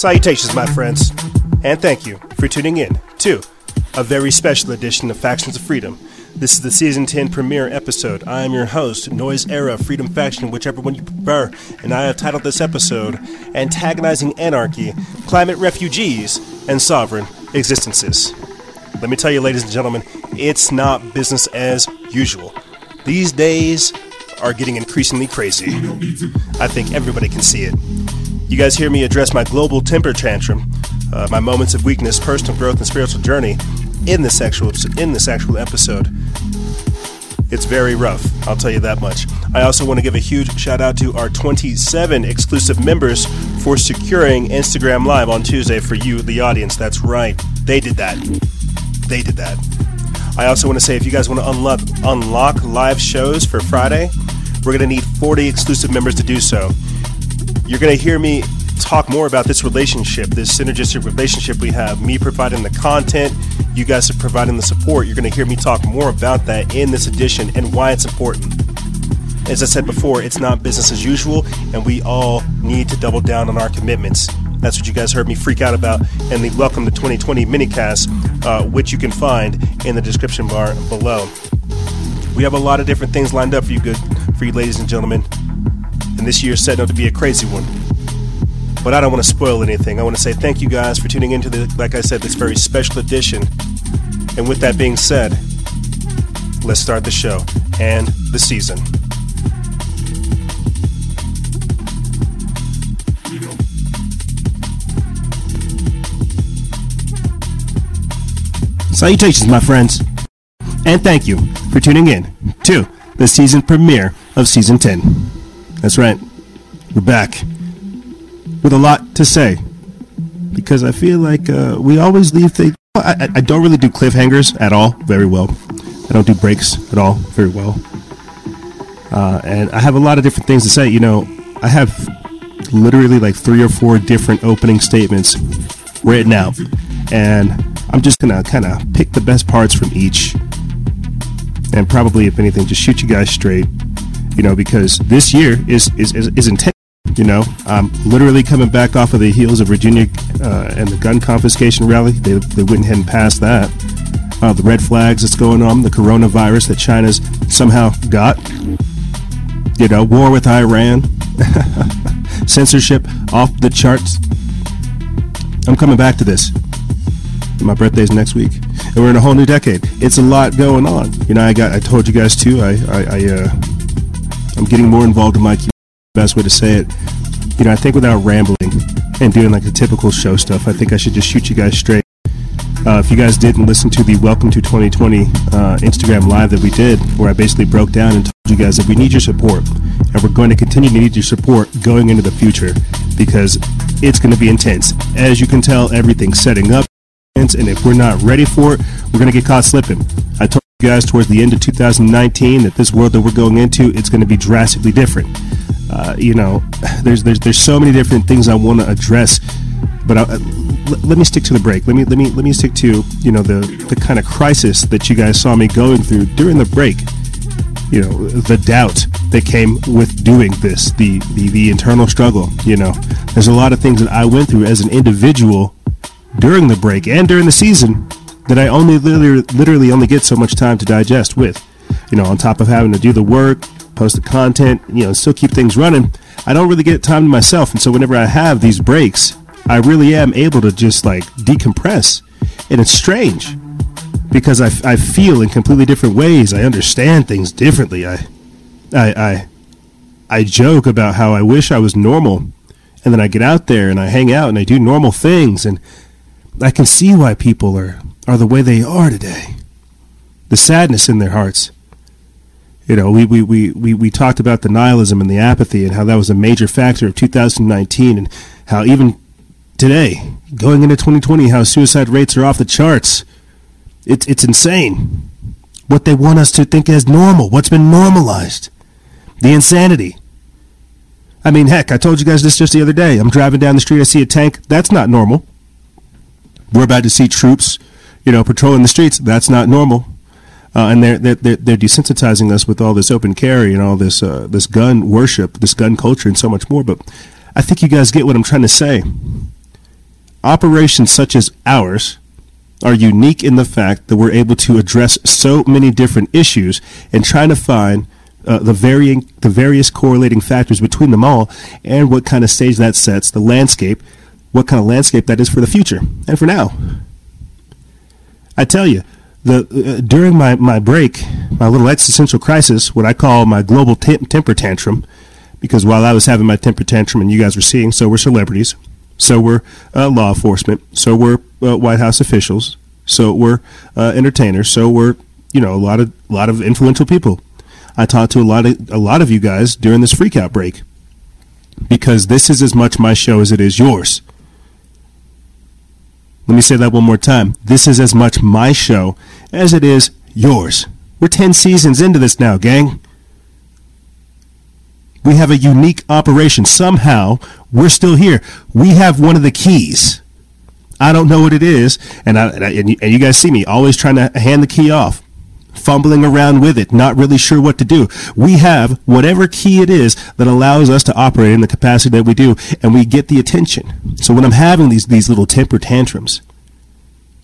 Salutations, my friends, and thank you for tuning in to a very special edition of Factions of Freedom. This is the season 10 premiere episode. I am your host, Noise Era, Freedom Faction, whichever one you prefer, and I have titled this episode Antagonizing Anarchy, Climate Refugees, and Sovereign Existences. Let me tell you, ladies and gentlemen, it's not business as usual. These days are getting increasingly crazy. I think everybody can see it. You guys hear me address my global temper tantrum, uh, my moments of weakness, personal growth, and spiritual journey in this actual in this actual episode. It's very rough, I'll tell you that much. I also want to give a huge shout out to our 27 exclusive members for securing Instagram Live on Tuesday for you, the audience. That's right, they did that. They did that. I also want to say if you guys want to unlock unlock live shows for Friday, we're going to need 40 exclusive members to do so. You're going to hear me talk more about this relationship, this synergistic relationship we have. Me providing the content, you guys are providing the support. You're going to hear me talk more about that in this edition and why it's important. As I said before, it's not business as usual, and we all need to double down on our commitments. That's what you guys heard me freak out about in the Welcome to 2020 minicast, uh, which you can find in the description bar below. We have a lot of different things lined up for you, good, for you, ladies and gentlemen and this year's set up to be a crazy one. But I don't want to spoil anything. I want to say thank you guys for tuning into the, like I said, this very special edition. And with that being said, let's start the show and the season. Salutations, my friends, and thank you for tuning in to the season premiere of Season 10. That's right. We're back with a lot to say because I feel like uh, we always leave things. I, I, don't really do cliffhangers at all very well. I don't do breaks at all very well. Uh, and I have a lot of different things to say. You know, I have literally like three or four different opening statements written out. And I'm just going to kind of pick the best parts from each. And probably, if anything, just shoot you guys straight you know, because this year is is is, is intense. You know, I'm literally coming back off of the heels of Virginia uh, and the gun confiscation rally. They, they went ahead and passed that. Uh, the red flags that's going on, the coronavirus that China's somehow got. You know, war with Iran, censorship off the charts. I'm coming back to this. My birthday's next week, and we're in a whole new decade. It's a lot going on. You know, I got. I told you guys too. I I, I uh, I'm getting more involved in my community. Best way to say it. You know, I think without rambling and doing like the typical show stuff, I think I should just shoot you guys straight. Uh, if you guys didn't listen to the Welcome to 2020 uh, Instagram Live that we did, where I basically broke down and told you guys that we need your support, and we're going to continue to need your support going into the future because it's going to be intense. As you can tell, everything's setting up, and if we're not ready for it, we're going to get caught slipping. I told guys towards the end of 2019 that this world that we're going into it's going to be drastically different. Uh, you know, there's there's there's so many different things I want to address, but I, let, let me stick to the break. Let me let me let me stick to you know the the kind of crisis that you guys saw me going through during the break. You know, the doubt that came with doing this, the the the internal struggle. You know, there's a lot of things that I went through as an individual during the break and during the season that I only literally, literally only get so much time to digest with. You know, on top of having to do the work, post the content, you know, still keep things running, I don't really get time to myself. And so whenever I have these breaks, I really am able to just like decompress. And it's strange because I, I feel in completely different ways. I understand things differently. I, I, I, I joke about how I wish I was normal. And then I get out there and I hang out and I do normal things. And I can see why people are are the way they are today. The sadness in their hearts. You know, we, we, we, we, we talked about the nihilism and the apathy and how that was a major factor of 2019 and how even today, going into 2020, how suicide rates are off the charts. It's, it's insane. What they want us to think as normal, what's been normalized. The insanity. I mean, heck, I told you guys this just the other day. I'm driving down the street, I see a tank. That's not normal. We're about to see troops you know, patrolling the streets. That's not normal. Uh, and they're, they're they're desensitizing us with all this open carry and all this uh, this gun worship, this gun culture, and so much more. But I think you guys get what I'm trying to say. operations such as ours are unique in the fact that we're able to address so many different issues and trying to find uh, the varying the various correlating factors between them all and what kind of stage that sets the landscape what kind of landscape that is for the future and for now i tell you the uh, during my, my break my little existential crisis what i call my global temper tantrum because while i was having my temper tantrum and you guys were seeing so were celebrities so were uh, law enforcement so were uh, white house officials so were uh, entertainers so were you know a lot of a lot of influential people I talked to a lot of a lot of you guys during this freakout break because this is as much my show as it is yours. Let me say that one more time. This is as much my show as it is yours. We're 10 seasons into this now, gang. We have a unique operation. Somehow, we're still here. We have one of the keys. I don't know what it is, and I, and, I, and you guys see me always trying to hand the key off fumbling around with it, not really sure what to do. We have whatever key it is that allows us to operate in the capacity that we do, and we get the attention. So when I'm having these, these little temper tantrums,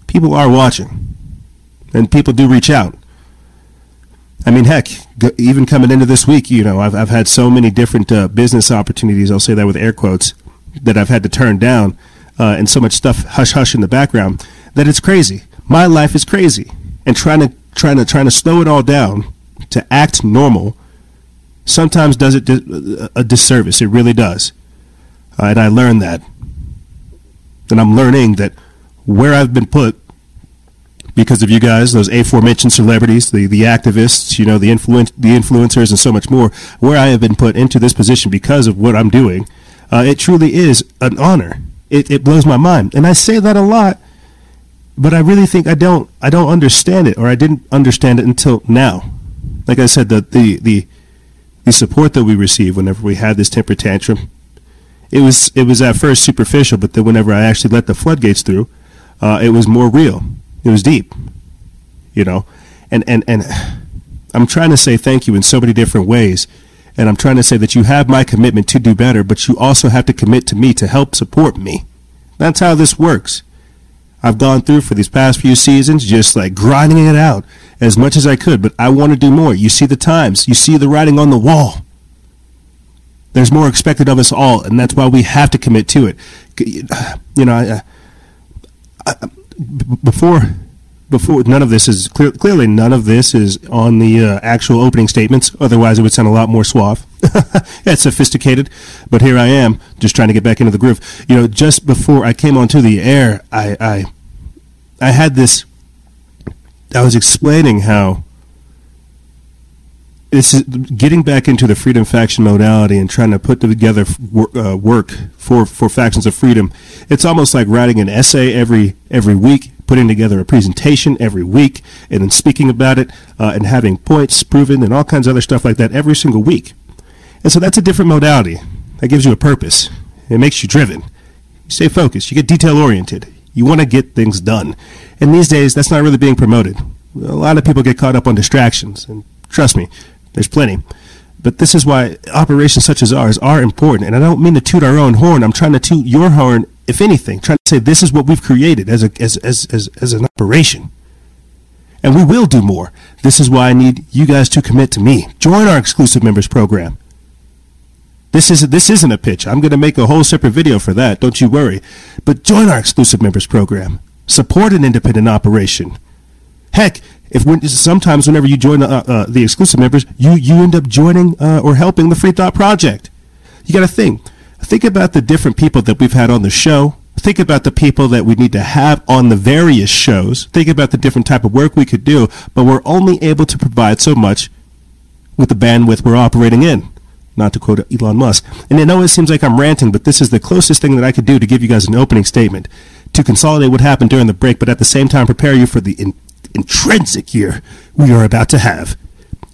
people are watching, and people do reach out. I mean, heck, even coming into this week, you know, I've, I've had so many different uh, business opportunities, I'll say that with air quotes, that I've had to turn down, uh, and so much stuff hush hush in the background that it's crazy. My life is crazy. And trying to trying to trying to slow it all down to act normal sometimes does it a disservice. It really does. Uh, and I learned that. And I'm learning that where I've been put because of you guys, those aforementioned celebrities, the, the activists, you know, the influen- the influencers, and so much more, where I have been put into this position because of what I'm doing, uh, it truly is an honor. It, it blows my mind. And I say that a lot but I really think I don't I don't understand it or I didn't understand it until now. Like I said, the the the, the support that we received whenever we had this temper tantrum, it was it was at first superficial, but then whenever I actually let the floodgates through, uh, it was more real. It was deep, you know, and and and I'm trying to say thank you in so many different ways. And I'm trying to say that you have my commitment to do better, but you also have to commit to me to help support me. That's how this works. I've gone through for these past few seasons, just like grinding it out as much as I could, but I want to do more. You see the times, you see the writing on the wall. There's more expected of us all, and that's why we have to commit to it. You know, I, I, before before none of this is clear, clearly none of this is on the uh, actual opening statements. Otherwise, it would sound a lot more suave. it's sophisticated, but here I am, just trying to get back into the groove. You know, just before I came onto the air, I, I I had this. I was explaining how this is getting back into the freedom faction modality and trying to put together uh, work for for factions of freedom. It's almost like writing an essay every every week, putting together a presentation every week, and then speaking about it uh, and having points proven and all kinds of other stuff like that every single week. And so that's a different modality. That gives you a purpose. It makes you driven. You stay focused. You get detail oriented. You want to get things done. And these days, that's not really being promoted. A lot of people get caught up on distractions. And trust me, there's plenty. But this is why operations such as ours are important. And I don't mean to toot our own horn. I'm trying to toot your horn, if anything, trying to say this is what we've created as, a, as, as, as, as an operation. And we will do more. This is why I need you guys to commit to me. Join our exclusive members program. This isn't this isn't a pitch. I'm going to make a whole separate video for that. Don't you worry. But join our exclusive members program. Support an independent operation. Heck, if sometimes whenever you join uh, uh, the exclusive members, you you end up joining uh, or helping the Free Thought Project. You got to think. Think about the different people that we've had on the show. Think about the people that we need to have on the various shows. Think about the different type of work we could do, but we're only able to provide so much with the bandwidth we're operating in not to quote Elon Musk. And it seems like I'm ranting, but this is the closest thing that I could do to give you guys an opening statement to consolidate what happened during the break, but at the same time prepare you for the in- intrinsic year we are about to have.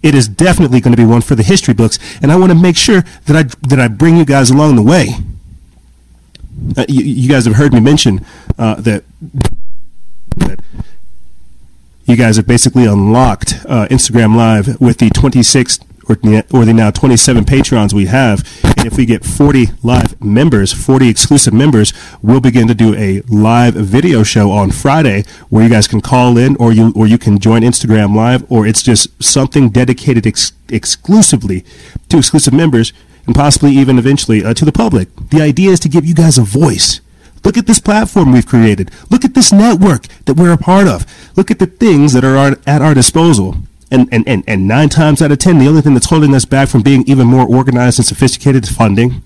It is definitely going to be one for the history books, and I want to make sure that I that I bring you guys along the way. Uh, you, you, guys have heard me mention uh, that that you guys have basically unlocked uh, Instagram Live with the 26th or, or the now 27 Patreons we have. And if we get 40 live members, 40 exclusive members, we'll begin to do a live video show on Friday where you guys can call in or you, or you can join Instagram live or it's just something dedicated ex- exclusively to exclusive members and possibly even eventually uh, to the public. The idea is to give you guys a voice. Look at this platform we've created. Look at this network that we're a part of. Look at the things that are at our disposal. And, and, and, and nine times out of ten, the only thing that's holding us back from being even more organized and sophisticated is funding.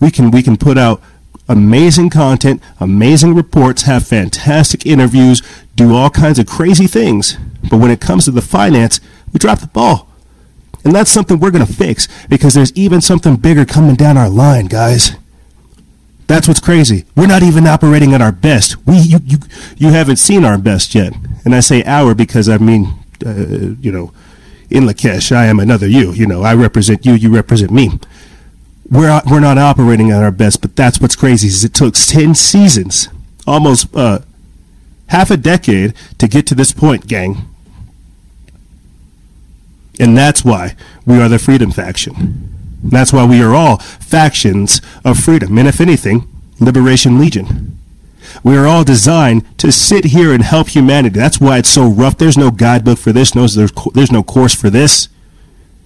We can, we can put out amazing content, amazing reports, have fantastic interviews, do all kinds of crazy things. But when it comes to the finance, we drop the ball. And that's something we're going to fix because there's even something bigger coming down our line, guys. That's what's crazy. We're not even operating at our best. We you you you haven't seen our best yet. And I say our because I mean uh, you know, in Lak'ech, I am another you. You know, I represent you, you represent me. We're we're not operating at our best, but that's what's crazy. Is it took ten seasons, almost uh, half a decade, to get to this point, gang. And that's why we are the Freedom Faction. That's why we are all factions of freedom, and if anything, Liberation Legion. We are all designed to sit here and help humanity. That's why it's so rough. There's no guidebook for this. No, there's, there's no course for this.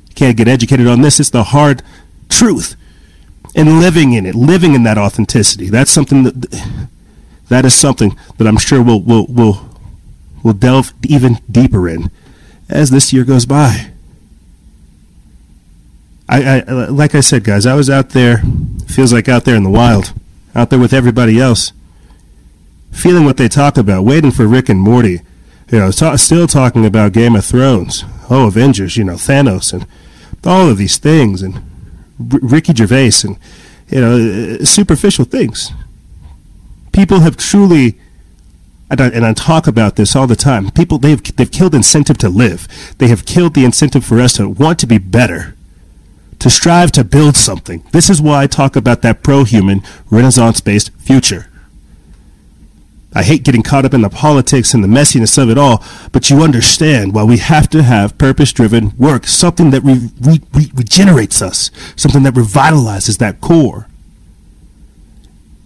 You can't get educated on this. It's the hard truth. And living in it, living in that authenticity. That's something that that is something that I'm sure we'll we'll we'll, we'll delve even deeper in as this year goes by. I, I like I said, guys, I was out there. Feels like out there in the wild, out there with everybody else feeling what they talk about, waiting for Rick and Morty. You know, ta- still talking about Game of Thrones. Oh, Avengers, you know, Thanos and all of these things, and R- Ricky Gervais, and you know, uh, superficial things. People have truly, and I, and I talk about this all the time. People they've they've killed incentive to live. They have killed the incentive for us to want to be better, to strive to build something. This is why I talk about that pro-human, Renaissance-based future. I hate getting caught up in the politics and the messiness of it all, but you understand why we have to have purpose driven work, something that re- re- re- regenerates us, something that revitalizes that core.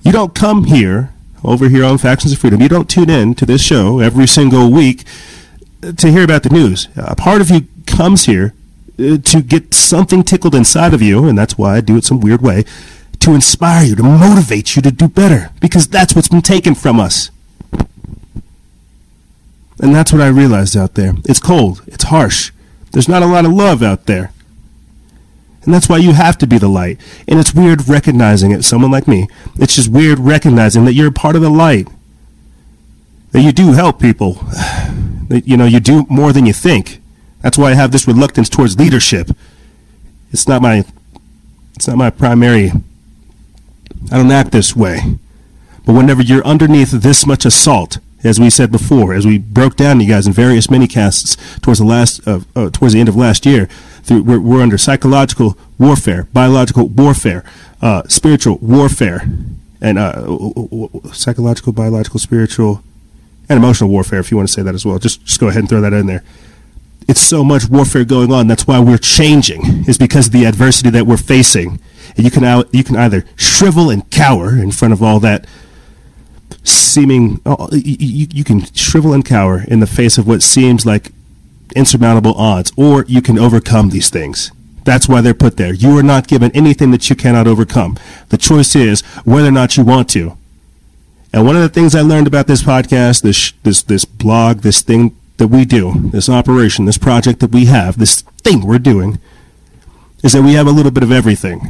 You don't come here, over here on Factions of Freedom, you don't tune in to this show every single week to hear about the news. A part of you comes here uh, to get something tickled inside of you, and that's why I do it some weird way, to inspire you, to motivate you to do better, because that's what's been taken from us. And that's what I realized out there. It's cold. It's harsh. There's not a lot of love out there. And that's why you have to be the light. And it's weird recognizing it, someone like me. It's just weird recognizing that you're a part of the light. That you do help people. That, you know, you do more than you think. That's why I have this reluctance towards leadership. It's not my it's not my primary I don't act this way. But whenever you're underneath this much assault, as we said before, as we broke down you guys in various minicasts towards the last, uh, uh, towards the end of last year, through, we're, we're, under psychological warfare, biological warfare, uh, spiritual warfare, and uh, psychological, biological, spiritual, and emotional warfare. If you want to say that as well, just just go ahead and throw that in there. It's so much warfare going on. That's why we're changing. Is because of the adversity that we're facing. And you can out, you can either shrivel and cower in front of all that seeming oh, you, you can shrivel and cower in the face of what seems like insurmountable odds, or you can overcome these things. That's why they're put there. You are not given anything that you cannot overcome. The choice is whether or not you want to. And one of the things I learned about this podcast, this this this blog, this thing that we do, this operation, this project that we have, this thing we're doing, is that we have a little bit of everything.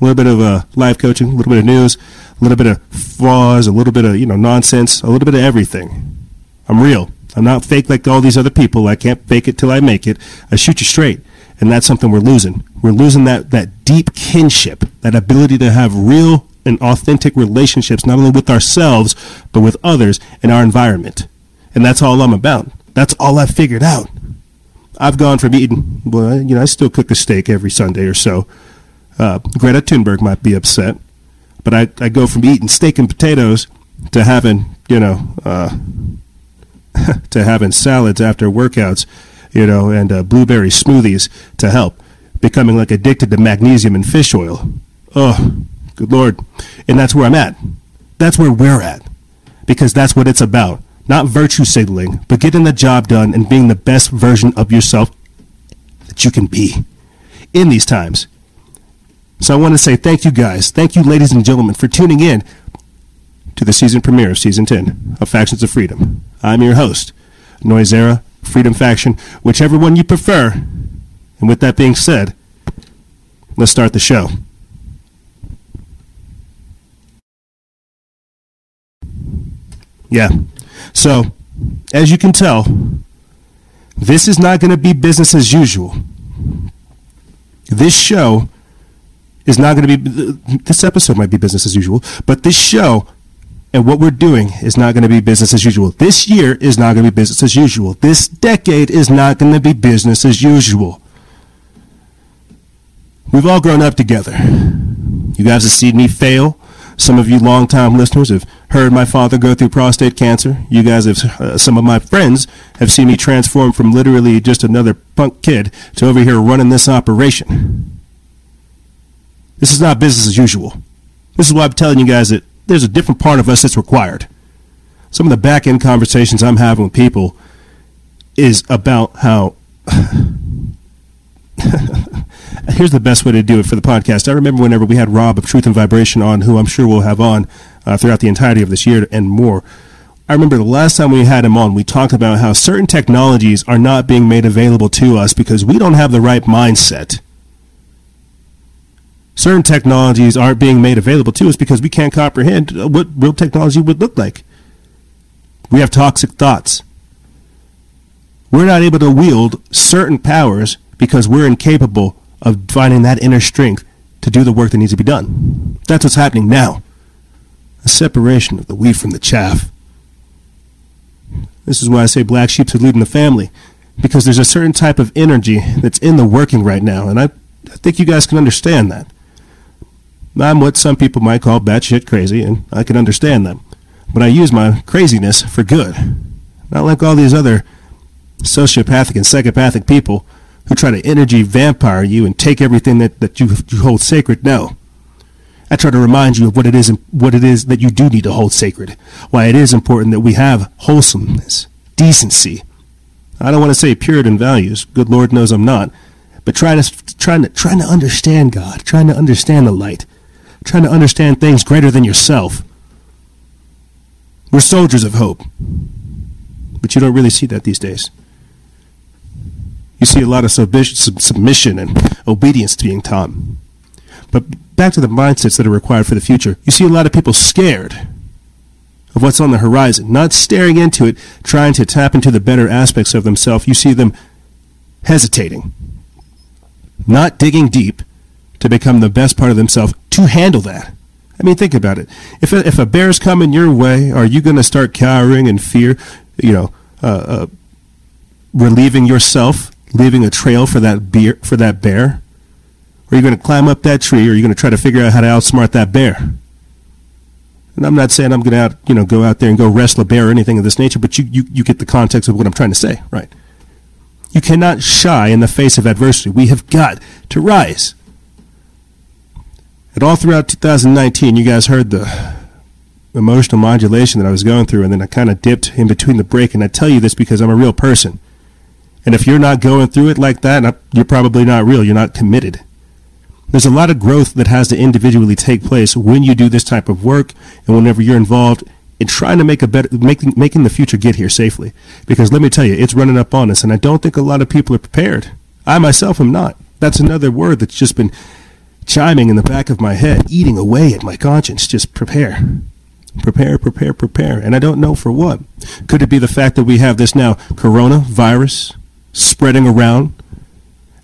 A little bit of uh, live coaching, a little bit of news, a little bit of flaws, a little bit of you know nonsense, a little bit of everything. I'm real. I'm not fake like all these other people. I can't fake it till I make it. I shoot you straight, and that's something we're losing. We're losing that that deep kinship, that ability to have real and authentic relationships, not only with ourselves but with others in our environment. And that's all I'm about. That's all I've figured out. I've gone from eating, well, you know, I still cook a steak every Sunday or so. Uh, Greta Thunberg might be upset. But I, I go from eating steak and potatoes to having, you know, uh, to having salads after workouts, you know, and uh, blueberry smoothies to help. becoming like addicted to magnesium and fish oil. Oh, good lord. And that's where I'm at. That's where we're at. Because that's what it's about. Not virtue signaling, but getting the job done and being the best version of yourself that you can be in these times. So I want to say thank you guys. Thank you, ladies and gentlemen, for tuning in to the season premiere of season 10 of Factions of Freedom. I'm your host, Noisera, Freedom Faction, whichever one you prefer. And with that being said, let's start the show. Yeah. So, as you can tell, this is not going to be business as usual. This show is not going to be, this episode might be business as usual, but this show and what we're doing is not going to be business as usual. This year is not going to be business as usual. This decade is not going to be business as usual. We've all grown up together. You guys have seen me fail. Some of you longtime listeners have heard my father go through prostate cancer. You guys have, uh, some of my friends have seen me transform from literally just another punk kid to over here running this operation. This is not business as usual. This is why I'm telling you guys that there's a different part of us that's required. Some of the back end conversations I'm having with people is about how. Here's the best way to do it for the podcast. I remember whenever we had Rob of Truth and Vibration on, who I'm sure we'll have on uh, throughout the entirety of this year and more. I remember the last time we had him on, we talked about how certain technologies are not being made available to us because we don't have the right mindset certain technologies aren't being made available to us because we can't comprehend what real technology would look like. We have toxic thoughts. We're not able to wield certain powers because we're incapable of finding that inner strength to do the work that needs to be done. That's what's happening now. A separation of the wheat from the chaff. This is why I say black sheep are leading the family, because there's a certain type of energy that's in the working right now, and I, I think you guys can understand that. I'm what some people might call batshit crazy, and I can understand them. But I use my craziness for good. Not like all these other sociopathic and psychopathic people who try to energy vampire you and take everything that, that you, you hold sacred. No. I try to remind you of what it is what it is that you do need to hold sacred. Why it is important that we have wholesomeness, decency. I don't want to say Puritan values. Good Lord knows I'm not. But trying to trying to trying to understand God, trying to understand the light, trying to understand things greater than yourself. We're soldiers of hope. But you don't really see that these days. You see a lot of submission and obedience being taught. But back to the mindsets that are required for the future. You see a lot of people scared of what's on the horizon, not staring into it, trying to tap into the better aspects of themselves. You see them hesitating, not digging deep, to become the best part of themselves to handle that. I mean, think about it. If a, if a bear's coming your way, are you going to start cowering in fear? You know, uh, uh, relieving yourself, leaving a trail for that bear, for that bear. Or are you going to climb up that tree, or are you going to try to figure out how to outsmart that bear? And I'm not saying I'm going to out, you know, go out there and go wrestle a bear or anything of this nature, but you, you, you get the context of what I'm trying to say, right? You cannot shy in the face of adversity. We have got to rise. And all throughout 2019, you guys heard the emotional modulation that I was going through, and then I kind of dipped in between the break. And I tell you this because I'm a real person. And if you're not going through it like that, you're probably not real. You're not committed. There's a lot of growth that has to individually take place when you do this type of work and whenever you're involved in trying to make a better, making, making the future get here safely. Because let me tell you, it's running up on us, and I don't think a lot of people are prepared. I myself am not. That's another word that's just been chiming in the back of my head, eating away at my conscience. Just prepare. Prepare, prepare, prepare. And I don't know for what. Could it be the fact that we have this now coronavirus spreading around,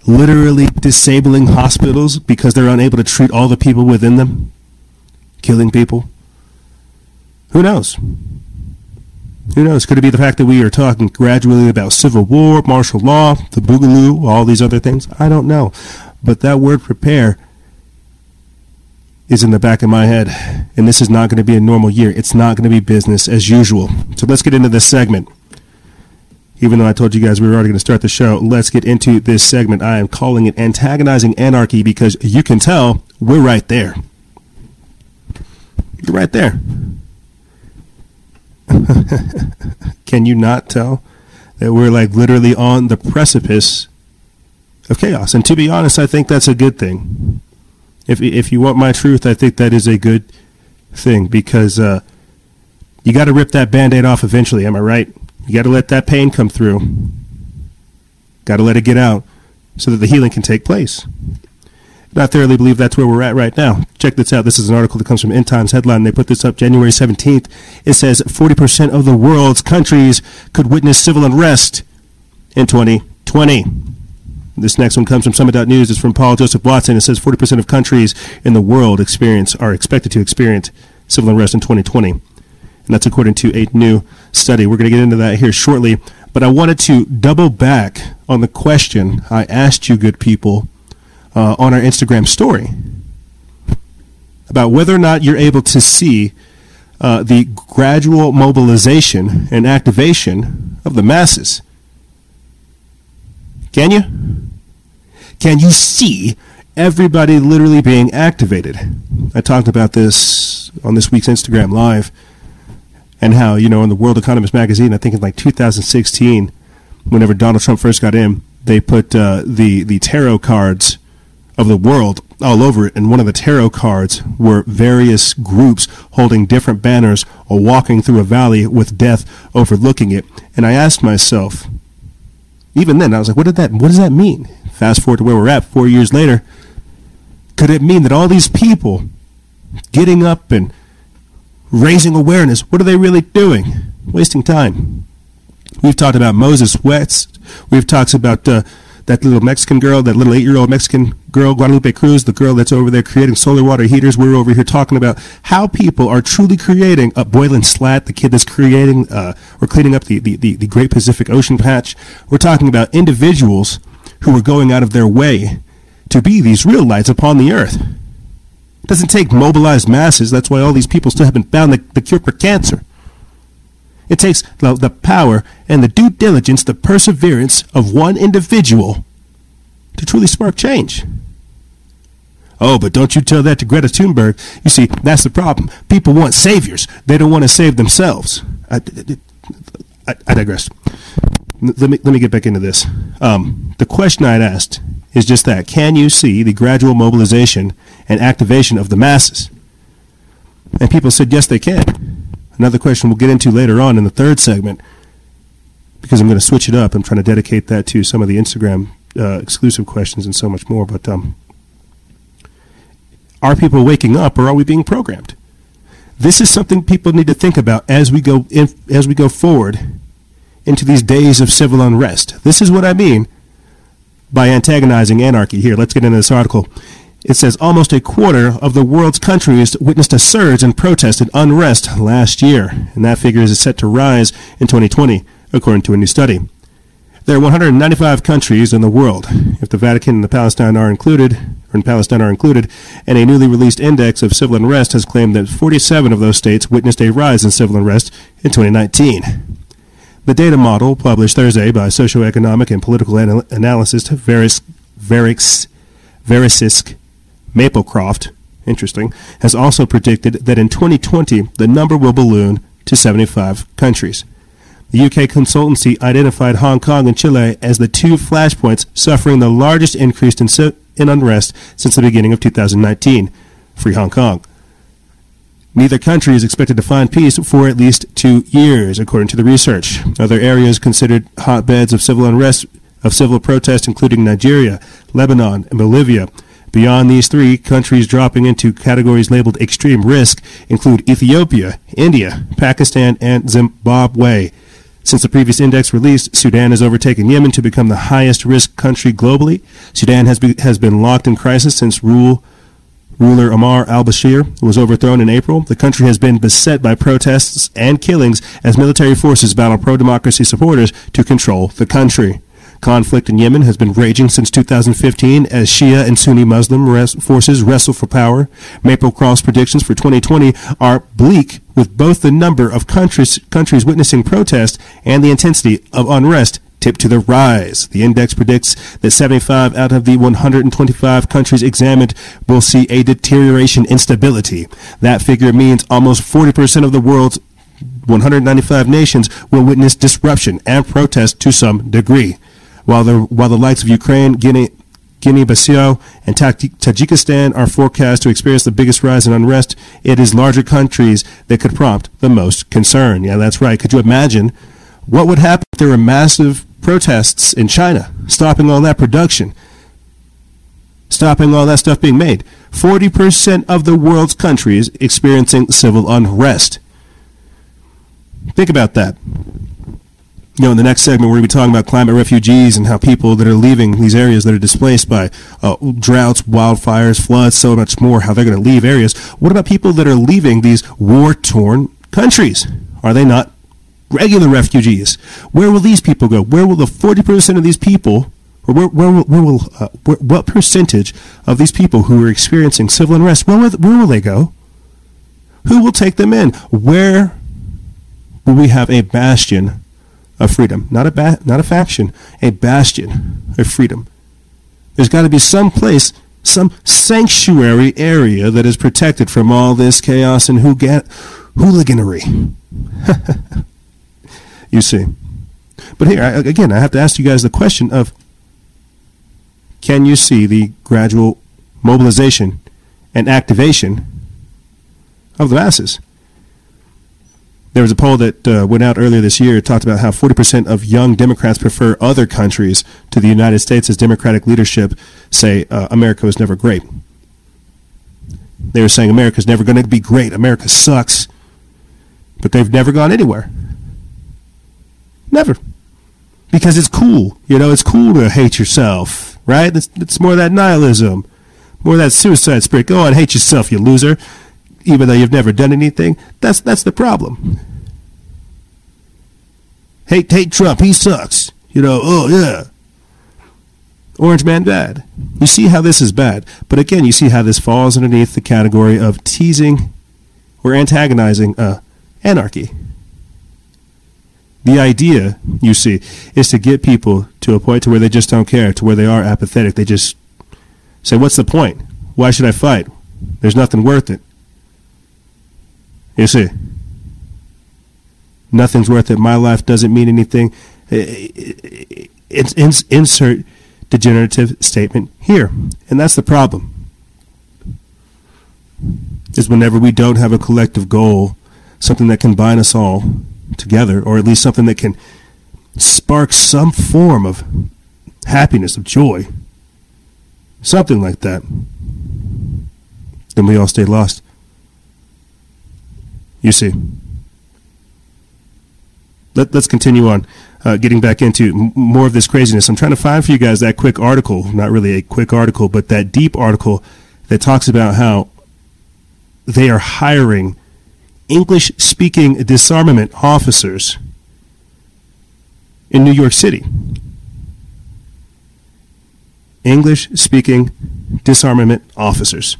literally disabling hospitals because they're unable to treat all the people within them, killing people? Who knows? Who knows? Could it be the fact that we are talking gradually about civil war, martial law, the boogaloo, all these other things? I don't know. But that word prepare is in the back of my head, and this is not going to be a normal year. It's not going to be business as usual. So let's get into this segment. Even though I told you guys we were already going to start the show, let's get into this segment. I am calling it Antagonizing Anarchy because you can tell we're right there. You're right there. can you not tell that we're like literally on the precipice of chaos? And to be honest, I think that's a good thing. If, if you want my truth, I think that is a good thing because uh, you got to rip that band aid off eventually. Am I right? You got to let that pain come through. Got to let it get out so that the healing can take place. And I thoroughly believe that's where we're at right now. Check this out. This is an article that comes from End Times headline. They put this up January 17th. It says 40% of the world's countries could witness civil unrest in 2020. This next one comes from Summit.news. It's from Paul Joseph Watson. It says 40% of countries in the world experience are expected to experience civil unrest in 2020 and that's according to a new study. We're going to get into that here shortly, but I wanted to double back on the question I asked you, good people, uh, on our Instagram story about whether or not you're able to see uh, the gradual mobilization and activation of the masses. Can you? Can you see everybody literally being activated? I talked about this on this week's Instagram Live and how you know in the World Economist magazine, I think in like 2016, whenever Donald Trump first got in, they put uh, the the tarot cards of the world all over it, and one of the tarot cards were various groups holding different banners or walking through a valley with death overlooking it. And I asked myself, even then, I was like, what did that? What does that mean? Fast forward to where we're at, four years later. Could it mean that all these people getting up and raising awareness. What are they really doing? Wasting time. We've talked about Moses West. We've talked about uh, that little Mexican girl, that little eight-year-old Mexican girl, Guadalupe Cruz, the girl that's over there creating solar water heaters. We're over here talking about how people are truly creating a Boyan Slat, the kid that's creating uh, or cleaning up the, the, the, the Great Pacific Ocean patch. We're talking about individuals who are going out of their way to be these real lights upon the earth. Doesn't take mobilized masses. That's why all these people still haven't found the, the cure for cancer. It takes the, the power and the due diligence, the perseverance of one individual to truly spark change. Oh, but don't you tell that to Greta Thunberg. You see, that's the problem. People want saviors. They don't want to save themselves. I, I, I digress. Let me, let me get back into this. Um, the question I'd asked is just that. Can you see the gradual mobilization and activation of the masses? And people said, yes, they can. Another question we'll get into later on in the third segment, because I'm going to switch it up. I'm trying to dedicate that to some of the Instagram uh, exclusive questions and so much more. But um, are people waking up, or are we being programmed? This is something people need to think about as we go in, as we go forward into these days of civil unrest. This is what I mean by antagonizing anarchy. Here, let's get into this article. It says almost a quarter of the world's countries witnessed a surge in protest and unrest last year, and that figure is set to rise in 2020, according to a new study. There are 195 countries in the world, if the Vatican and the Palestine are included, or in Palestine are included, and a newly released index of civil unrest has claimed that 47 of those states witnessed a rise in civil unrest in 2019. The data model, published Thursday by socioeconomic and political anal- analyst Veris, Veris, Verisisk Maplecroft, interesting, has also predicted that in 2020 the number will balloon to 75 countries. The UK consultancy identified Hong Kong and Chile as the two flashpoints suffering the largest increase in, in unrest since the beginning of 2019. Free Hong Kong. Neither country is expected to find peace for at least two years, according to the research. Other areas considered hotbeds of civil unrest, of civil protest, including Nigeria, Lebanon, and Bolivia. Beyond these three, countries dropping into categories labeled extreme risk include Ethiopia, India, Pakistan, and Zimbabwe. Since the previous index released, Sudan has overtaken Yemen to become the highest risk country globally. Sudan has, be, has been locked in crisis since rule ruler Omar al-Bashir was overthrown in April. The country has been beset by protests and killings as military forces battle pro-democracy supporters to control the country. Conflict in Yemen has been raging since 2015 as Shia and Sunni Muslim res- forces wrestle for power. Maplecroft's predictions for 2020 are bleak, with both the number of countries, countries witnessing protest and the intensity of unrest tipped to the rise. The index predicts that 75 out of the 125 countries examined will see a deterioration in stability. That figure means almost 40% of the world's 195 nations will witness disruption and protest to some degree. While the, while the likes of Ukraine, Guinea, Guinea-Bissau, and Tajikistan are forecast to experience the biggest rise in unrest, it is larger countries that could prompt the most concern. Yeah, that's right. Could you imagine what would happen if there were massive protests in China, stopping all that production, stopping all that stuff being made? 40% of the world's countries experiencing civil unrest. Think about that. You know, in the next segment, we're going to be talking about climate refugees and how people that are leaving these areas that are displaced by uh, droughts, wildfires, floods, so much more, how they're going to leave areas. What about people that are leaving these war torn countries? Are they not regular refugees? Where will these people go? Where will the 40% of these people, or where, where will, where will uh, where, what percentage of these people who are experiencing civil unrest, where will, where will they go? Who will take them in? Where will we have a bastion of freedom? Not a ba- not a faction, a bastion of freedom. There's got to be some place, some sanctuary area that is protected from all this chaos and hooliganery. you see. But here, again, I have to ask you guys the question of can you see the gradual mobilization and activation of the masses? There was a poll that uh, went out earlier this year. It talked about how 40% of young Democrats prefer other countries to the United States as Democratic leadership say uh, America was never great. They were saying America's never going to be great. America sucks. But they've never gone anywhere. Never. Because it's cool. You know, it's cool to hate yourself, right? It's, it's more that nihilism, more that suicide spirit. Go on, hate yourself, you loser even though you've never done anything. That's that's the problem. Hate hate Trump, he sucks. You know, oh yeah. Orange man bad. You see how this is bad. But again, you see how this falls underneath the category of teasing or antagonizing uh, anarchy. The idea, you see, is to get people to a point to where they just don't care, to where they are apathetic. They just say, "What's the point? Why should I fight? There's nothing worth it." You see, nothing's worth it. My life doesn't mean anything. It's insert degenerative statement here, and that's the problem. Is whenever we don't have a collective goal, something that can bind us all together, or at least something that can spark some form of happiness, of joy, something like that, then we all stay lost. You see. Let, us continue on, uh, getting back into m- more of this craziness. I'm trying to find for you guys that quick article, not really a quick article, but that deep article that talks about how they are hiring English speaking disarmament officers in New York City. English speaking disarmament officers.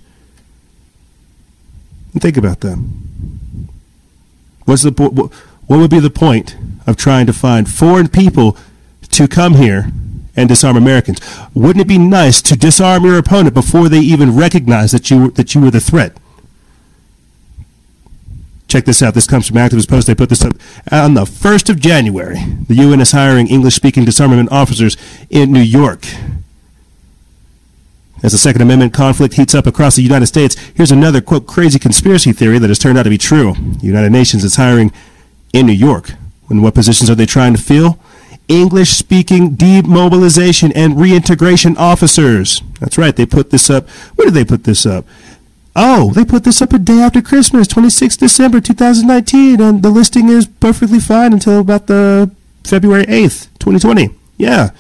Think about that. What's the what would be the point of trying to find foreign people to come here and disarm Americans? Wouldn't it be nice to disarm your opponent before they even recognize that you that you were the threat? Check this out. This comes from Activist Post. They put this up on the 1st of January. The UN is hiring English speaking disarmament officers in New York. As the Second Amendment conflict heats up across the United States, here's another, quote, crazy conspiracy theory that has turned out to be true. The United Nations is hiring in New York. And what positions are they trying to fill? English speaking demobilization and reintegration officers. That's right, they put this up. Where did they put this up? Oh, they put this up a day after Christmas, 26 December 2019, and the listing is perfectly fine until about the February 8th, 2020. Yeah.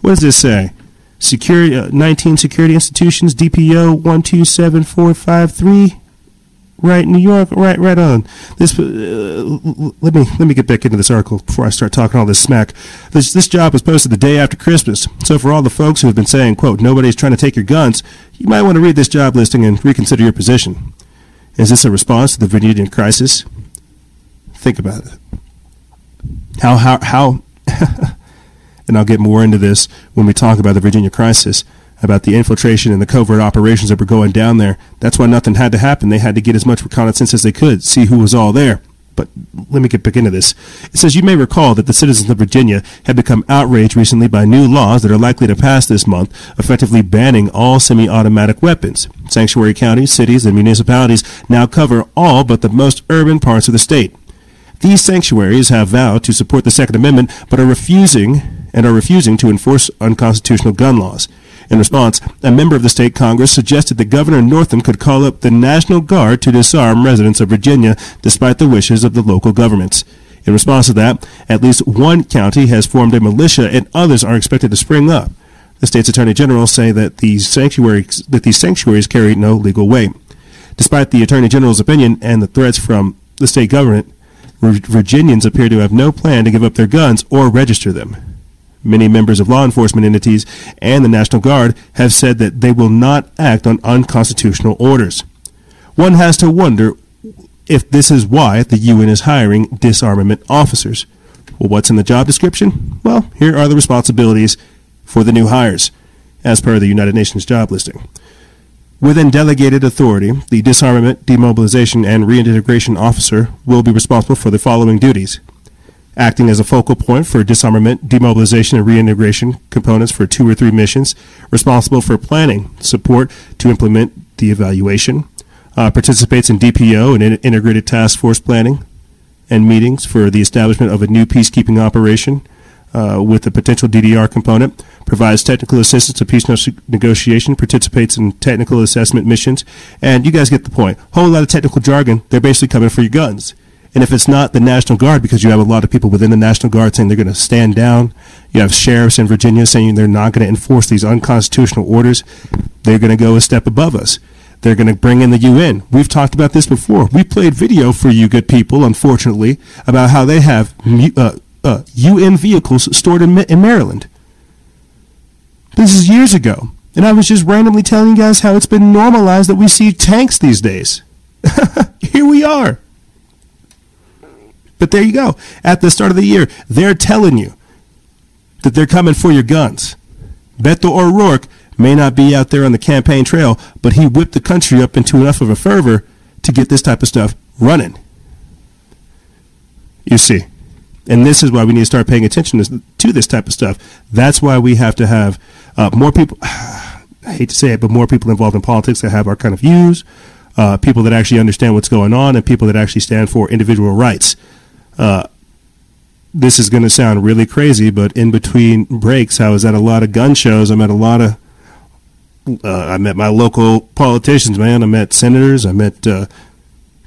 What does this say? Security, uh, 19 security institutions, DPO 127453. Right, New York, right, right on. This, uh, let me let me get back into this article before I start talking all this smack. This this job was posted the day after Christmas, so for all the folks who have been saying, "quote Nobody's trying to take your guns," you might want to read this job listing and reconsider your position. Is this a response to the Virginian crisis? Think about it. How how how? and I'll get more into this when we talk about the Virginia crisis about the infiltration and the covert operations that were going down there. That's why nothing had to happen. They had to get as much reconnaissance as they could, see who was all there. But let me get back into this. It says you may recall that the citizens of Virginia had become outraged recently by new laws that are likely to pass this month, effectively banning all semi-automatic weapons. Sanctuary counties, cities, and municipalities now cover all but the most urban parts of the state. These sanctuaries have vowed to support the Second Amendment, but are refusing and are refusing to enforce unconstitutional gun laws. In response, a member of the state Congress suggested that Governor Northam could call up the National Guard to disarm residents of Virginia despite the wishes of the local governments. In response to that, at least one county has formed a militia and others are expected to spring up. The state's attorney general say that these sanctuaries that these sanctuaries carry no legal weight. Despite the attorney general's opinion and the threats from the state government, Virginians appear to have no plan to give up their guns or register them. Many members of law enforcement entities and the National Guard have said that they will not act on unconstitutional orders. One has to wonder if this is why the UN is hiring disarmament officers. Well, what's in the job description? Well, here are the responsibilities for the new hires, as per the United Nations job listing. Within delegated authority, the disarmament, demobilization, and reintegration officer will be responsible for the following duties acting as a focal point for disarmament, demobilization, and reintegration components for two or three missions, responsible for planning, support to implement the evaluation, uh, participates in DPO and in integrated task force planning and meetings for the establishment of a new peacekeeping operation uh, with a potential DDR component, provides technical assistance to peace negotiation, participates in technical assessment missions, and you guys get the point. Whole lot of technical jargon. They're basically coming for your guns. And if it's not the National Guard, because you have a lot of people within the National Guard saying they're going to stand down, you have sheriffs in Virginia saying they're not going to enforce these unconstitutional orders, they're going to go a step above us. They're going to bring in the UN. We've talked about this before. We played video for you good people, unfortunately, about how they have uh, uh, UN vehicles stored in, in Maryland. This is years ago. And I was just randomly telling you guys how it's been normalized that we see tanks these days. Here we are. But there you go. At the start of the year, they're telling you that they're coming for your guns. Beto O'Rourke may not be out there on the campaign trail, but he whipped the country up into enough of a fervor to get this type of stuff running. You see. And this is why we need to start paying attention to, this type of stuff. That's why we have to have uh, more people, I hate to say it, but more people involved in politics that have our kind of views, uh, people that actually understand what's going on, and people that actually stand for individual rights. Uh, this is going to sound really crazy, but in between breaks, I was at a lot of gun shows. I met a lot of, uh, I met my local politicians, man. I met senators. I met uh,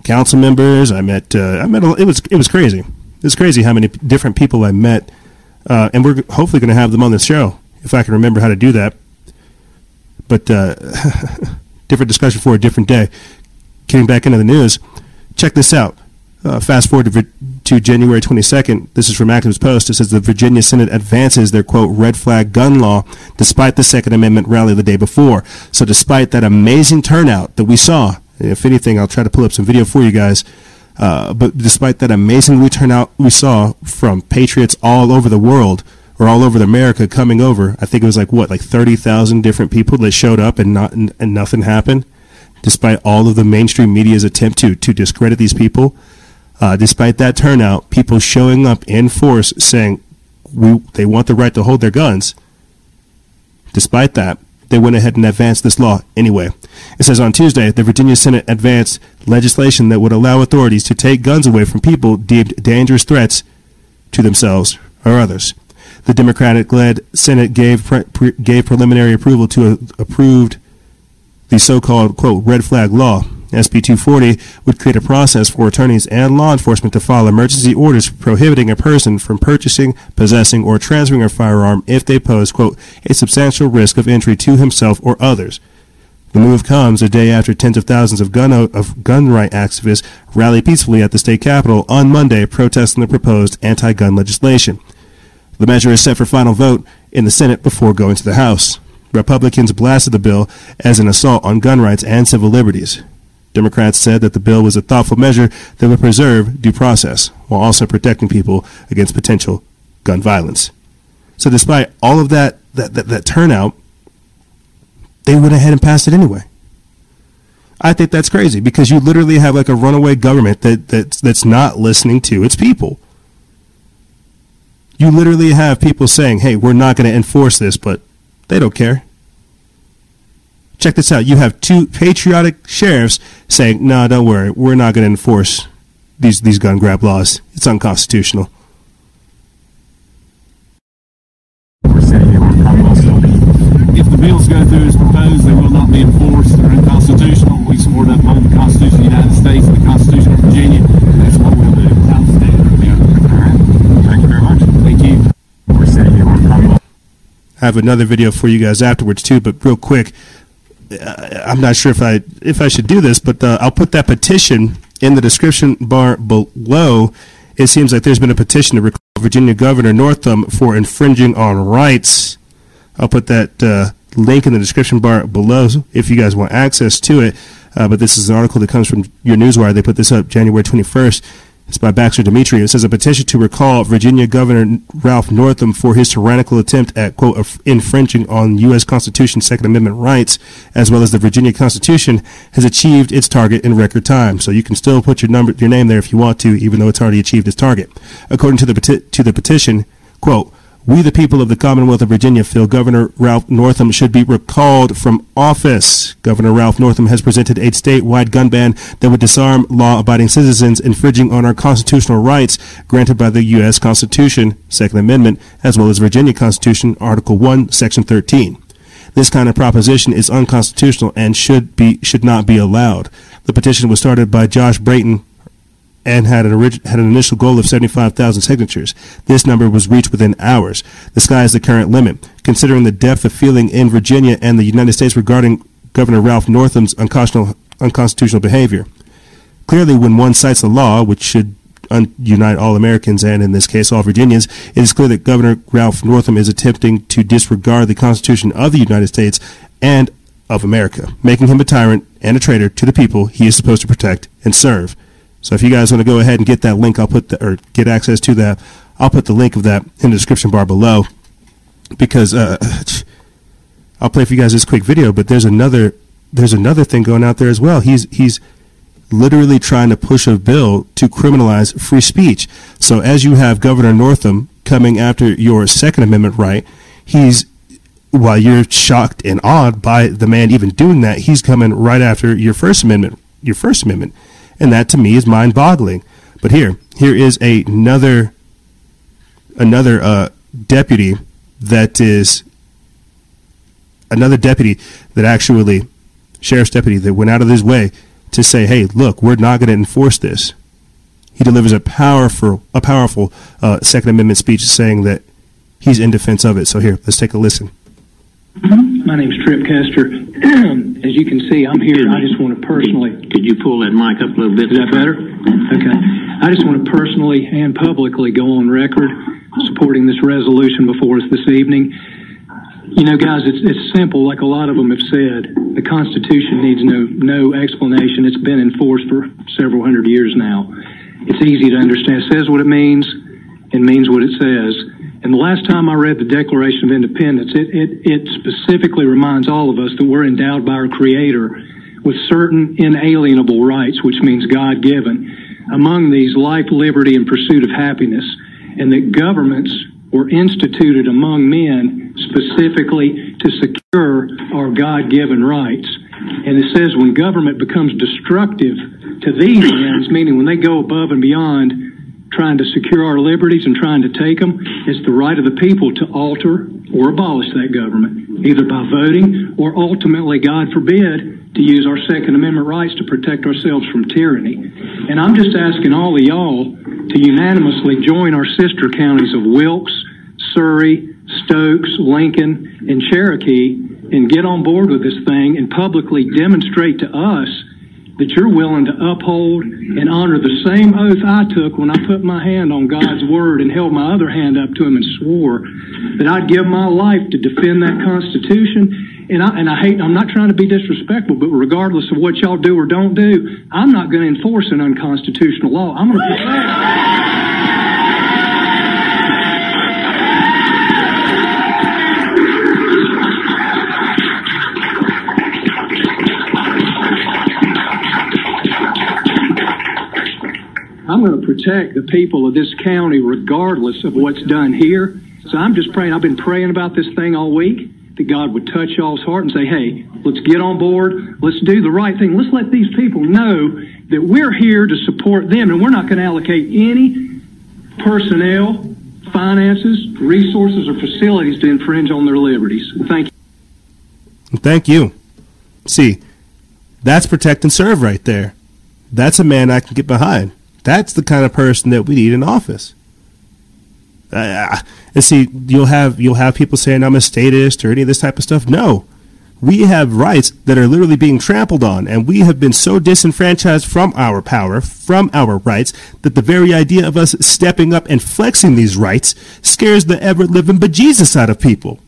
council members. I met, uh, I met. A, it was it was crazy. It was crazy how many different people I met, uh, and we're hopefully going to have them on the show if I can remember how to do that. But uh, different discussion for a different day. Getting back into the news, check this out. Uh, fast forward to, to, January 22nd. This is from Activist Post. It says the Virginia Senate advances their quote red flag gun law despite the Second Amendment rally the day before. So, despite that amazing turnout that we saw, if anything, I'll try to pull up some video for you guys. Uh, but despite that amazing turnout we saw from patriots all over the world or all over America coming over, I think it was like what, like 30,000 different people that showed up and not and nothing happened, despite all of the mainstream media's attempt to to discredit these people uh, despite that turnout, people showing up in force saying we, they want the right to hold their guns. Despite that, they went ahead and advanced this law anyway. It says on Tuesday, the Virginia Senate advanced legislation that would allow authorities to take guns away from people deemed dangerous threats to themselves or others. The Democratic-led Senate gave pre- gave preliminary approval to a, approved the so-called quote red flag law SB 240 would create a process for attorneys and law enforcement to file emergency orders prohibiting a person from purchasing, possessing, or transferring a firearm if they pose, quote, a substantial risk of injury to himself or others. The move comes a day after tens of thousands of gun, of gun right activists rallied peacefully at the state capitol on Monday protesting the proposed anti-gun legislation. The measure is set for final vote in the Senate before going to the House. Republicans blasted the bill as an assault on gun rights and civil liberties. Democrats said that the bill was a thoughtful measure that would preserve due process while also protecting people against potential gun violence. So despite all of that, that, that, that turnout, they went ahead and passed it anyway. I think that's crazy because you literally have like a runaway government that, that that's not listening to its people. You literally have people saying, "Hey, we're not going to enforce this," but they don't care. Check this out. You have two patriotic sheriffs saying, "No, don't worry. We're not going to enforce these these gun grab laws. It's unconstitutional." if the bills go through as proposed, they will not be enforced. They're unconstitutional. We support up on the Constitution of the United States and the Constitution of Virginia. And that's what we'll do. Thank you very much. Thank you. I have another video for you guys afterwards too, but real quick, I'm not sure if I if I should do this, but uh, I'll put that petition in the description bar below. It seems like there's been a petition to recall Virginia Governor Northam for infringing on rights. I'll put that uh, link in the description bar below if you guys want access to it. Uh, but this is an article that comes from YourNewsWire. They put this up January 21st. It's by Baxter Dmitry. It says a petition to recall Virginia Governor Ralph Northam for his tyrannical attempt at, quote, infringing on U.S. Constitution Second Amendment rights, as well as the Virginia Constitution, has achieved its target in record time. So you can still put your number, your name there if you want to, even though it's already achieved its target. According to the, peti- to the petition, quote, we, the people of the Commonwealth of Virginia, feel Governor Ralph Northam should be recalled from office. Governor Ralph Northam has presented a statewide gun ban that would disarm law abiding citizens infringing on our constitutional rights granted by the U.S. Constitution, Second Amendment, as well as Virginia Constitution, Article 1, Section 13. This kind of proposition is unconstitutional and should be should not be allowed. The petition was started by Josh Brayton, and had an, orig- had an initial goal of 75,000 signatures. This number was reached within hours. The sky is the current limit. Considering the depth of feeling in Virginia and the United States regarding Governor Ralph Northam's unconstitutional, unconstitutional behavior. Clearly, when one cites the law, which should un- unite all Americans and, in this case, all Virginians, it is clear that Governor Ralph Northam is attempting to disregard the Constitution of the United States and of America, making him a tyrant and a traitor to the people he is supposed to protect and serve. So if you guys want to go ahead and get that link, I'll put the, or get access to that. I'll put the link of that in the description bar below because uh, I'll play for you guys this quick video. But there's another there's another thing going out there as well. He's he's literally trying to push a bill to criminalize free speech. So as you have Governor Northam coming after your Second Amendment right, he's while you're shocked and awed by the man even doing that, he's coming right after your First Amendment. Your First Amendment and that to me is mind-boggling. But here, here is a, another another uh, deputy that is another deputy that actually sheriff's deputy that went out of his way to say, "Hey, look, we're not going to enforce this." He delivers a powerful a powerful uh, Second Amendment speech saying that he's in defense of it. So here, let's take a listen. Mm-hmm. My name is Trip Kester. As you can see, I'm here. I just want to personally. Could you pull that mic up a little bit? Is that better? Okay. I just want to personally and publicly go on record supporting this resolution before us this evening. You know, guys, it's, it's simple. Like a lot of them have said, the Constitution needs no no explanation. It's been enforced for several hundred years now. It's easy to understand. It says what it means and means what it says. And the last time I read the Declaration of Independence, it, it, it specifically reminds all of us that we're endowed by our Creator with certain inalienable rights, which means God given. Among these, life, liberty, and pursuit of happiness. And that governments were instituted among men specifically to secure our God given rights. And it says when government becomes destructive to these ends, meaning when they go above and beyond trying to secure our liberties and trying to take them, it's the right of the people to alter or abolish that government, either by voting or ultimately, God forbid, to use our Second Amendment rights to protect ourselves from tyranny. And I'm just asking all of y'all to unanimously join our sister counties of Wilkes, Surry, Stokes, Lincoln, and Cherokee and get on board with this thing and publicly demonstrate to us that you're willing to uphold and honor the same oath I took when I put my hand on God's word and held my other hand up to him and swore that I'd give my life to defend that Constitution. And I, and I hate, I'm not trying to be disrespectful, but regardless of what y'all do or don't do, I'm not going to enforce an unconstitutional law. I'm going to protect. I'm going to protect the people of this county regardless of what's done here. So I'm just praying. I've been praying about this thing all week that God would touch y'all's heart and say, hey, let's get on board. Let's do the right thing. Let's let these people know that we're here to support them and we're not going to allocate any personnel, finances, resources, or facilities to infringe on their liberties. Thank you. Thank you. See, that's protect and serve right there. That's a man I can get behind. That's the kind of person that we need in office. Uh, and see, you'll have you'll have people saying I'm a statist or any of this type of stuff. No, we have rights that are literally being trampled on, and we have been so disenfranchised from our power, from our rights, that the very idea of us stepping up and flexing these rights scares the ever living bejesus out of people.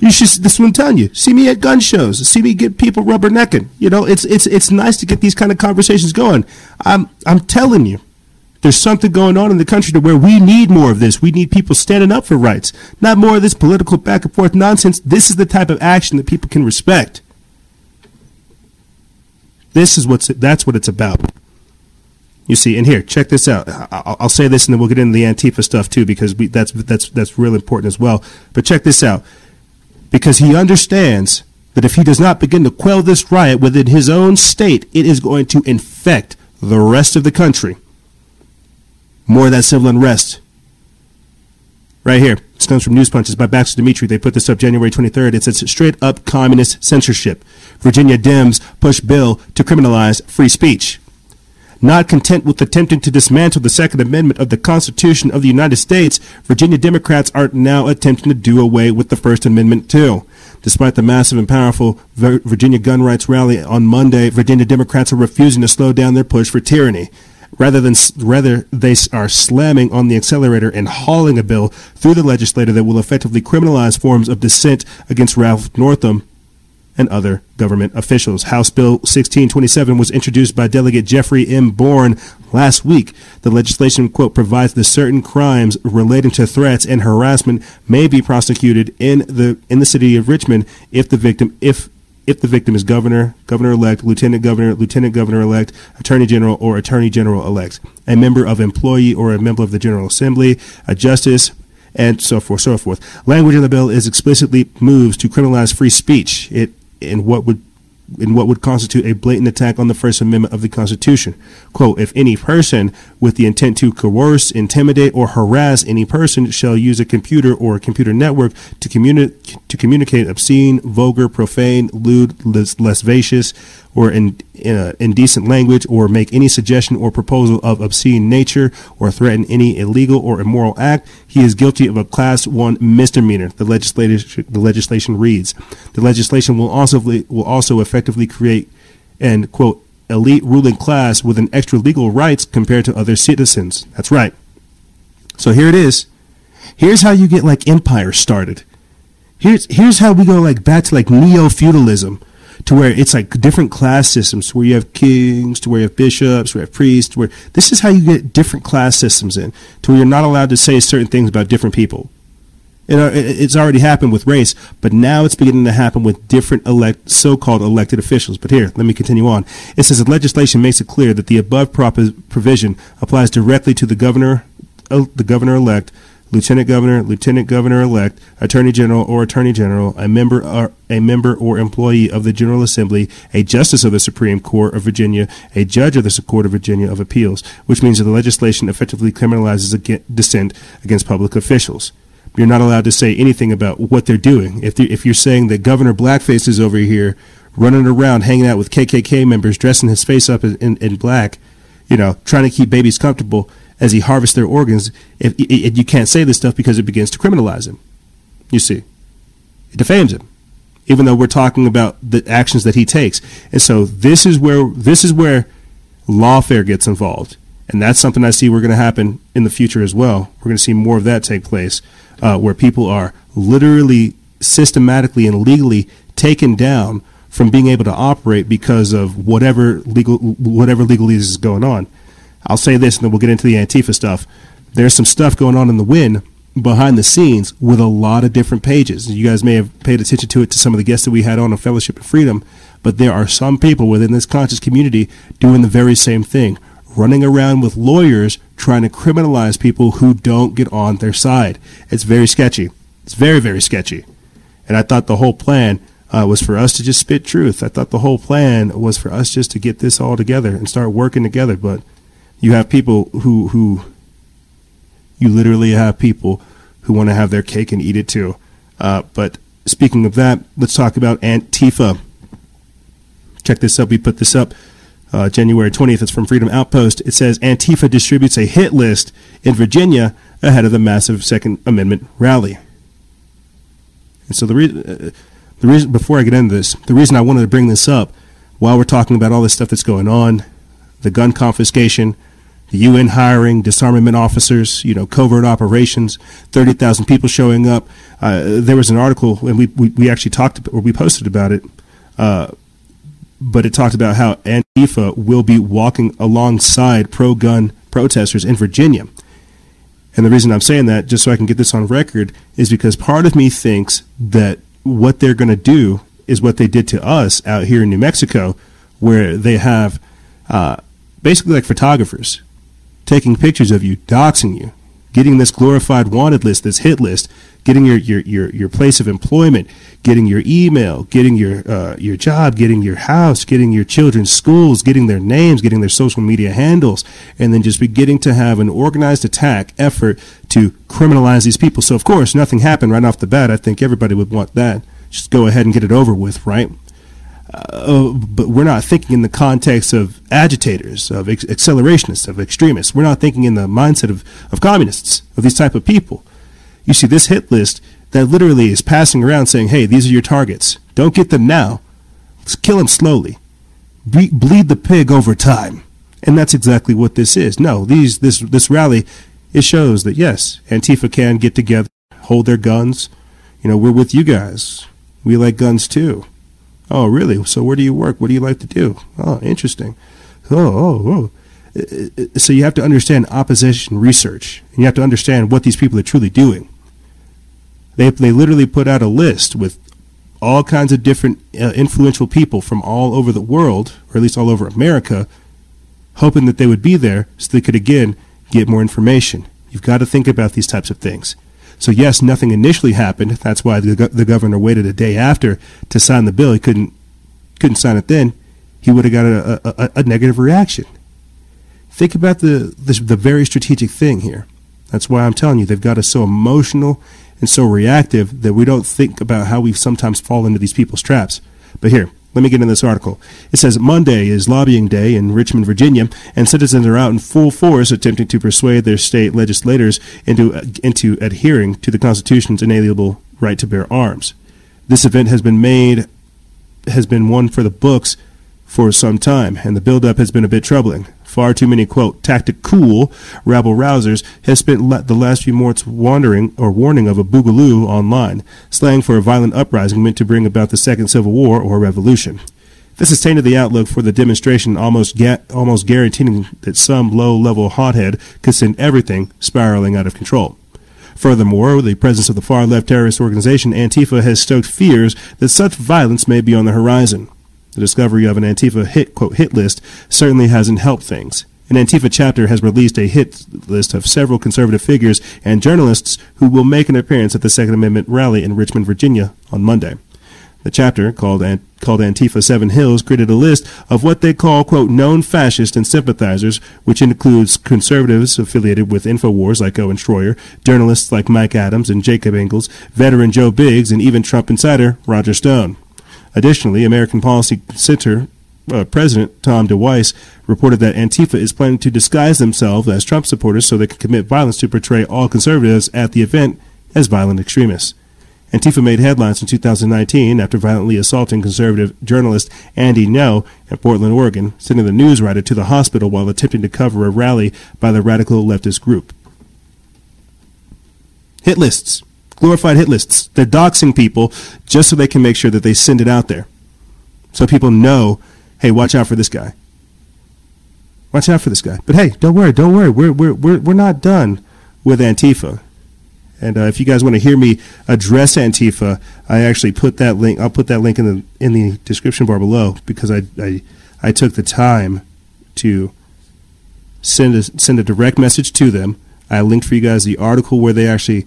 You should. This one telling you. See me at gun shows. See me get people rubbernecking. You know, it's it's it's nice to get these kind of conversations going. I'm I'm telling you, there's something going on in the country to where we need more of this. We need people standing up for rights, not more of this political back and forth nonsense. This is the type of action that people can respect. This is what's that's what it's about. You see, and here, check this out. I'll, I'll say this, and then we'll get into the Antifa stuff too, because we, that's that's that's real important as well. But check this out because he understands that if he does not begin to quell this riot within his own state, it is going to infect the rest of the country. More of that civil unrest. Right here. This comes from News Punches by Baxter Dmitry. They put this up January 23rd. It says straight up communist censorship. Virginia Dems push bill to criminalize free speech. Not content with attempting to dismantle the Second Amendment of the Constitution of the United States, Virginia Democrats are now attempting to do away with the First Amendment too. Despite the massive and powerful Virginia gun rights rally on Monday, Virginia Democrats are refusing to slow down their push for tyranny. Rather than rather they are slamming on the accelerator and hauling a bill through the legislature that will effectively criminalize forms of dissent against Ralph Northam and other government officials. House Bill 1627 was introduced by Delegate Jeffrey M. Bourne last week. The legislation, quote, provides that certain crimes relating to threats and harassment may be prosecuted in the in the city of Richmond if the victim if if the victim is governor, governor elect, lieutenant governor, lieutenant governor elect, attorney general, or attorney general elect, a member of employee or a member of the General Assembly, a justice, and so forth, so forth. Language in the bill is explicitly moves to criminalize free speech. It in what would in what would constitute a blatant attack on the First Amendment of the Constitution. Quote, if any person with the intent to coerce, intimidate, or harass any person shall use a computer or a computer network to, communi- to communicate obscene, vulgar, profane, lewd, lascivious, or in, uh, indecent language, or make any suggestion or proposal of obscene nature, or threaten any illegal or immoral act, he is guilty of a class one misdemeanor. The legislation, the legislation reads, the legislation will also will also effectively create and quote elite ruling class with an extra legal rights compared to other citizens. That's right. So here it is. Here's how you get like empire started. Here's here's how we go like back to like neo feudalism to where it's like different class systems where you have kings, to where you have bishops, where you have priests, where this is how you get different class systems in, to where you're not allowed to say certain things about different people. Know, it's already happened with race, but now it's beginning to happen with different elect, so-called elected officials. But here, let me continue on. It says the legislation makes it clear that the above provision applies directly to the governor, uh, the governor-elect, lieutenant governor, lieutenant governor elect, attorney general or attorney general, a member or a member or employee of the General Assembly, a justice of the Supreme Court of Virginia, a judge of the Court of Virginia of Appeals, which means that the legislation effectively criminalizes dissent against public officials. You're not allowed to say anything about what they're doing. If they, if you're saying that Governor Blackface is over here running around hanging out with KKK members, dressing his face up in, in, in black, you know, trying to keep babies comfortable, as he harvests their organs, if, if, you can't say this stuff because it begins to criminalize him. You see, it defames him. even though we're talking about the actions that he takes. And so this is where this is where lawfare gets involved, and that's something I see we're going to happen in the future as well. We're going to see more of that take place, uh, where people are literally, systematically, and legally taken down from being able to operate because of whatever legal whatever legalese is going on. I'll say this, and then we'll get into the Antifa stuff. There's some stuff going on in the wind behind the scenes with a lot of different pages. You guys may have paid attention to it to some of the guests that we had on a Fellowship of Freedom, but there are some people within this conscious community doing the very same thing, running around with lawyers trying to criminalize people who don't get on their side. It's very sketchy. It's very, very sketchy. And I thought the whole plan uh, was for us to just spit truth. I thought the whole plan was for us just to get this all together and start working together. But you have people who who you literally have people who want to have their cake and eat it too. Uh, but speaking of that, let's talk about Antifa. Check this up. We put this up uh, January 20th. It's from Freedom Outpost. It says Antifa distributes a hit list in Virginia ahead of the massive Second Amendment rally. And so the reason, uh, the reason before I get into this, the reason I wanted to bring this up while we're talking about all this stuff that's going on, the gun confiscation, the UN hiring disarmament officers, you know, covert operations, 30,000 people showing up. Uh, there was an article, and we, we, we, actually talked, or we posted about it, uh, but it talked about how Antifa will be walking alongside pro gun protesters in Virginia. And the reason I'm saying that, just so I can get this on record, is because part of me thinks that what they're going to do is what they did to us out here in New Mexico, where they have uh, basically like photographers taking pictures of you, doxing you, getting this glorified wanted list, this hit list, getting your, your, your, your place of employment, getting your email, getting your, uh, your job, getting your house, getting your children's schools, getting their names, getting their social media handles, and then just beginning to have an organized attack effort to criminalize these people. So, of course, nothing happened right off the bat. I think everybody would want that. Just go ahead and get it over with, right? Uh, but we're not thinking in the context of agitators, of ex- accelerationists, of extremists. We're not thinking in the mindset of, of communists, of these type of people. You see this hit list that literally is passing around saying, hey, these are your targets. Don't get them now. Let's kill them slowly. Ble- bleed the pig over time. And that's exactly what this is. No, these this this rally, it shows that yes, Antifa can get together, hold their guns. You know, we're with you guys. We like guns too. Oh, really? So where do you work? What do you like to do? Oh, interesting. Oh, oh, oh. So you have to understand opposition research, and you have to understand what these people are truly doing. They they literally put out a list with all kinds of different uh, influential people from all over the world, or at least all over America, hoping that they would be there so they could again get more information. You've got to think about these types of things. So yes, nothing initially happened. That's why the, the governor waited a day after to sign the bill. He couldn't couldn't sign it then. He would have got a, a, a negative reaction. Think about the, the the very strategic thing here. That's why I'm telling you they've got us so emotional and so reactive that we don't think about how we sometimes fall into these people's traps. But here, let me get in this article. It says Monday is lobbying day in Richmond, Virginia, and citizens are out in full force attempting to persuade their state legislators into, into adhering to the Constitution's inalienable right to bear arms. This event has been made, has been one for the books for some time, and the buildup has been a bit troubling. Far too many, quote, tacticool rabble rousers have spent the last few months wandering or warning of a boogaloo online, slang for a violent uprising meant to bring about the second civil war or revolution. This has tainted the outlook for the demonstration, almost ga- almost guaranteeing that some low-level hothead could send everything spiraling out of control. Furthermore, the presence of the far-left terrorist organization Antifa has stoked fears that such violence may be on the horizon. The discovery of an Antifa hit quote hit list certainly hasn't helped things. An Antifa chapter has released a hit list of several conservative figures and journalists who will make an appearance at the Second Amendment rally in Richmond, Virginia on Monday. The chapter, called, called Antifa Seven Hills, created a list of what they call, quote, known fascists and sympathizers, which includes conservatives affiliated with InfoWars like Owen Shroyer, journalists like Mike Adams and Jacob Engels, veteran Joe Biggs, and even Trump insider Roger Stone. Additionally, American Policy Center uh, President Tom DeWeese reported that Antifa is planning to disguise themselves as Trump supporters so they can commit violence to portray all conservatives at the event as violent extremists. Antifa made headlines in 2019 after violently assaulting conservative journalist Andy Ngo in Portland, Oregon, sending the news writer to the hospital while attempting to cover a rally by the radical leftist group. Hit lists, glorified hit lists. They're doxing people just so they can make sure that they send it out there. So people know, hey, watch out for this guy. Watch out for this guy. But hey, don't worry, don't worry. We're, we're, we're, we're not done with Antifa. And uh, if you guys want to hear me address Antifa, I actually put that link. I'll put that link in the in the description bar below because I I, I took the time to send a send a direct message to them. I linked for you guys the article where they actually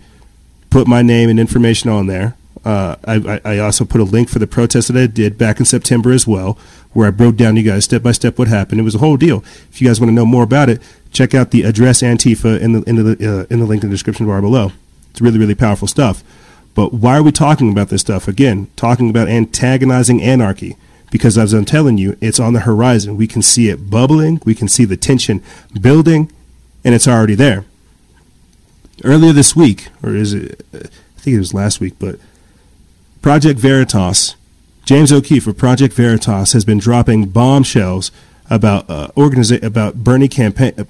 put my name and information on there. Uh, I, I also put a link for the protest that I did back in September as well, where I broke down you guys step by step what happened. It was a whole deal. If you guys want to know more about it, check out the address Antifa in the in the uh, in the link in the description bar below. It's really, really powerful stuff. But why are we talking about this stuff? Again, talking about antagonizing anarchy. Because as I'm telling you, it's on the horizon. We can see it bubbling, we can see the tension building, and it's already there. Earlier this week, or is it, I think it was last week, but Project Veritas, James O'Keefe of Project Veritas has been dropping bombshells about uh, organiza- about Bernie campaign, uh,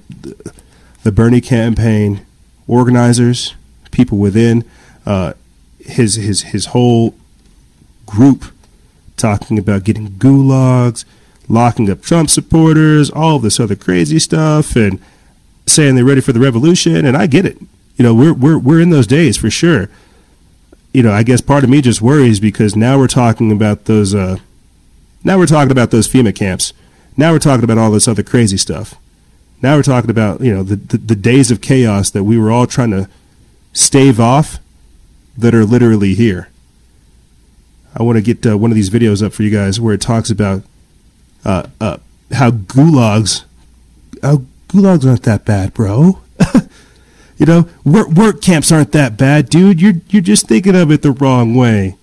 the Bernie campaign organizers, people within uh, his his his whole group talking about getting gulags, locking up Trump supporters, all this other crazy stuff, and saying they're ready for the revolution. And I get it. You know, we're we're we're in those days for sure. You know, I guess part of me just worries because now we're talking about those. Uh, now we're talking about those FEMA camps. Now we're talking about all this other crazy stuff. Now we're talking about you know the, the, the days of chaos that we were all trying to stave off that are literally here. I want to get uh, one of these videos up for you guys where it talks about uh, uh, how gulags, how gulags aren't that bad, bro. You know, work, work camps aren't that bad, dude. You're you're just thinking of it the wrong way.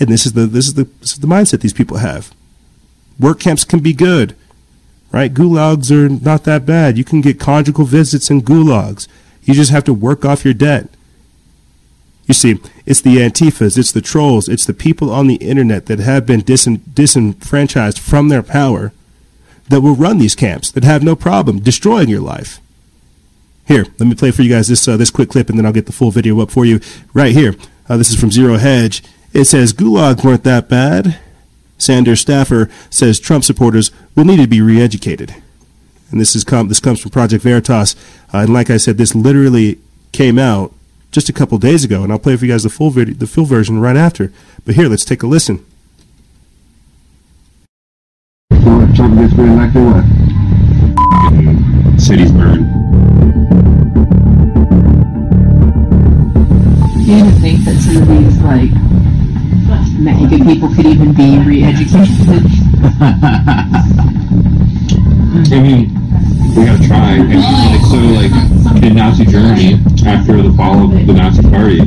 And this is the this is the this is the mindset these people have. Work camps can be good, right? Gulags are not that bad. You can get conjugal visits in gulags. You just have to work off your debt. You see, it's the Antifas, it's the trolls, it's the people on the internet that have been disin- disenfranchised from their power that will run these camps that have no problem destroying your life. Here, let me play for you guys this uh, this quick clip, and then I'll get the full video up for you right here. Uh, this is from Zero Hedge. It says gulags weren't that bad. Sanders staffer says Trump supporters will need to be re-educated. And this is com- this comes from Project Veritas, uh, and like I said, this literally came out just a couple days ago, and I'll play for you guys the full video, the full version right after. But here, let's take a listen. So if Trump gets reelected, what? cities burn. Do you think that some of these like MAGA people could even be re-educated? I mean, we gotta try. And, like, so, like, in Nazi Germany, after the fall of the Nazi Party,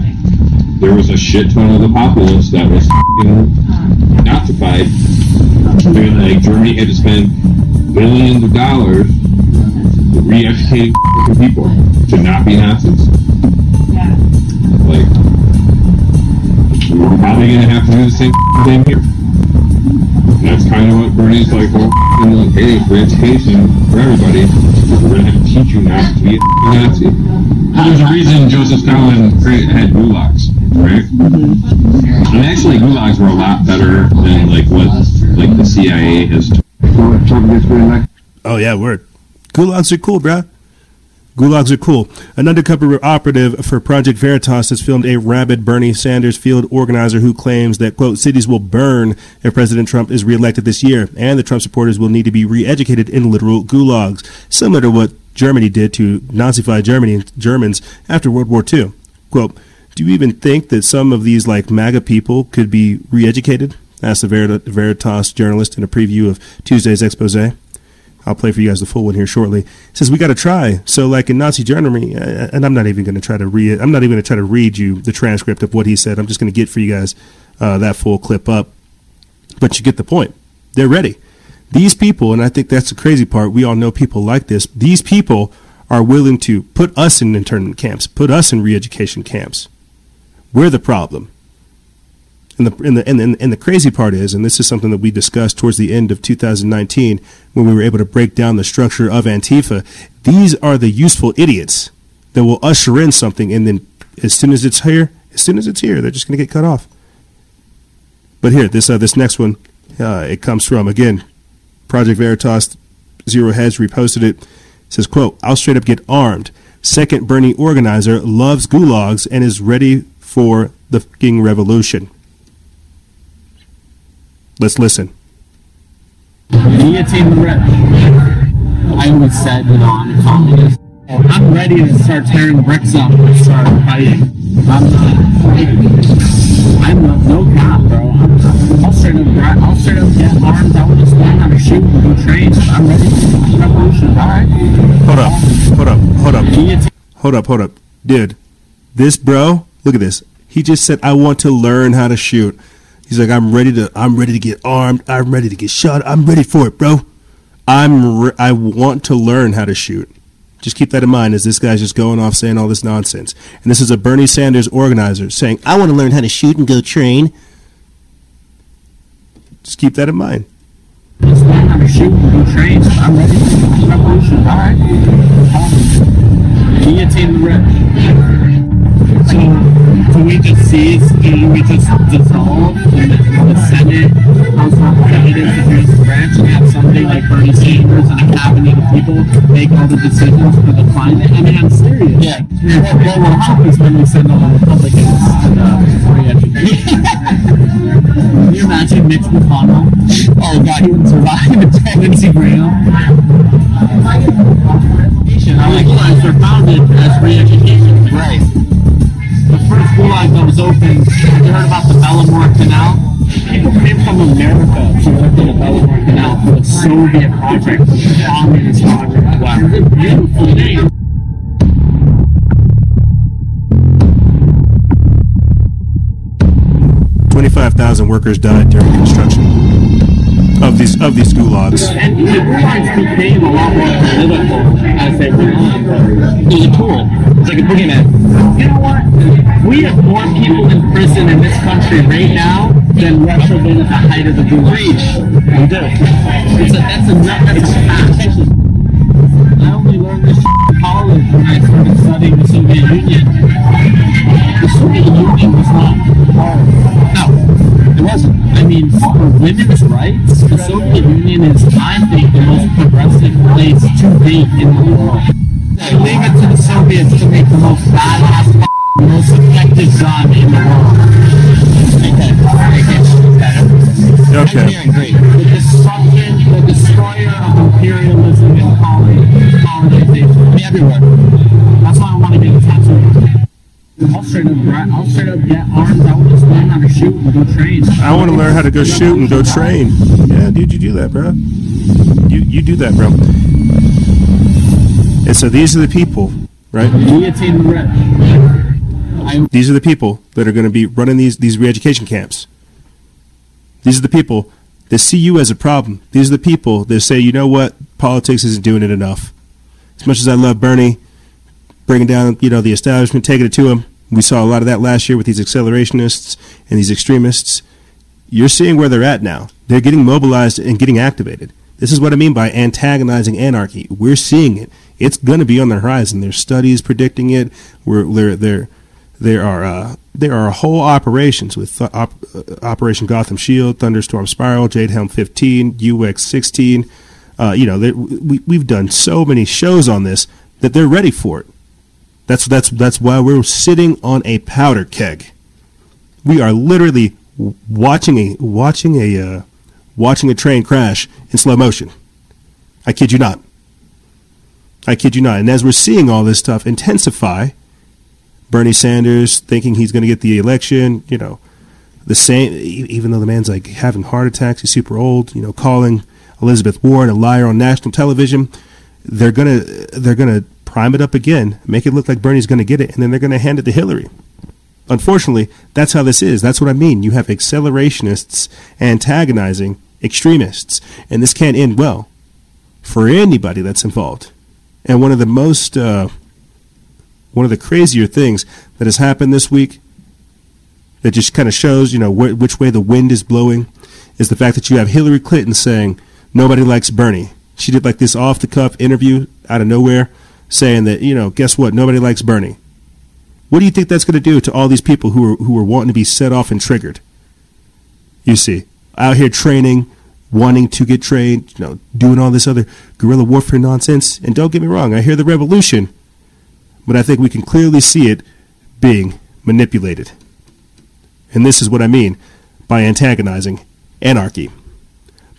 there was a shit ton of the populace that was Nazified. And, like, Germany had to spend billions of dollars re-educating people to not be Nazis. Yeah. Like, we're probably gonna have to do the same thing here. And that's kind of what Bernie's like, oh, well, like, hey, for education, for everybody, we're gonna have to teach you not to be a Nazi. There's a reason Joseph Stalin had gulags, right? Mm-hmm. And actually, gulags were a lot better than, like, what, like, the CIA has So if Trump gets reelected, Oh yeah, word. Gulags are cool, bruh. Gulags are cool. An undercover operative for Project Veritas has filmed a rabid Bernie Sanders field organizer who claims that, quote, cities will burn if President Trump is reelected this year, and the Trump supporters will need to be re educated in literal gulags, similar to what Germany did to Nazify Germany Germans after World War II. Quote, do you even think that some of these, like MAGA people, could be re educated? asked the Veritas journalist in a preview of Tuesday's expose. I'll play for you guys the full one here shortly. Says we got to try. So, like in Nazi Germany, uh, and I'm not even going to try to read. I'm not even going to try to read you the transcript of what he said. I'm just going to get for you guys uh, that full clip up. But you get the point. They're ready. These people, and I think that's the crazy part. We all know people like this. These people are willing to put us in internment camps, put us in re-education camps. We're the problem. And the, and, the, and, the, and the crazy part is, and this is something that we discussed towards the end of 2019 when we were able to break down the structure of Antifa, these are the useful idiots that will usher in something, and then as soon as it's here, as soon as it's here, they're just going to get cut off. But here, this uh, this next one, uh, it comes from again, Project Veritas, Zero Hedge reposted it. it. Says, "quote I'll straight up get armed. Second Bernie organizer loves gulags and is ready for the fucking revolution." Let's listen. The rich. I always said, you know, I'm a communist. I'm ready to start tearing bricks up and start fighting. I'm not. I'm not, no cap, bro. I'm, I'll straight up, I'll straight up get armed. I will just learn how to shoot and go train. I'm ready for the revolution. All right. Hold up, hold up, hold up, hold up, hold up, dude. This bro, look at this. He just said, "I want to learn how to shoot." He's like, "I'm ready to, I'm ready to get armed. I'm ready to get shot. I'm ready for it, bro. I'm, re- I want to learn how to shoot." Just keep that in mind as this guy's just going off saying all this nonsense. And this is a Bernie Sanders organizer saying, "I want to learn how to shoot and go train." Just keep that in mind. I'm ready. All right. Guillotine the. So, do we just seize, do we just dissolve the, the Senate, House of Representatives, the branch, and have somebody like Bernie Sanders and a cabinet of people make all the decisions for the climate? I mean, I'm serious. Yeah. What will help is when we send all the Republicans to the free education. Can you imagine Mitch McConnell? Oh God, he wouldn't survive. Lindsey Graham. I'm like, gulags were founded as free education. Right. First gulag that was have you heard about the Belomor Canal? People came from America to work in the Belomor Canal for the Soviet project, the communist project. Wow. Beautiful name. Twenty-five thousand workers died during construction of these of these gulags. And the gulags became a lot more political as they went on. It was a tool. It's like a boogeyman. You know what? We have more people in prison in this country right now than Russia did at the height of the gulag. We do. It's a, that's a. That's a fact. I only learned I started studying the Soviet Union. The Soviet Union was not hard. No, it wasn't. I mean, for women's rights, the Soviet Union is, I think, the most progressive place to be in the world. Leave it to the Soviets to make the most badass, f- most effective gun in the world. Okay, Okay. The destruction, the destroyer of imperialism and coloni- colonization. Everywhere. That's why I want to get a tattoo. I'll straight up, gra- I'll straight up get armed. I will just learn how to shoot and go train. I want to learn how to go shoot and go train. Yeah, dude, you do that, bro. You you do that, bro. And so these are the people, right? Guillotine the rich. These are the people that are going to be running these these re-education camps. These are the people that see you as a problem. These are the people that say, you know what, politics isn't doing it enough. As much as I love Bernie, bringing down you know the establishment, taking it to him. We saw a lot of that last year with these accelerationists and these extremists. You're seeing where they're at now. They're getting mobilized and getting activated. This is what I mean by antagonizing anarchy. We're seeing it. It's going to be on the horizon. There's studies predicting it. We're there. There, there are uh, there are whole operations with th- op- uh, Operation Gotham Shield, Thunderstorm Spiral, Jade Helm 15, UX 16. Uh, you know, they- we we've done so many shows on this that they're ready for it. That's that's that's why we're sitting on a powder keg. We are literally watching a watching a uh, watching a train crash in slow motion. I kid you not. I kid you not. And as we're seeing all this stuff intensify, Bernie Sanders thinking he's going to get the election, you know, the same, even though the man's like having heart attacks, he's super old, you know, calling Elizabeth Warren a liar on national television. They're gonna they're gonna prime it up again, make it look like Bernie's to get it, and then they're to hand it to Hillary. Unfortunately, that's how this is. That's what I mean. You have accelerationists antagonizing extremists, and this can't end well for anybody that's involved. And one of the most, uh, one of the crazier things that has happened this week that just kind of shows, you know, wh- which way the wind is blowing is the fact that you have Hillary Clinton saying nobody likes Bernie. She did like this off the cuff interview out of nowhere saying that, you know, guess what? Nobody likes Bernie. What do you think that's going to do to all these people who are who are wanting to be set off and triggered? You see, out here training, wanting to get trained, you know, doing all this other guerrilla warfare nonsense. And don't get me wrong, I hear the revolution, but I think we can clearly see it being manipulated. And this is what I mean by antagonizing anarchy.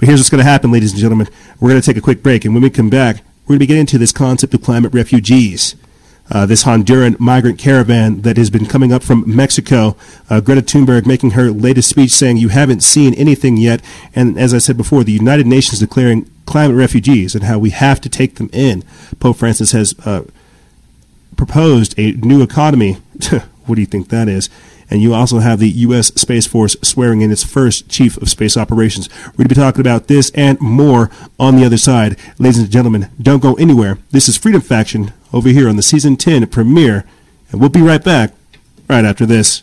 But here's what's going to happen, ladies and gentlemen. We're going to take a quick break, and when we come back, we're going to get into this concept of climate refugees. Uh, this Honduran migrant caravan that has been coming up from Mexico. Uh, Greta Thunberg making her latest speech saying, You haven't seen anything yet. And as I said before, the United Nations declaring climate refugees and how we have to take them in. Pope Francis has uh, proposed a new economy. what do you think that is? And you also have the U.S. Space Force swearing in its first chief of space operations. We're going to be talking about this and more on the other side. Ladies and gentlemen, don't go anywhere. This is Freedom Faction over here on the season 10 premiere. And we'll be right back right after this.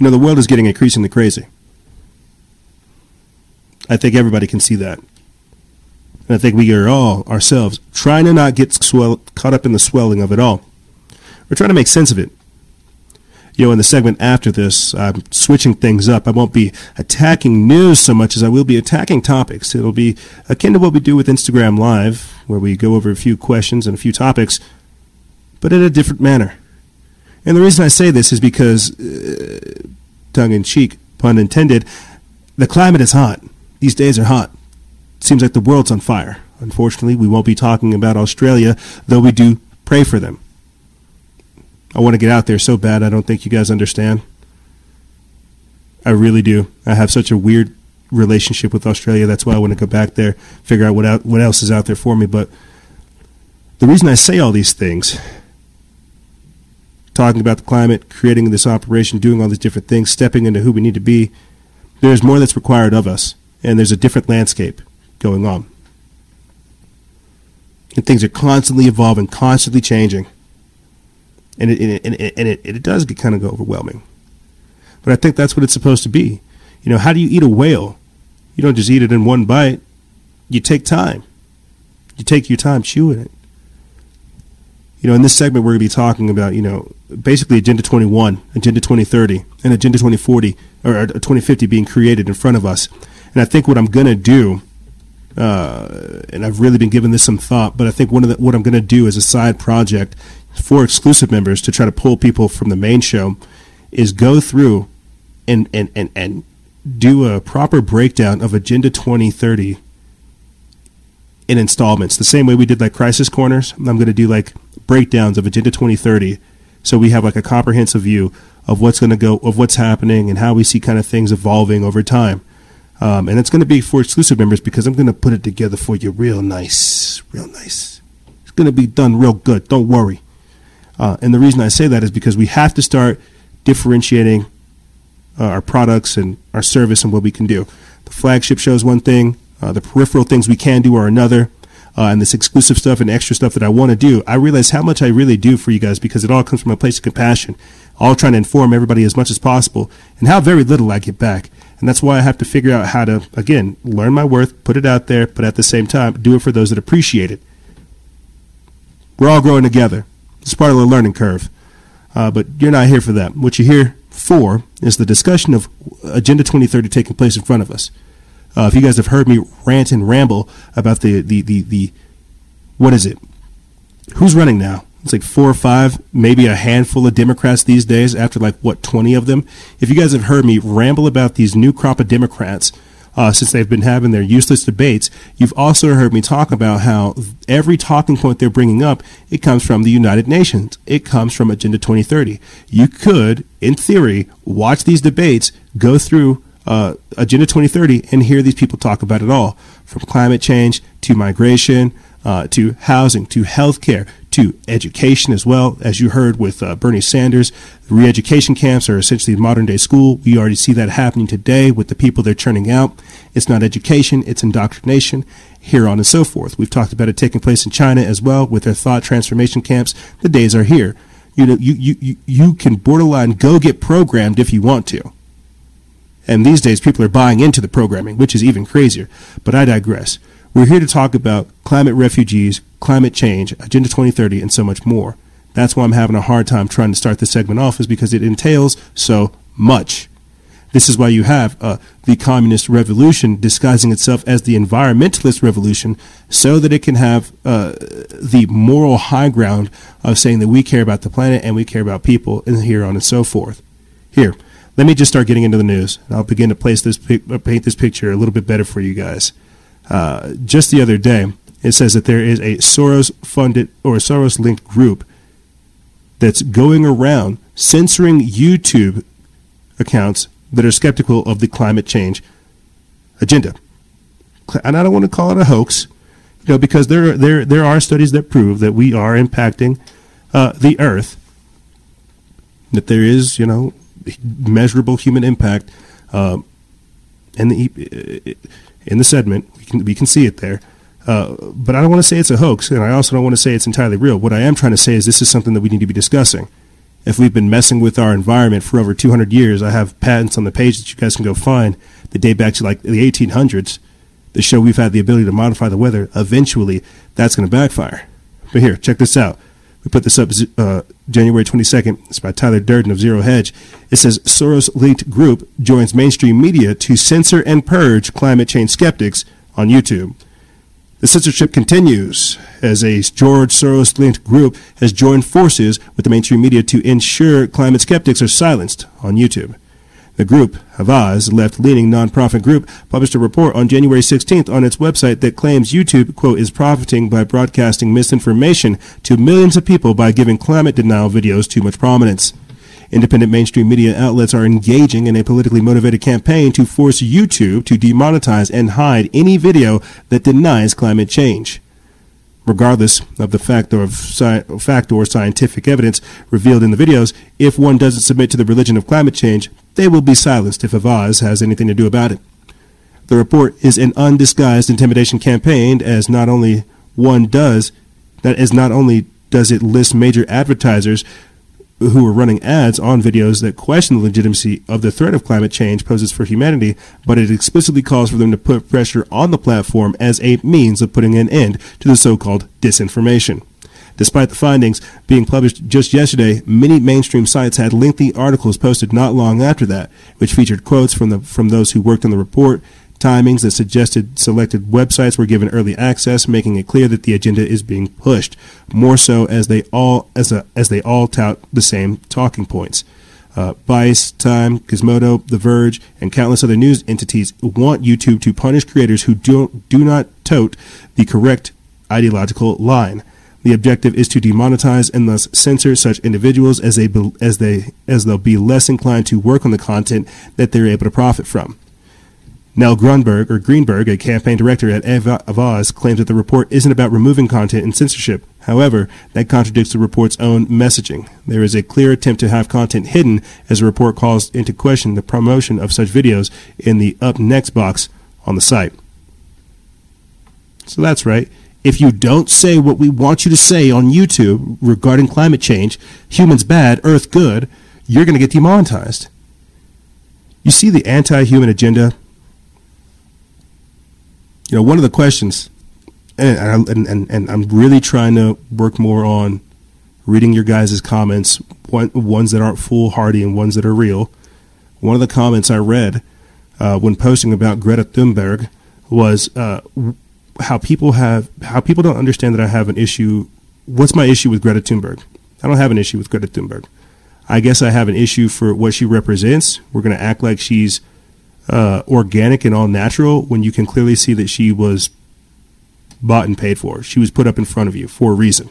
You know, the world is getting increasingly crazy. I think everybody can see that. And I think we are all ourselves trying to not get swell, caught up in the swelling of it all. We're trying to make sense of it. You know, in the segment after this, I'm switching things up. I won't be attacking news so much as I will be attacking topics. It'll be akin to what we do with Instagram Live, where we go over a few questions and a few topics, but in a different manner. And the reason I say this is because, uh, tongue in cheek, pun intended, the climate is hot. These days are hot. It seems like the world's on fire. Unfortunately, we won't be talking about Australia, though we do pray for them. I want to get out there so bad. I don't think you guys understand. I really do. I have such a weird relationship with Australia. That's why I want to go back there, figure out what out, what else is out there for me. But the reason I say all these things, talking about the climate, creating this operation, doing all these different things, stepping into who we need to be, there's more that's required of us, and there's a different landscape going on. And things are constantly evolving, constantly changing. And it, and it, and it, it does get kind of go overwhelming. But I think that's what it's supposed to be. You know, how do you eat a whale? You don't just eat it in one bite. You take time. You take your time chewing it. You know, in this segment, we're going to be talking about, you know, basically Agenda 21, Agenda 2030, and Agenda 2040 or 2050 being created in front of us. And I think what I'm going to do, uh, and I've really been giving this some thought, but I think one of the, what I'm going to do as a side project for exclusive members to try to pull people from the main show is go through and, and, and, and do a proper breakdown of Agenda 2030 in installments, the same way we did like Crisis Corners. I'm going to do like breakdowns of Agenda 2030 so we have like a comprehensive view of what's going to go, of what's happening and how we see kind of things evolving over time. Um, and it's going to be for exclusive members because I'm going to put it together for you real nice, real nice. It's going to be done real good. Don't worry. Uh, and the reason I say that is because we have to start differentiating uh, our products and our service and what we can do. The flagship shows one thing. Uh, the peripheral things we can do are another. Uh, and this exclusive stuff and extra stuff that I want to do, I realize how much I really do for you guys because it all comes from a place of compassion, all trying to inform everybody as much as possible, and how very little I get back. And that's why I have to figure out how to, again, learn my worth, put it out there, but at the same time, do it for those that appreciate it. We're all growing together. It's part of the learning curve. Uh, but you're not here for that. What you're here for is the discussion of Agenda 2030 taking place in front of us. Uh, if you guys have heard me rant and ramble about the, the, the, the, what is it? Who's running now? It's like four or five, maybe a handful of Democrats these days after like, what, 20 of them? If you guys have heard me ramble about these new crop of Democrats, uh, since they've been having their useless debates, you've also heard me talk about how every talking point they're bringing up, it comes from the United Nations. It comes from Agenda 2030. You could, in theory, watch these debates, go through uh, Agenda 2030 and hear these people talk about it all from climate change to migration uh, to housing to healthcare to education as well. As you heard with uh, Bernie Sanders, re education camps are essentially modern day school. We already see that happening today with the people they're churning out. It's not education, it's indoctrination, here on and so forth. We've talked about it taking place in China as well with their thought transformation camps. The days are here. You know, you, you, you can borderline go get programmed if you want to. And these days, people are buying into the programming, which is even crazier. But I digress. We're here to talk about climate refugees, climate change, Agenda 2030, and so much more. That's why I'm having a hard time trying to start this segment off, is because it entails so much. This is why you have uh, the communist revolution disguising itself as the environmentalist revolution so that it can have uh, the moral high ground of saying that we care about the planet and we care about people and here on and so forth. Here, let me just start getting into the news. I'll begin to place this uh, paint this picture a little bit better for you guys. Uh, just the other day, it says that there is a Soros funded or Soros linked group that's going around censoring YouTube accounts that are skeptical of the climate change agenda. And I don't want to call it a hoax, you know, because there there there are studies that prove that we are impacting uh, the Earth. That there is, you know, measurable human impact uh, in the in the segment. We can we can see it there. Uh, but I don't want to say it's a hoax, and I also don't want to say it's entirely real. What I am trying to say is this is something that we need to be discussing. If we've been messing with our environment for over 200 years, I have patents on the page that you guys can go find that date back to like the 1800s that show we've had the ability to modify the weather. Eventually, that's going to backfire. But here, check this out. We put this up uh, January 22nd. It's by Tyler Durden of Zero Hedge. It says Soros linked group joins mainstream media to censor and purge climate change skeptics on YouTube. The censorship continues as a George Soros linked group has joined forces with the mainstream media to ensure climate skeptics are silenced on YouTube. The group, Avaaz, left-leaning nonprofit group, published a report on January 16th on its website that claims YouTube, quote, is profiting by broadcasting misinformation to millions of people by giving climate denial videos too much prominence. Independent mainstream media outlets are engaging in a politically motivated campaign to force YouTube to demonetize and hide any video that denies climate change. Regardless of the fact or, sci- fact or scientific evidence revealed in the videos, if one doesn't submit to the religion of climate change, they will be silenced if Avaaz has anything to do about it. The report is an undisguised intimidation campaign, as not only one does, that is not only does it list major advertisers who are running ads on videos that question the legitimacy of the threat of climate change poses for humanity, but it explicitly calls for them to put pressure on the platform as a means of putting an end to the so-called disinformation. Despite the findings being published just yesterday, many mainstream sites had lengthy articles posted not long after that, which featured quotes from the from those who worked on the report, timings that suggested selected websites were given early access, making it clear that the agenda is being pushed. More so as they all as a, as they all tout the same talking points. Uh, Vice, Time, Gizmodo, The Verge, and countless other news entities want YouTube to punish creators who do, do not tote the correct ideological line. The objective is to demonetize and thus censor such individuals as they be, as they as they'll be less inclined to work on the content that they're able to profit from. Nell Grunberg, or Greenberg, a campaign director at Avaaz, claims that the report isn't about removing content and censorship. However, that contradicts the report's own messaging. There is a clear attempt to have content hidden as the report calls into question the promotion of such videos in the Up Next box on the site. So that's right. If you don't say what we want you to say on YouTube regarding climate change, humans bad, Earth good, you're going to get demonetized. You see the anti human agenda? You know, one of the questions, and, and, and, and I'm really trying to work more on reading your guys' comments, one, ones that aren't foolhardy and ones that are real. One of the comments I read uh, when posting about Greta Thunberg was uh, how people have how people don't understand that I have an issue. What's my issue with Greta Thunberg? I don't have an issue with Greta Thunberg. I guess I have an issue for what she represents. We're going to act like she's uh, organic and all natural when you can clearly see that she was bought and paid for. She was put up in front of you for a reason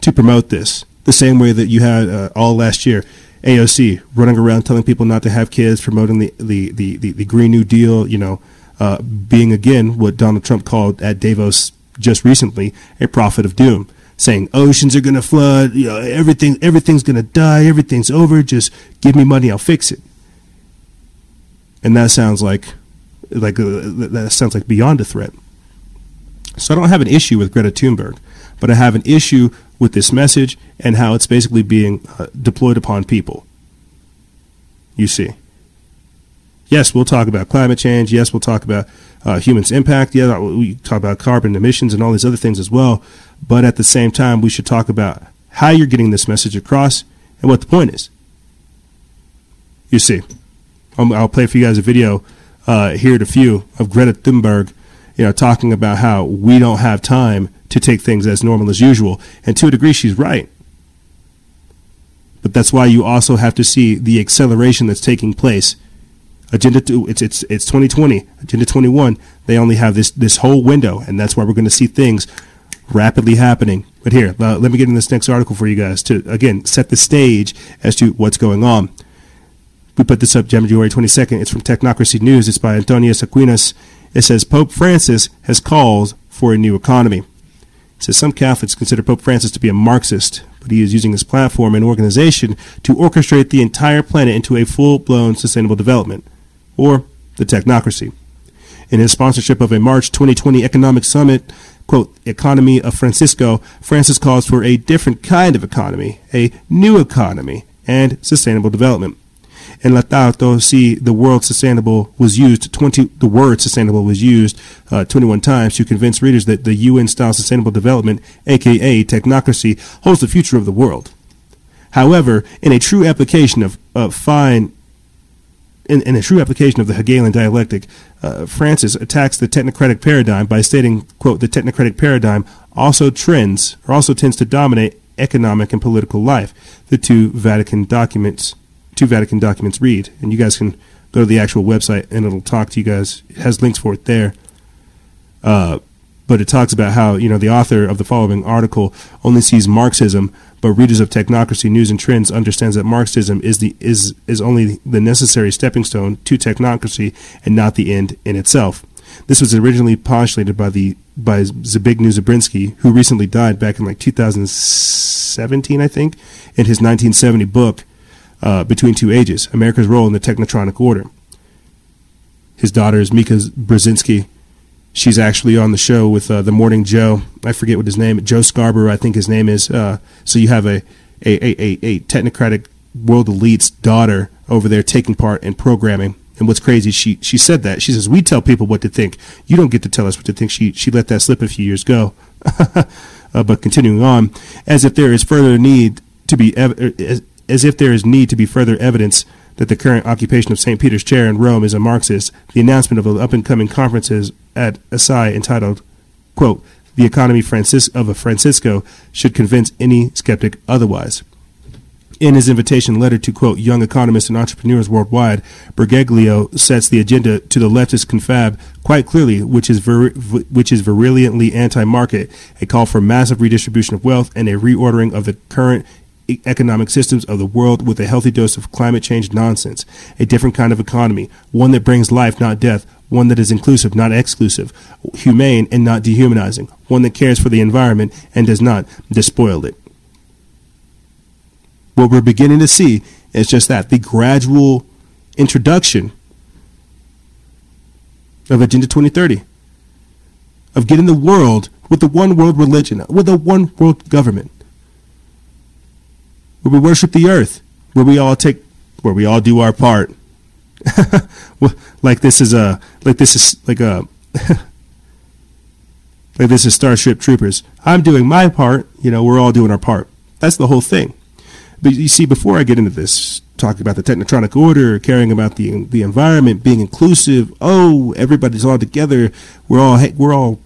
to promote this. The same way that you had uh, all last year, AOC running around telling people not to have kids, promoting the the the, the, the Green New Deal. You know, uh, being again what Donald Trump called at Davos just recently a prophet of doom, saying oceans are going to flood, you know, everything everything's going to die, everything's over. Just give me money, I'll fix it. And that sounds like like uh, that sounds like beyond a threat. So I don't have an issue with Greta Thunberg, but I have an issue with this message and how it's basically being uh, deployed upon people. You see. Yes, we'll talk about climate change. Yes, we'll talk about uh, humans' impact. Yeah, we talk about carbon emissions and all these other things as well. But at the same time, we should talk about how you're getting this message across and what the point is. You see, I'll, I'll play for you guys a video uh, here at a few of Greta Thunberg, you know, talking about how we don't have time to take things as normal as usual. And to a degree, she's right. But that's why you also have to see the acceleration that's taking place Agenda two, it's it's it's 2020. Agenda 21, they only have this this whole window, and that's why we're going to see things rapidly happening. But here, uh, let me get in this next article for you guys to again set the stage as to what's going on. We put this up January 22nd. It's from Technocracy News. It's by Antonius Aquinas. It says Pope Francis has called for a new economy. It says some Catholics consider Pope Francis to be a Marxist, but he is using his platform and organization to orchestrate the entire planet into a full blown sustainable development or the technocracy. In his sponsorship of a March 2020 economic summit, quote, Economy of Francisco, Francis calls for a different kind of economy, a new economy, and sustainable development. In Laudato Si, the word sustainable was used 20, the word sustainable was used uh, 21 times to convince readers that the UN style sustainable development, aka technocracy, holds the future of the world. However, in a true application of, of fine in, in, a true application of the Hegelian dialectic, uh, Francis attacks the technocratic paradigm by stating, quote, the technocratic paradigm also trends or also tends to dominate economic and political life. The two Vatican documents two Vatican documents read, and you guys can go to the actual website and it'll talk to you guys. It has links for it there. Uh, but it talks about how you know the author of the following article only sees Marxism, but readers of Technocracy News and Trends understands that Marxism is the is is only the necessary stepping stone to technocracy and not the end in itself. This was originally postulated by the by Zbigniew Brzezinski, who recently died back in like 2017, I think, in his 1970 book uh, Between Two Ages: America's Role in the Technotronic Order. His daughter is Mika Brzezinski. She's actually on the show with uh, the Morning Joe. I forget what his name. Joe Scarborough, I think his name is. Uh, so you have a a, a, a, technocratic world elite's daughter over there taking part in programming. And what's crazy, she she said that she says we tell people what to think. You don't get to tell us what to think. She she let that slip a few years ago. uh, but continuing on, as if there is further need to be ev- as, as if there is need to be further evidence that the current occupation of St. Peter's chair in Rome is a Marxist, the announcement of the up and coming conferences at Assisi entitled, quote, The Economy Francis- of a Francisco should convince any skeptic otherwise. In his invitation letter to, quote, young economists and entrepreneurs worldwide, Bergoglio sets the agenda to the leftist confab quite clearly, which is, vir- which is virulently anti market, a call for massive redistribution of wealth and a reordering of the current economic systems of the world with a healthy dose of climate change nonsense, a different kind of economy, one that brings life, not death, one that is inclusive, not exclusive, humane and not dehumanizing, one that cares for the environment and does not despoil it. What we're beginning to see is just that the gradual introduction of Agenda 2030, of getting the world with the one world religion, with a one world government where we worship the earth, where we all take, where we all do our part. Like this is a, like this is like a, like this is Starship Troopers. I'm doing my part. You know, we're all doing our part. That's the whole thing. But you see, before I get into this, talking about the technotronic order, caring about the the environment, being inclusive. Oh, everybody's all together. We're all we're all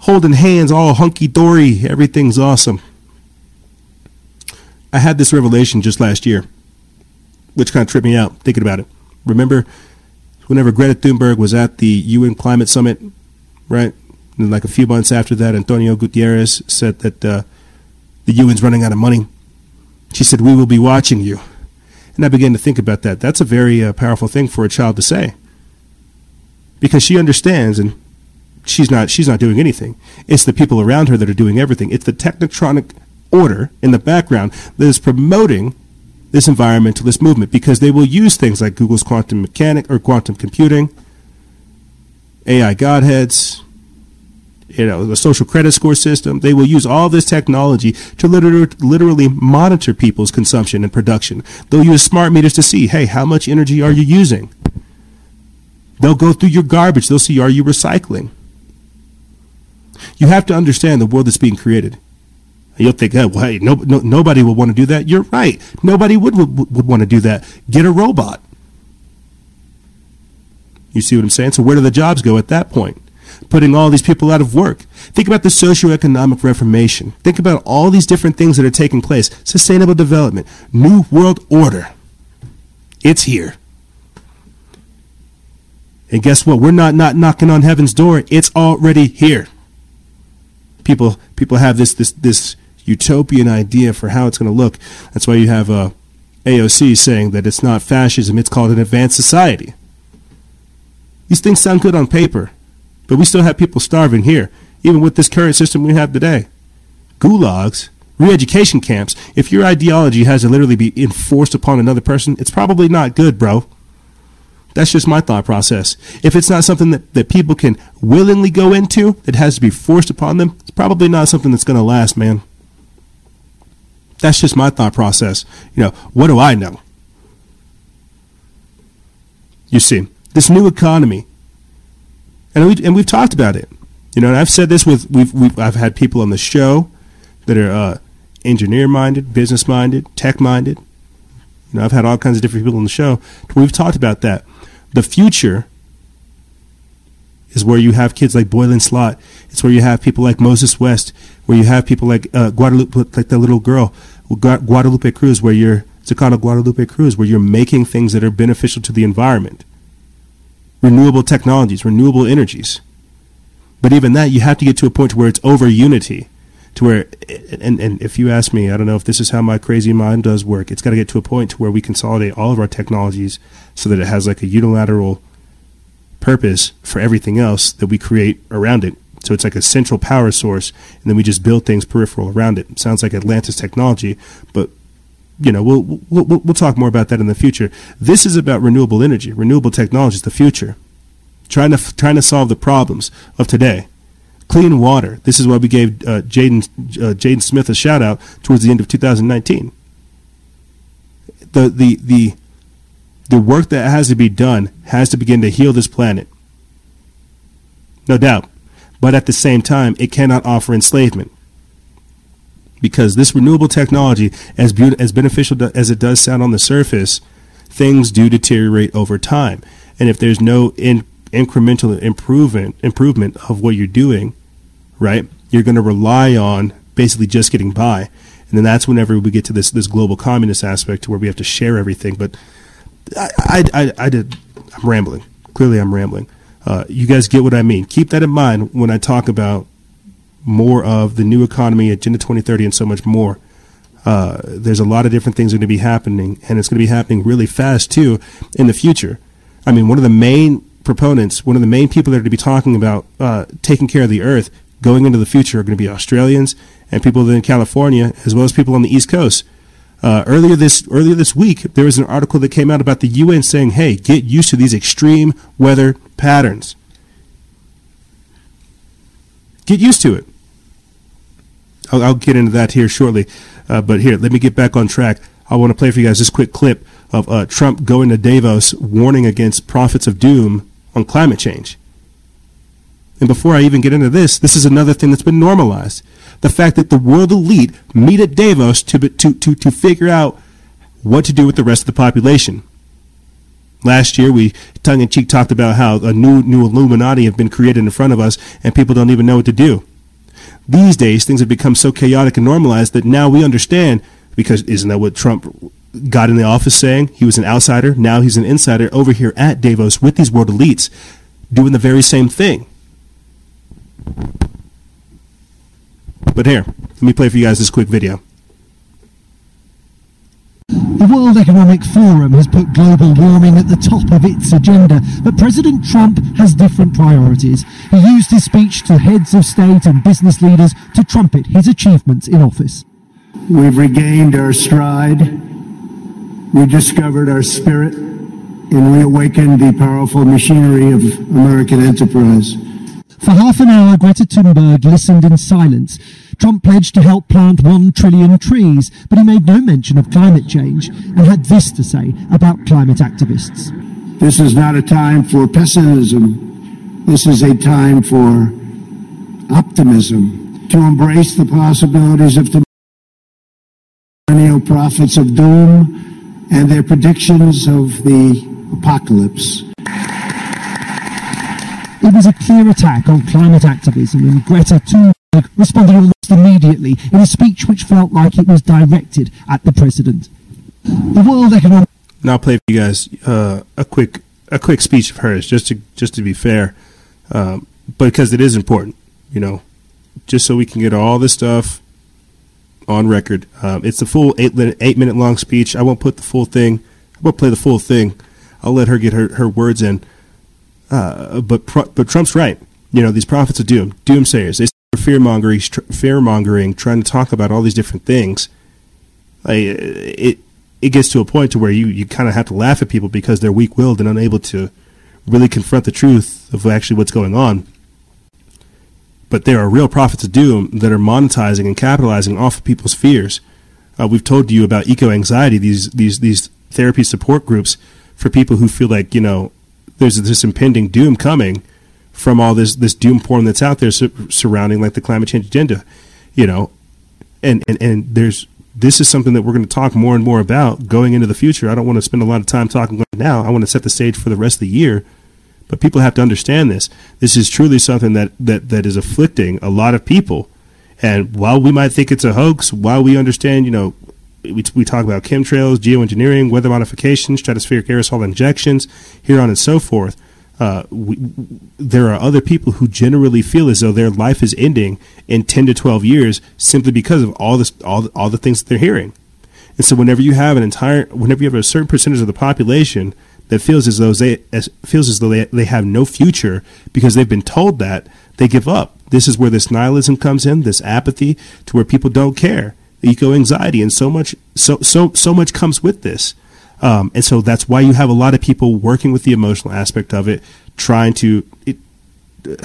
holding hands, all hunky dory. Everything's awesome. I had this revelation just last year, which kind of tripped me out thinking about it. Remember, whenever Greta Thunberg was at the UN Climate Summit, right? And like a few months after that, Antonio Gutierrez said that uh, the UN's running out of money. She said, "We will be watching you." And I began to think about that. That's a very uh, powerful thing for a child to say, because she understands, and she's not she's not doing anything. It's the people around her that are doing everything. It's the technotronic order in the background that is promoting this environmentalist movement because they will use things like Google's quantum mechanic or quantum computing, AI godheads, you know, the social credit score system. They will use all this technology to liter- literally monitor people's consumption and production. They'll use smart meters to see, hey, how much energy are you using? They'll go through your garbage. They'll see, are you recycling? You have to understand the world that's being created. You'll think, oh, hey, no, no, nobody would want to do that. You're right. Nobody would, would, would want to do that. Get a robot. You see what I'm saying? So where do the jobs go at that point? Putting all these people out of work. Think about the socioeconomic reformation. Think about all these different things that are taking place. Sustainable development, new world order. It's here. And guess what? We're not not knocking on heaven's door. It's already here. People people have this this this utopian idea for how it's going to look. That's why you have uh, AOC saying that it's not fascism; it's called an advanced society. These things sound good on paper, but we still have people starving here, even with this current system we have today. Gulags, re-education camps. If your ideology has to literally be enforced upon another person, it's probably not good, bro. That's just my thought process. If it's not something that, that people can willingly go into, that has to be forced upon them, it's probably not something that's going to last, man. That's just my thought process. You know, what do I know? You see, this new economy, and we and we've talked about it. You know, and I've said this with we've, we've I've had people on the show that are uh, engineer minded, business minded, tech minded. You know, I've had all kinds of different people on the show. We've talked about that. The future is where you have kids like Boyan Slat. It's where you have people like Moses West, where you have people like uh, Guadalupe, like the little girl, Guadalupe Cruz, where you're Zacano Guadalupe Cruz, where you're making things that are beneficial to the environment. Renewable technologies, renewable energies. But even that, you have to get to a point where it's over unity. To where, and, and if you ask me, I don't know if this is how my crazy mind does work. It's got to get to a point to where we consolidate all of our technologies so that it has like a unilateral purpose for everything else that we create around it. So it's like a central power source, and then we just build things peripheral around it. Sounds like Atlantis technology, but you know we'll, we'll we'll talk more about that in the future. This is about renewable energy, renewable technology is the future. Trying to trying to solve the problems of today. Clean water. This is why we gave uh, Jaden uh, Jaden Smith a shout out towards the end of 2019. The the the the work that has to be done has to begin to heal this planet. No doubt. But at the same time, it cannot offer enslavement. Because this renewable technology, as, be- as beneficial as it does sound on the surface, things do deteriorate over time. And if there's no in- incremental improvement, improvement of what you're doing, right, you're going to rely on basically just getting by. And then that's whenever we get to this, this global communist aspect where we have to share everything. But I, I, I, I did. I'm rambling. Clearly, I'm rambling. Uh, you guys get what I mean. Keep that in mind when I talk about more of the new economy, Agenda 2030, and so much more. Uh, there's a lot of different things going to be happening, and it's going to be happening really fast too in the future. I mean, one of the main proponents, one of the main people that are going to be talking about uh, taking care of the earth going into the future are going to be Australians and people in California, as well as people on the East Coast. Uh, earlier this earlier this week, there was an article that came out about the UN saying, "Hey, get used to these extreme weather patterns. Get used to it." I'll, I'll get into that here shortly, uh, but here, let me get back on track. I want to play for you guys this quick clip of uh, Trump going to Davos, warning against prophets of doom on climate change. And before I even get into this, this is another thing that's been normalized the fact that the world elite meet at Davos to, to, to, to figure out what to do with the rest of the population. Last year, we tongue in cheek talked about how a new new Illuminati have been created in front of us, and people don't even know what to do. These days, things have become so chaotic and normalized that now we understand. Because isn't that what Trump got in the office saying? He was an outsider. Now he's an insider over here at Davos with these world elites, doing the very same thing. But here, let me play for you guys this quick video. The World Economic Forum has put global warming at the top of its agenda, but President Trump has different priorities. He used his speech to heads of state and business leaders to trumpet his achievements in office. We've regained our stride, we discovered our spirit, and reawakened the powerful machinery of American enterprise. For half an hour, Greta Thunberg listened in silence. Trump pledged to help plant one trillion trees, but he made no mention of climate change and had this to say about climate activists. This is not a time for pessimism. This is a time for optimism, to embrace the possibilities of the millennial prophets of doom and their predictions of the apocalypse. It was a clear attack on climate activism, and Greta Thunberg responded almost immediately in a speech which felt like it was directed at the president. The World Economic. Now I'll play for you guys uh, a quick a quick speech of hers, just to just to be fair, um, because it is important, you know, just so we can get all this stuff on record. Um, it's a full eight eight minute long speech. I won't put the full thing. I won't play the full thing. I'll let her get her, her words in. Uh, but but Trump's right. You know these prophets of doom, doomsayers. They fear mongering, fear mongering, trying to talk about all these different things. Like, it it gets to a point to where you, you kind of have to laugh at people because they're weak willed and unable to really confront the truth of actually what's going on. But there are real prophets of doom that are monetizing and capitalizing off of people's fears. Uh, we've told you about eco anxiety, these these these therapy support groups for people who feel like you know there's this impending doom coming from all this this doom porn that's out there su- surrounding like the climate change agenda, you know, and and and there's this is something that we're going to talk more and more about going into the future. I don't want to spend a lot of time talking now. I want to set the stage for the rest of the year. But people have to understand this. This is truly something that, that, that is afflicting a lot of people. And while we might think it's a hoax, while we understand, you know, we, we talk about chemtrails, geoengineering, weather modification, stratospheric aerosol injections, here on and so forth. Uh, we, there are other people who generally feel as though their life is ending in 10 to 12 years simply because of all this, all, all the things that they're hearing. And so whenever you have an entire, whenever you have a certain percentage of the population that feels as though they, as, feels as though they, they have no future because they've been told that, they give up. This is where this nihilism comes in, this apathy to where people don't care, eco anxiety, and so much, so, so, so much comes with this. Um, and so that's why you have a lot of people working with the emotional aspect of it, trying to it,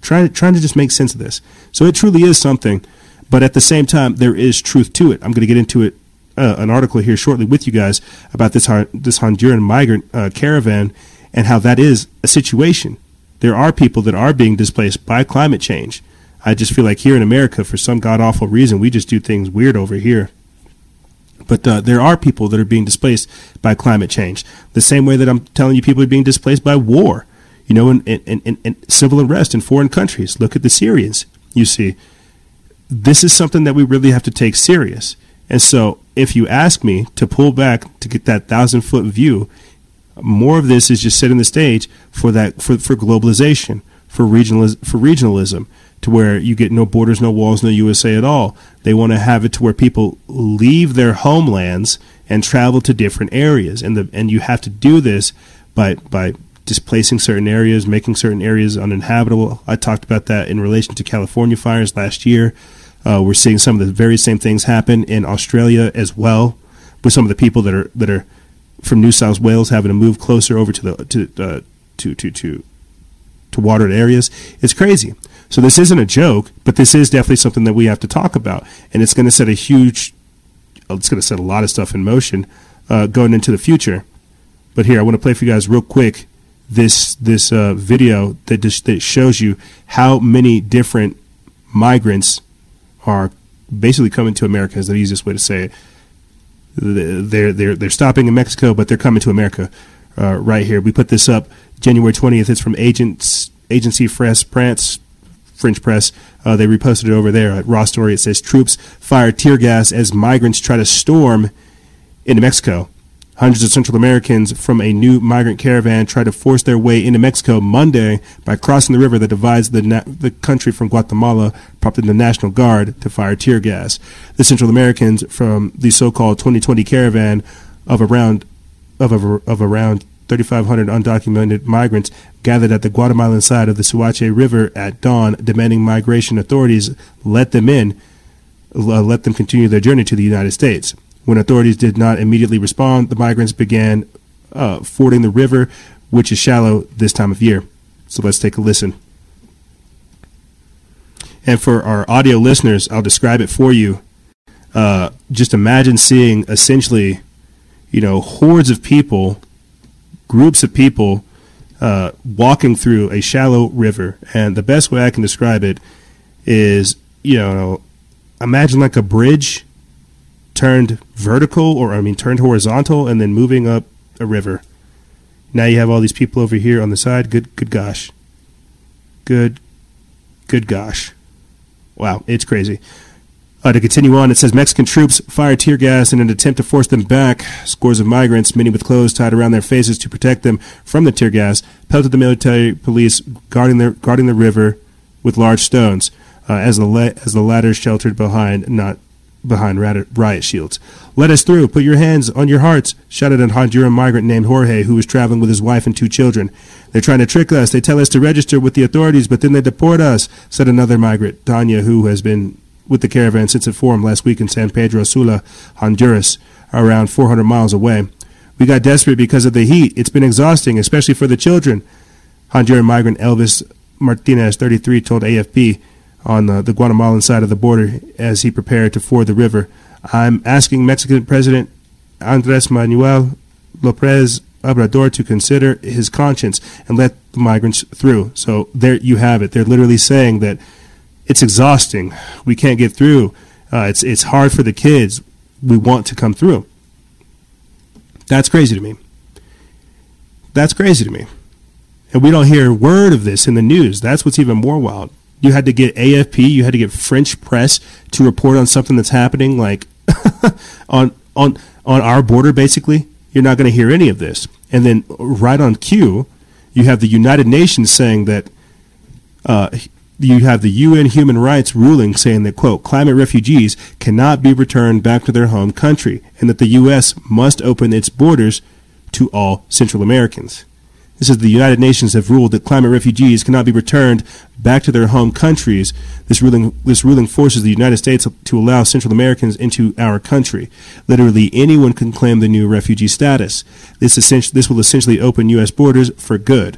trying trying to just make sense of this. So it truly is something, but at the same time, there is truth to it. I'm going to get into it uh, an article here shortly with you guys about this this Honduran migrant uh, caravan and how that is a situation. There are people that are being displaced by climate change. I just feel like here in America, for some god awful reason, we just do things weird over here. But uh, there are people that are being displaced by climate change. The same way that I'm telling you, people are being displaced by war. You know, and, in, in, in civil unrest in foreign countries. Look at the Syrians. You see, this is something that we really have to take serious. And so, if you ask me to pull back to get that thousand foot view, more of this is just setting the stage for that for, for globalization, for regionalism, for regionalism, to where you get no borders, no walls, no USA at all. They want to have it to where people leave their homelands and travel to different areas, and the and you have to do this by by displacing certain areas, making certain areas uninhabitable. I talked about that in relation to California fires last year. Uh, we're seeing some of the very same things happen in Australia as well, with some of the people that are that are from New South Wales having to move closer over to the to uh, to to to to watered areas. It's crazy. So this isn't a joke, but this is definitely something that we have to talk about, and it's going to set a huge, it's going to set a lot of stuff in motion uh, going into the future. But here, I want to play for you guys real quick this this uh, video that just, that shows you how many different migrants are basically coming to America. Is the easiest way to say it. They're they're they're stopping in Mexico, but they're coming to America uh, right here. We put this up January twentieth. It's from Agents Agency Press France French press. Uh, they reposted it over there at Raw Story. It says troops fire tear gas as migrants try to storm into Mexico. Hundreds of Central Americans from a new migrant caravan tried to force their way into Mexico Monday by crossing the river that divides the, na- the country from Guatemala, prompting the National Guard to fire tear gas. The Central Americans from the so-called 2020 caravan of around of, of, of around 3,500 undocumented migrants gathered at the Guatemalan side of the Suchiate River at dawn, demanding migration authorities let them in, uh, let them continue their journey to the United States. When authorities did not immediately respond, the migrants began uh, fording the river, which is shallow this time of year. So let's take a listen. And for our audio listeners, I'll describe it for you. Uh, just imagine seeing essentially, you know, hordes of people, groups of people uh, walking through a shallow river. And the best way I can describe it is, you know, imagine like a bridge turned vertical, or I mean, turned horizontal, and then moving up a river. Now you have all these people over here on the side. Good, good gosh. Good, good gosh. Wow, it's crazy. Uh, to continue on, it says Mexican troops fired tear gas in an attempt to force them back. Scores of migrants, many with clothes tied around their faces to protect them from the tear gas, pelted the military police guarding the guarding the river with large stones, uh, as the la- as the latter sheltered behind not behind riot shields. Let us through. Put your hands on your hearts, shouted a Honduran migrant named Jorge, who was traveling with his wife and two children. They're trying to trick us. They tell us to register with the authorities, but then they deport us, said another migrant, Tanya, who has been with the caravan since it formed last week in San Pedro Sula, Honduras, around 400 miles away. We got desperate because of the heat. It's been exhausting, especially for the children. Honduran migrant Elvis Martinez, 33, told AFP on the, the Guatemalan side of the border as he prepared to ford the river. I'm asking Mexican President Andres Manuel Lopez Obrador to consider his conscience and let the migrants through. So there you have it. They're literally saying that it's exhausting. We can't get through. Uh, it's it's hard for the kids. We want to come through. That's crazy to me. That's crazy to me. And we don't hear a word of this in the news. That's what's even more wild. You had to get AFP, you had to get French press to report on something that's happening like on on on our border, basically, you're not going to hear any of this. And then right on cue, you have the United Nations saying that uh, you have the UN human rights ruling saying that quote climate refugees cannot be returned back to their home country, and that the U.S. must open its borders to all Central Americans. This is the United Nations have ruled that climate refugees cannot be returned back to their home countries. This ruling, this ruling forces the United States to allow Central Americans into our country. Literally anyone can claim the new refugee status. This, this will essentially open U.S. borders for good.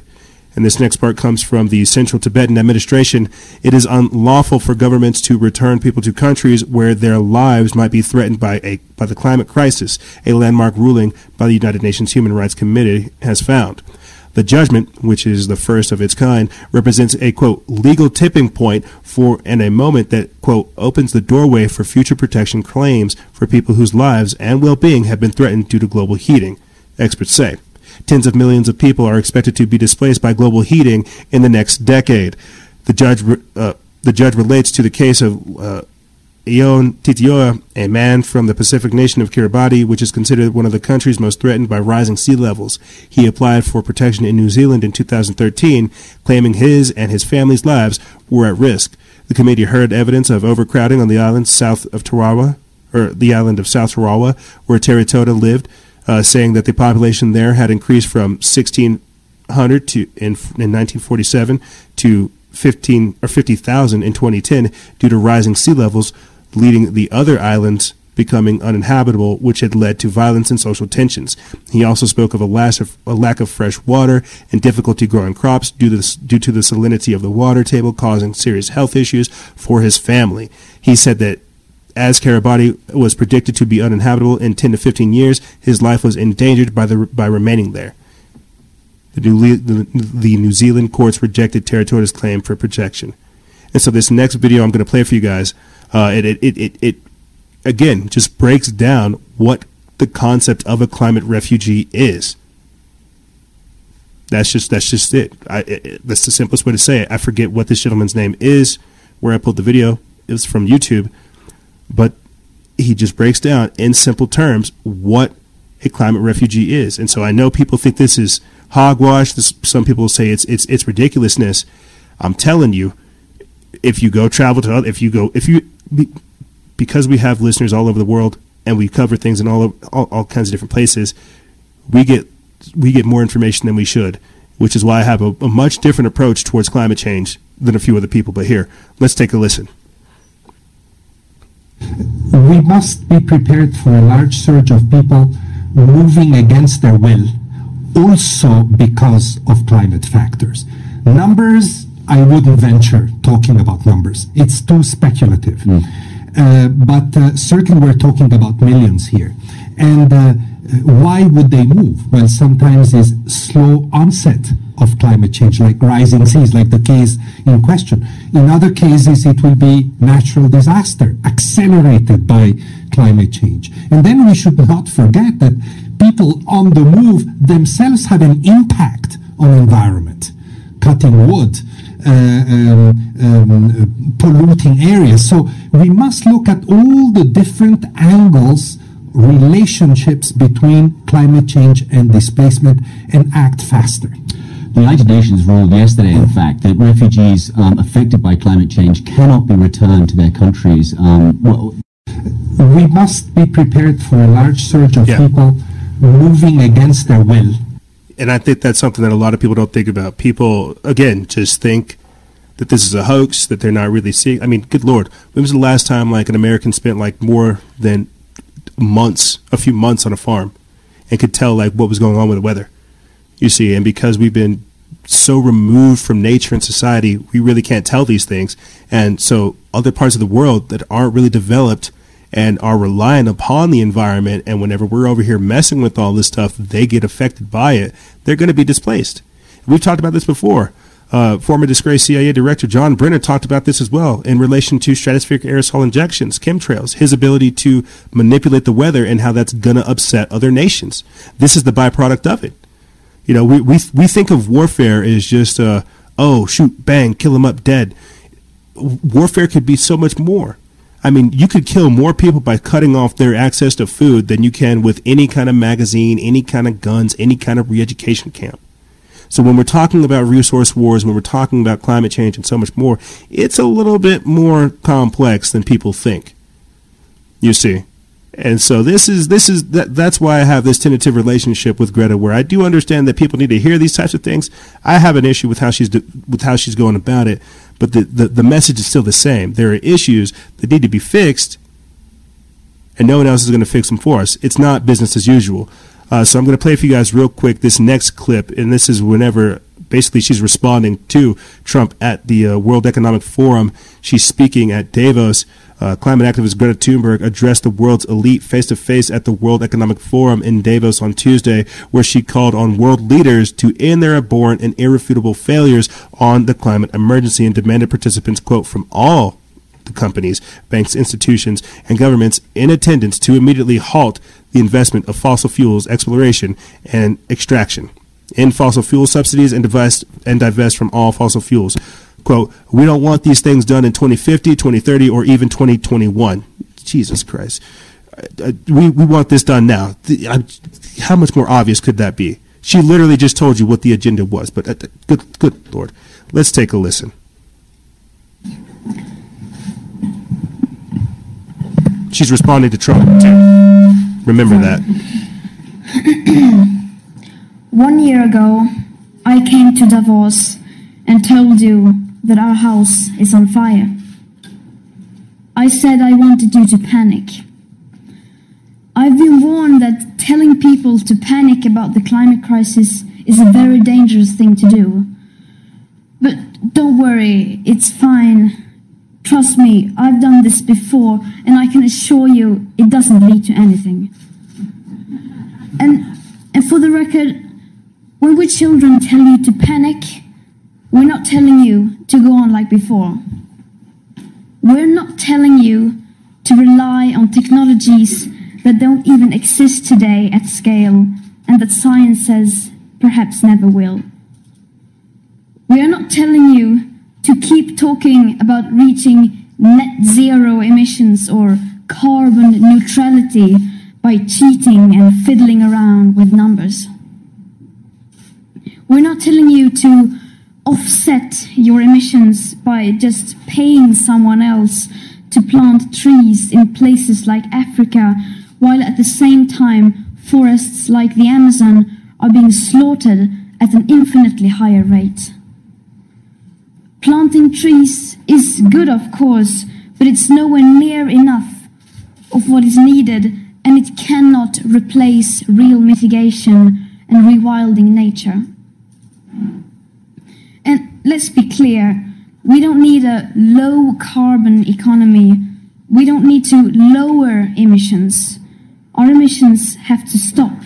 And this next part comes from the Central Tibetan Administration. It is unlawful for governments to return people to countries where their lives might be threatened by a by the climate crisis, a landmark ruling by the United Nations Human Rights Committee has found. The judgment, which is the first of its kind, represents a quote legal tipping point for and a moment that quote opens the doorway for future protection claims for people whose lives and well-being have been threatened due to global heating, experts say. Tens of millions of people are expected to be displaced by global heating in the next decade. The judge uh, the judge relates to the case of uh, Ion Teitiota, a man from the Pacific nation of Kiribati, which is considered one of the countries most threatened by rising sea levels. He applied for protection in New Zealand in 2013, claiming his and his family's lives were at risk. The committee heard evidence of overcrowding on the island south of Tarawa, or the island of South Tarawa, where Terry Tota lived, uh, saying that the population there had increased from 1,600 to in, in 1947 to 15 or 50,000 in 2010 due to rising sea levels leading the other islands becoming uninhabitable, which had led to violence and social tensions. He also spoke of a, of, a lack of fresh water and difficulty growing crops due to, the, due to the salinity of the water table, causing serious health issues for his family. He said that as Kiribati was predicted to be uninhabitable in 10 to 15 years, his life was endangered by, the, by remaining there. The New, the, the New Zealand courts rejected Terry Tota's claim for protection. And so this next video I'm going to play for you guys uh, it, it, it, it, it, again, just breaks down what the concept of a climate refugee is. That's just that's just it. I, it. That's the simplest way to say it. I forget what this gentleman's name is. Where I pulled the video, it was from YouTube, but he just breaks down in simple terms what a climate refugee is. And so I know people think this is hogwash. This, some people say it's it's it's ridiculousness. I'm telling you, if you go travel to other, if you go if you because we have listeners all over the world and we cover things in all, of, all, all kinds of different places, we get we get more information than we should, which is why I have a, a much different approach towards climate change than a few other people. But here, let's take a listen. We must be prepared for a large surge of people moving against their will, also because of climate factors. Numbers I wouldn't venture talking about numbers. It's too speculative. Mm. Uh, but uh, certainly we're talking about millions here. And uh, why would they move? Well, sometimes it's slow onset of climate change, like rising seas, like the case in question. In other cases, it will be natural disaster accelerated by climate change. And then we should not forget that people on the move themselves have an impact on environment. Cutting wood, uh, um, um, polluting areas. So we must look at all the different angles, relationships between climate change and displacement and act faster. The United Nations ruled yesterday, in fact, that refugees um, affected by climate change cannot be returned to their countries. Um, well, we must be prepared for a large surge of yeah. people moving against their will and I think that's something that a lot of people don't think about. People, again, just think that this is a hoax, that they're not really seeing. I mean, good lord, when was the last time like an American spent like more than months, a few months on a farm, and could tell like what was going on with the weather? You see, and because we've been so removed from nature and society, we really can't tell these things. And so, other parts of the world that aren't really developed and are relying upon the environment. And whenever we're over here messing with all this stuff, they get affected by it. They're going to be displaced. We've talked about this before. Uh, former disgraced CIA Director John Brennan talked about this as well in relation to stratospheric aerosol injections, chemtrails, his ability to manipulate the weather and how that's going to upset other nations. This is the byproduct of it. You know, we, we, we think of warfare as just, uh, oh, shoot, bang, kill them up, dead. Warfare could be so much more. I mean, you could kill more people by cutting off their access to food than you can with any kind of magazine, any kind of guns, any kind of re-education camp. So when we're talking about resource wars, when we're talking about climate change and so much more, it's a little bit more complex than people think. You see. And so this is this is that, that's why I have this tentative relationship with Greta, where I do understand that people need to hear these types of things. I have an issue with how she's with how she's going about it, but the, the the message is still the same. There are issues that need to be fixed, and no one else is going to fix them for us. It's not business as usual. Uh, so I'm going to play for you guys real quick this next clip, and this is whenever basically she's responding to Trump at the uh, World Economic Forum. She's speaking at Davos. Uh, climate activist Greta Thunberg addressed the world's elite face to face at the World Economic Forum in Davos on Tuesday, where she called on world leaders to end their abhorrent and irrefutable failures on the climate emergency and demanded participants, quote, from all the companies, banks, institutions, and governments in attendance to immediately halt the investment of fossil fuels exploration and extraction, end fossil fuel subsidies, and divest, and divest from all fossil fuels quote, we don't want these things done in 2050, 2030, or even 2021. Jesus Christ. Uh, we, we want this done now. How much more obvious could that be? She literally just told you what the agenda was, but uh, good, good Lord. Let's take a listen. She's responding to Trump, too. Remember that. One year ago, I came to Davos and told you that our house is on fire. I said I wanted you to panic. I've been warned that telling people to panic about the climate crisis is a very dangerous thing to do. But don't worry, it's fine. Trust me, I've done this before, and I can assure you it doesn't lead to anything. And, and for the record, when we children tell you to panic, we're not telling you to go on like before. We're not telling you to rely on technologies that don't even exist today at scale and that science says perhaps never will. We are not telling you to keep talking about reaching net zero emissions or carbon neutrality by cheating and fiddling around with numbers. We're not telling you to offset your emissions by just paying someone else to plant trees in places like Africa, while at the same time forests like the Amazon are being slaughtered at an infinitely higher rate. Planting trees is good, of course, but it's nowhere near enough of what is needed, and it cannot replace real mitigation and rewilding nature. And let's be clear, we don't need a low carbon economy. We don't need to lower emissions. Our emissions have to stop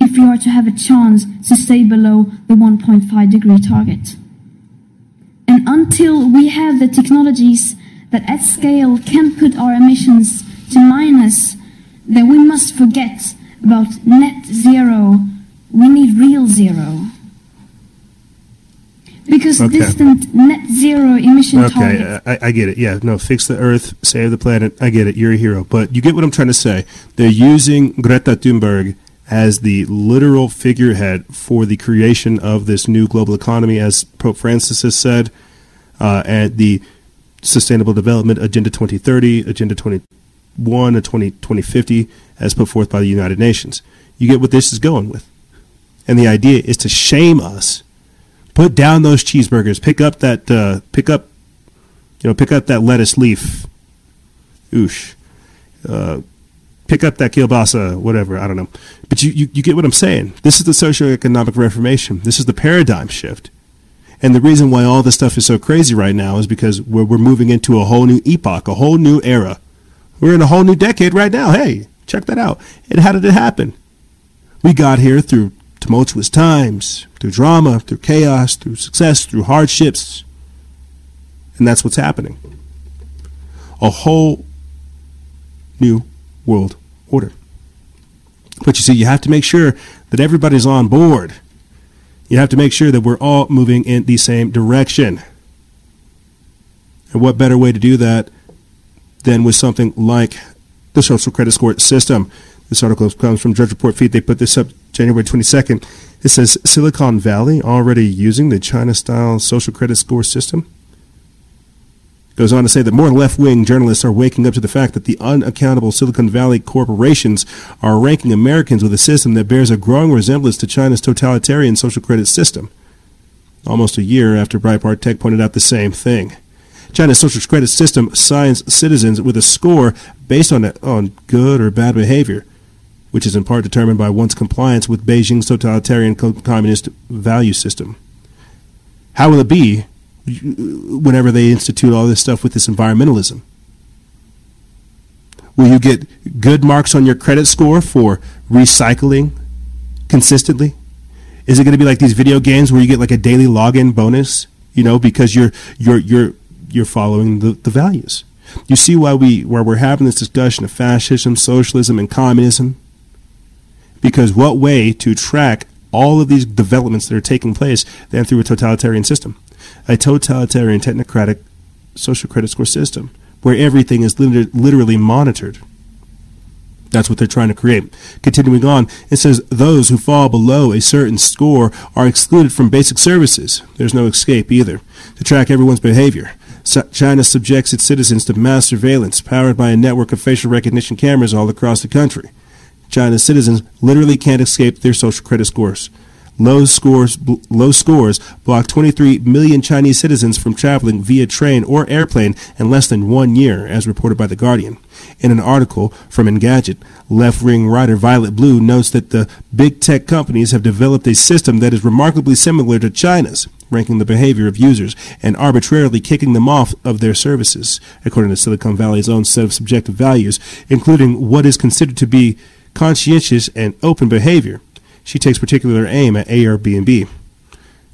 if we are to have a chance to stay below the 1.5 degree target. And until we have the technologies that at scale can put our emissions to minus, then we must forget about net zero. We need real zero. Because Okay. distant net zero emission Okay, targets I, I get it. Yeah, no, fix the Earth, save the planet. I get it. You're a hero, but you get what I'm trying to say. They're using Greta Thunberg as the literal figurehead for the creation of this new global economy, as Pope Francis has said, uh, and the Sustainable Development Agenda 2030, Agenda 21, and 20, 2050, as put forth by the United Nations. You get what this is going with. And the idea is to shame us put down those cheeseburgers. Pick up that. Uh, pick up. You know, pick up that lettuce leaf. Oosh. Uh, pick up that kielbasa, whatever. I don't know. But you, you, you get what I'm saying. This is the socioeconomic reformation. This is the paradigm shift. And the reason why all this stuff is so crazy right now is because we're, we're moving into a whole new epoch, a whole new era. We're in a whole new decade right now. Hey, check that out. And how did it happen? We got here through tumultuous times, through drama, through chaos, through success, through hardships. And that's what's happening. A whole new world order. But you see, you have to make sure that everybody's on board. You have to make sure that we're all moving in the same direction. And what better way to do that than with something like the social credit score system. This article comes from Drudge Report feed. They put this up January 22nd. It says Silicon Valley already using the China style social credit score system. Goes on to say that more left wing journalists are waking up to the fact that the unaccountable Silicon Valley corporations are ranking Americans with a system that bears a growing resemblance to China's totalitarian social credit system. Almost a year after Breitbart Tech pointed out the same thing. China's social credit system assigns citizens with a score based on, on good or bad behavior, which is in part determined by one's compliance with Beijing's totalitarian communist value system. How will it be whenever they institute all this stuff with this environmentalism? Will you get good marks on your credit score for recycling consistently? Is it going to be like these video games where you get like a daily login bonus, you know, because you're you're you're you're following the, the values? You see why we why we're having this discussion of fascism, socialism, and communism? Because what way to track all of these developments that are taking place than through a totalitarian system? A totalitarian technocratic social credit score system where everything is literally monitored. That's what they're trying to create. Continuing on, it says those who fall below a certain score are excluded from basic services. There's no escape either. To track everyone's behavior, China subjects its citizens to mass surveillance powered by a network of facial recognition cameras all across the country. China's citizens literally can't escape their social credit scores. Low scores, low scores block 23 million Chinese citizens from traveling via train or airplane in less than one year, as reported by The Guardian. In an article from Engadget, left wing writer Violet Blue notes that the big tech companies have developed a system that is remarkably similar to China's, ranking the behavior of users and arbitrarily kicking them off of their services, according to Silicon Valley's own set of subjective values, including what is considered to be conscientious and open behavior she takes particular aim at Airbnb.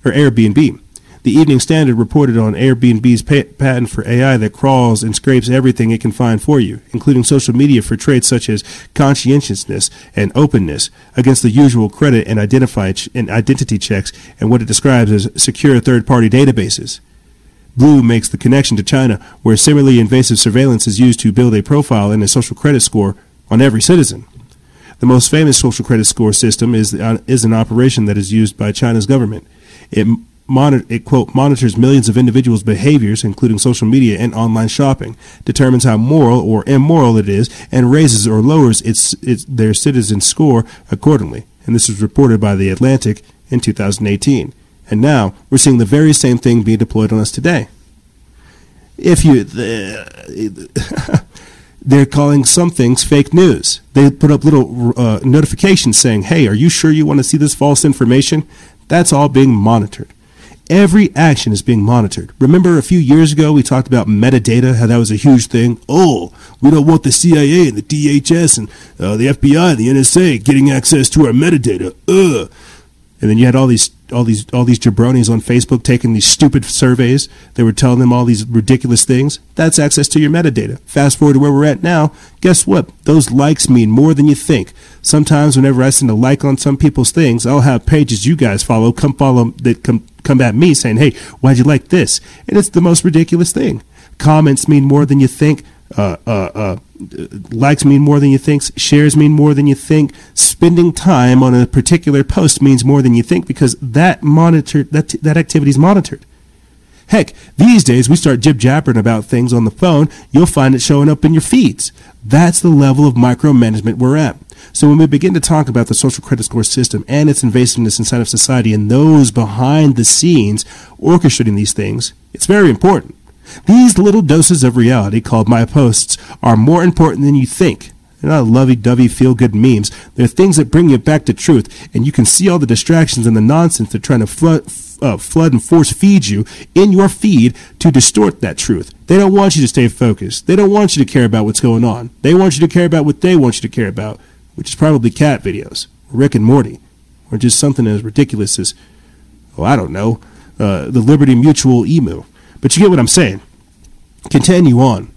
Or Airbnb. The Evening Standard reported on Airbnb's patent for AI that crawls and scrapes everything it can find for you, including social media for traits such as conscientiousness and openness, against the usual credit and, and identity checks and what it describes as secure third party databases. Blue makes the connection to China, where similarly invasive surveillance is used to build a profile and a social credit score on every citizen. The most famous social credit score system is, uh, is an operation that is used by China's government. It, monitor, it quote, monitors millions of individuals' behaviors, including social media and online shopping, determines how moral or immoral it is, and raises or lowers its, its, their citizen score accordingly. And this was reported by The Atlantic in 2018. And now we're seeing the very same thing being deployed on us today. If you. The, they're calling some things fake news. They put up little uh, notifications saying, hey, are you sure you want to see this false information? That's all being monitored. Every action is being monitored. Remember a few years ago we talked about metadata, how that was a huge thing? Oh, we don't want the CIA and the DHS and uh, the FBI and the NSA getting access to our metadata. Ugh. And then you had all these all these all these jabronis on Facebook taking these stupid surveys. They were telling them all these ridiculous things. That's access to your metadata. Fast forward to where we're at now. Guess what? Those likes mean more than you think. Sometimes whenever I send a like on some people's things, I'll have pages you guys follow come follow that come come at me saying, "Hey, why'd you like this?" And it's the most ridiculous thing. Comments mean more than you think. Uh, uh, uh, likes mean more than you think, shares mean more than you think, spending time on a particular post means more than you think because that monitored that that activity is monitored. Heck, these days we start jib jabbering about things on the phone, you'll find it showing up in your feeds. That's the level of micromanagement we're at. So when we begin to talk about the social credit score system and its invasiveness inside of society and those behind the scenes orchestrating these things, it's very important. These little doses of reality, called my posts, are more important than you think. They're not lovey-dovey feel-good memes. They're things that bring you back to truth, and you can see all the distractions and the nonsense they're trying to flood, uh, flood and force feed you in your feed to distort that truth. They don't want you to stay focused. They don't want you to care about what's going on. They want you to care about what they want you to care about, which is probably cat videos, Rick and Morty, or just something as ridiculous as, oh, I don't know, uh, the Liberty Mutual emu. But you get what I'm saying. Continue on.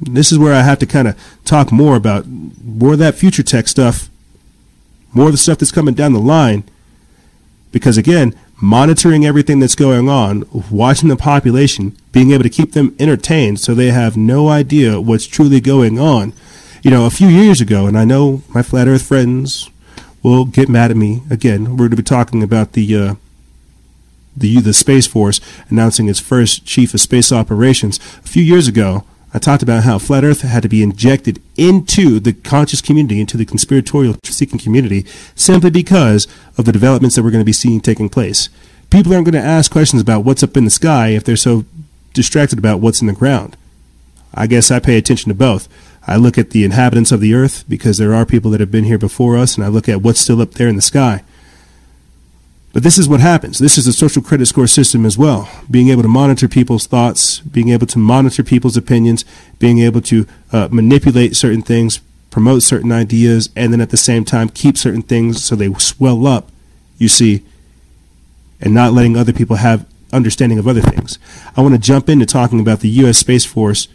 This is where I have to kind of talk more about more of that future tech stuff, more of the stuff that's coming down the line. Because again, monitoring everything that's going on, watching the population, being able to keep them entertained so they have no idea what's truly going on. You know, a few years ago, and I know my flat earth friends will get mad at me again. We're going to be talking about the uh, the the Space Force announcing its first chief of space operations. A few years ago, I talked about how flat Earth had to be injected into the conscious community, into the conspiratorial seeking community, simply because of the developments that we're going to be seeing taking place. People aren't going to ask questions about what's up in the sky if they're so distracted about what's in the ground. I guess I pay attention to both. I look at the inhabitants of the earth because there are people that have been here before us, and I look at what's still up there in the sky. But this is what happens. This is the social credit score system as well. Being able to monitor people's thoughts, being able to monitor people's opinions, being able to uh, manipulate certain things, promote certain ideas, and then at the same time keep certain things so they swell up, you see, and not letting other people have understanding of other things. I want to jump into talking about the U.S. Space Force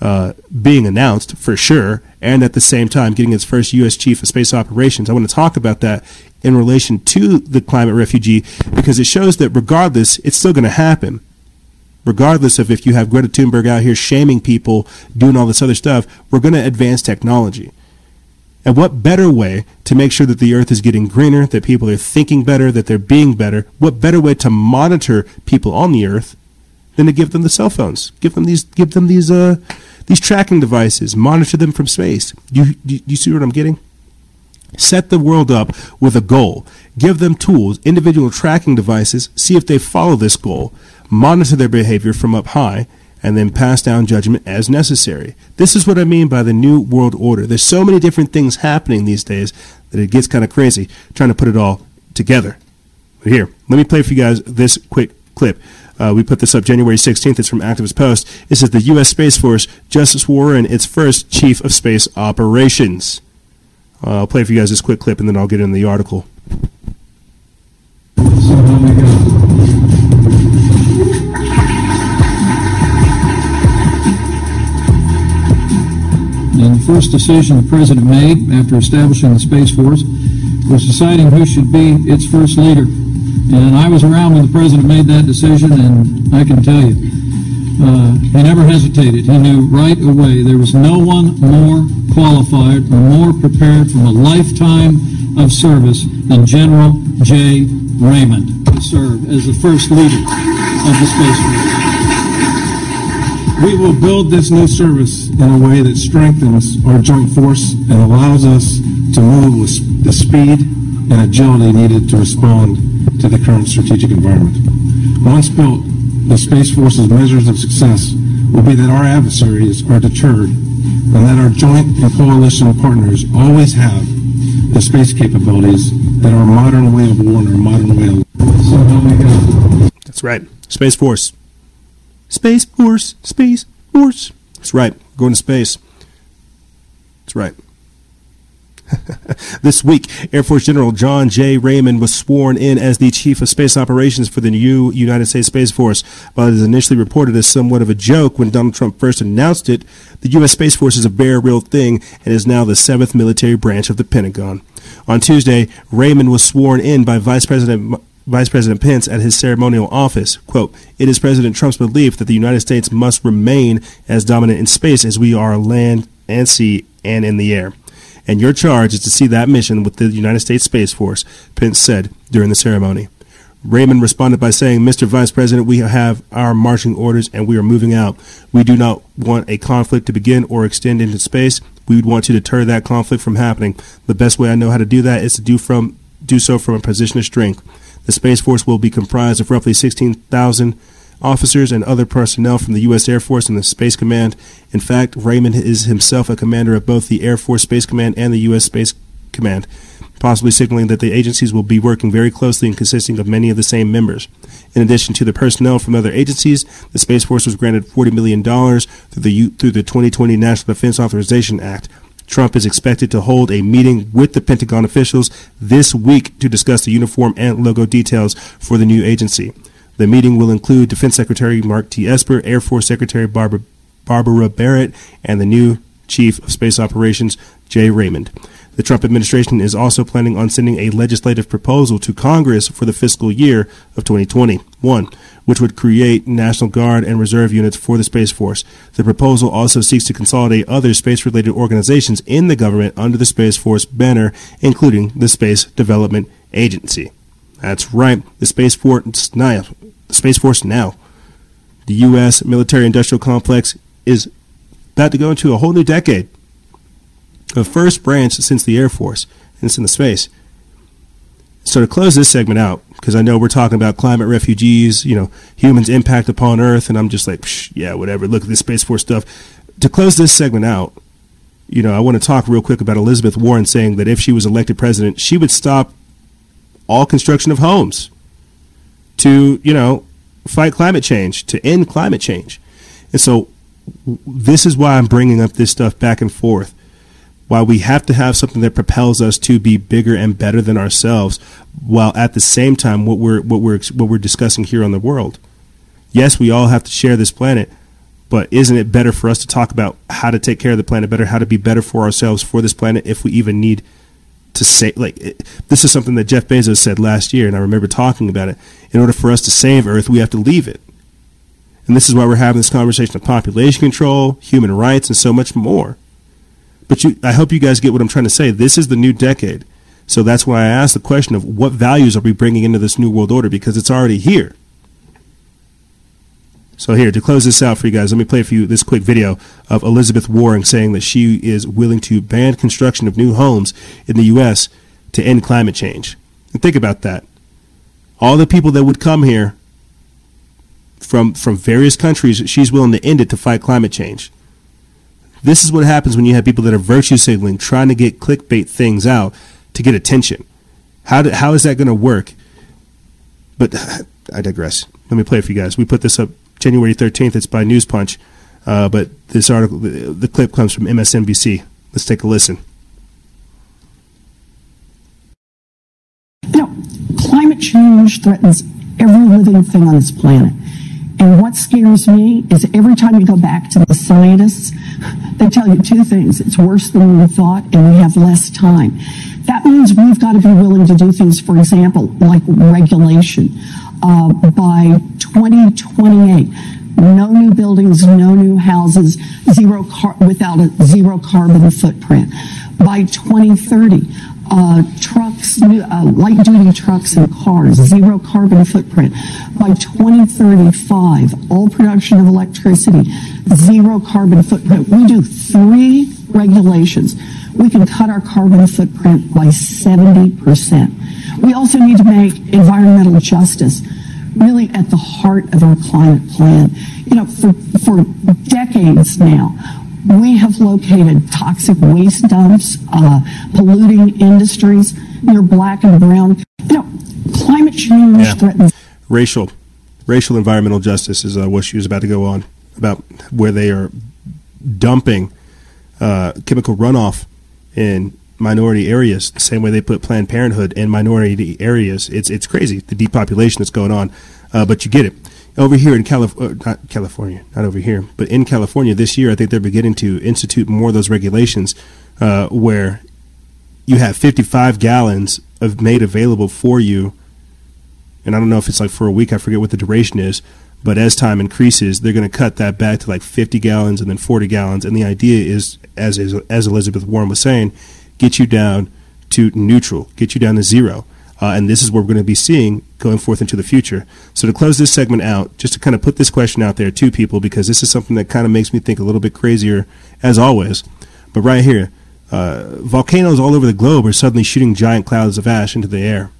uh, being announced for sure, and at the same time getting its first U.S. Chief of Space Operations. I want to talk about that in relation to the climate refugee because it shows that regardless, it's still going to happen. Regardless of if you have Greta Thunberg out here shaming people, doing all this other stuff, we're going to advance technology. And what better way to make sure that the earth is getting greener, that people are thinking better, that they're being better? What better way to monitor people on the earth than to give them the cell phones? Give them these, give them these, uh, these tracking devices. Monitor them from space. You, you, you see what I'm getting? Set the world up with a goal. Give them tools, individual tracking devices, see if they follow this goal, monitor their behavior from up high, and then pass down judgment as necessary. This is what I mean by the New World Order. There's so many different things happening these days that it gets kind of crazy trying to put it all together. But here, let me play for you guys this quick clip. Uh, we put this up January 16th. It's from Activist Post. It says the U.S. Space Force just swore in its first Chief of Space Operations. Uh, I'll play for you guys this quick clip and then I'll get in the article. And the first decision the President made after establishing the Space Force was deciding who should be its first leader. And I was around when the President made that decision, and I can tell you, uh, he never hesitated. He knew right away there was no one more qualified or more prepared from a lifetime of service than General J. Raymond to serve as the first leader of the Space Force. We will build this new service in a way that strengthens our joint force and allows us to move with the speed and agility needed to respond to the current strategic environment. Once built, the Space Force's measures of success will be that our adversaries are deterred and that our joint and coalition partners always have the space capabilities that our modern way of war and our modern way of life. That's right. Space Force. Space Force. Space Force. That's right. Going to space. That's right. this week, Air Force General John J. Raymond was sworn in as the Chief of Space Operations for the new United States Space Force. While it is initially reported as somewhat of a joke when Donald Trump first announced it, the U.S. Space Force is a very real thing and is now the seventh military branch of the Pentagon. On Tuesday, Raymond was sworn in by Vice President Vice President Pence at his ceremonial office. Quote, It is President Trump's belief that the United States must remain as dominant in space as we are land and sea and in the air and your charge is to see that mission with the United States Space Force, Pence said during the ceremony. Raymond responded by saying, Mr. Vice President, we have our marching orders and we are moving out. We do not want a conflict to begin or extend into space. We would want to deter that conflict from happening. The best way I know how to do that is to do from do so from a position of strength. The Space Force will be comprised of roughly 16,000 officers and other personnel from the U.S. Air Force and the Space Command. In fact, Raymond is himself a commander of both the Air Force Space Command and the U.S. Space Command, possibly signaling that the agencies will be working very closely and consisting of many of the same members. In addition to the personnel from other agencies, the Space Force was granted $40 million through the, through the 2020 National Defense Authorization Act. Trump is expected to hold a meeting with the Pentagon officials this week to discuss the uniform and logo details for the new agency. The meeting will include Defense Secretary Mark T. Esper, Air Force Secretary Barbara, Barbara Barrett, and the new Chief of Space Operations, Jay Raymond. The Trump administration is also planning on sending a legislative proposal to Congress for the fiscal year of 2021, which would create National Guard and Reserve units for the Space Force. The proposal also seeks to consolidate other space related organizations in the government under the Space Force banner, including the Space Development Agency. That's right, the Space Force now. The Space Force now. The U.S. military industrial complex is about to go into a whole new decade the first branch since the Air Force, and it's in the space. So to close this segment out, because I know we're talking about climate refugees, you know, humans' impact upon Earth, and I'm just like, yeah, whatever. Look at this Space Force stuff. To close this segment out, you know, I want to talk real quick about Elizabeth Warren saying that if she was elected president, she would stop all construction of homes to, you know, fight climate change, to end climate change. And so this is why I'm bringing up this stuff back and forth Why we have to have something that propels us to be bigger and better than ourselves, while at the same time what we're what we're what we're discussing here on the world. Yes, we all have to share this planet, but isn't it better for us to talk about how to take care of the planet better, how to be better for ourselves for this planet if we even need to say like it, this is something that Jeff Bezos said last year and I remember talking about it. In order for us to save earth, we have to leave it. And this is why we're having this conversation of population control, human rights and so much more. But you, I hope you guys get what I'm trying to say. This is the new decade. So that's why I asked the question of what values are we bringing into this new world order because it's already here. So here to close this out for you guys, let me play for you this quick video of Elizabeth Warren saying that she is willing to ban construction of new homes in the U.S. to end climate change. And think about that. All the people that would come here from from various countries, she's willing to end it to fight climate change. This is what happens when you have people that are virtue signaling, trying to get clickbait things out to get attention. How, do, how is that going to work? But I digress. Let me play for you guys. We put this up January 13th. It's by News Punch. Uh, but this article, the, the clip comes from MSNBC. Let's take a listen. Know, climate change threatens every living thing on this planet. And what scares me is every time you go back to the scientists, they tell you two things. It's worse than we thought, and we have less time. That means we've got to be willing to do things, for example, like regulation. Uh, by 2028, no new buildings, no new houses, zero car- without a zero carbon footprint. By 2030, uh, trucks, uh, light duty trucks and cars, zero carbon footprint. By 2035, all production of electricity, zero carbon footprint. We do three regulations. We can cut our carbon footprint by 70%. We also need to make environmental justice really at the heart of our climate plan. You know, for, for decades now, we have located toxic waste dumps, uh, polluting industries near black and brown. You know, climate change yeah. threatens. Racial, racial environmental justice is uh, what she was about to go on about where they are dumping uh, chemical runoff in minority areas, the same way they put Planned Parenthood in minority areas. It's it's crazy the depopulation that's going on, uh, but you get it over here in California, uh, not California, not over here, but in California this year, I think they're beginning to institute more of those regulations uh, where you have 55 gallons of made available for you. And I don't know if it's like for a week, I forget what the duration is, but as time increases, they're going to cut that back to like 50 gallons and then 40 gallons. And the idea is, as, as Elizabeth Warren was saying, get you down to neutral, get you down to zero. Uh, and this is what we're going to be seeing going forth into the future. So to close this segment out, just to kind of put this question out there to people, because this is something that kind of makes me think a little bit crazier, as always. But right here, uh, volcanoes all over the globe are suddenly shooting giant clouds of ash into the air,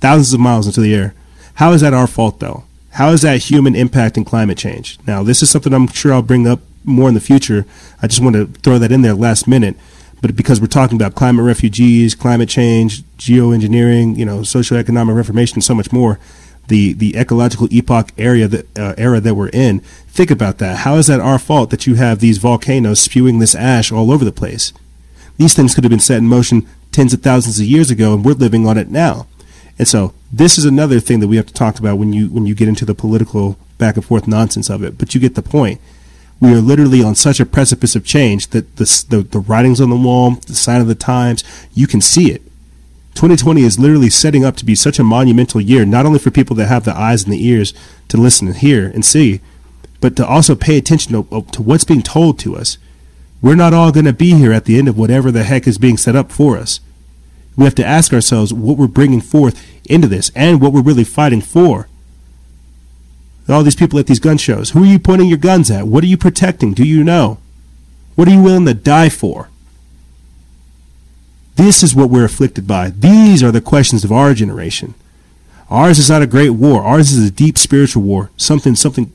thousands of miles into the air. How is that our fault, though? How is that human impact impacting climate change? Now, this is something I'm sure I'll bring up more in the future. I just want to throw that in there last minute but because we're talking about climate refugees, climate change, geoengineering, you know, socioeconomic reformation, so much more, the the ecological epoch area that uh, era that we're in. Think about that. How is that our fault that you have these volcanoes spewing this ash all over the place? These things could have been set in motion tens of thousands of years ago, and we're living on it now. And so this is another thing that we have to talk about when you when you get into the political back and forth nonsense of it. But you get the point We are literally on such a precipice of change that the, the, the writings on the wall, the sign of the times, you can see it. 2020 is literally setting up to be such a monumental year, not only for people that have the eyes and the ears to listen and hear and see, but to also pay attention to, to what's being told to us. We're not all going to be here at the end of whatever the heck is being set up for us. We have to ask ourselves what we're bringing forth into this and what we're really fighting for. All these people at these gun shows, who are you pointing your guns at? What are you protecting? Do you know? What are you willing to die for? This is what we're afflicted by. These are the questions of our generation. Ours is not a great war. Ours is a deep spiritual war. Something, something,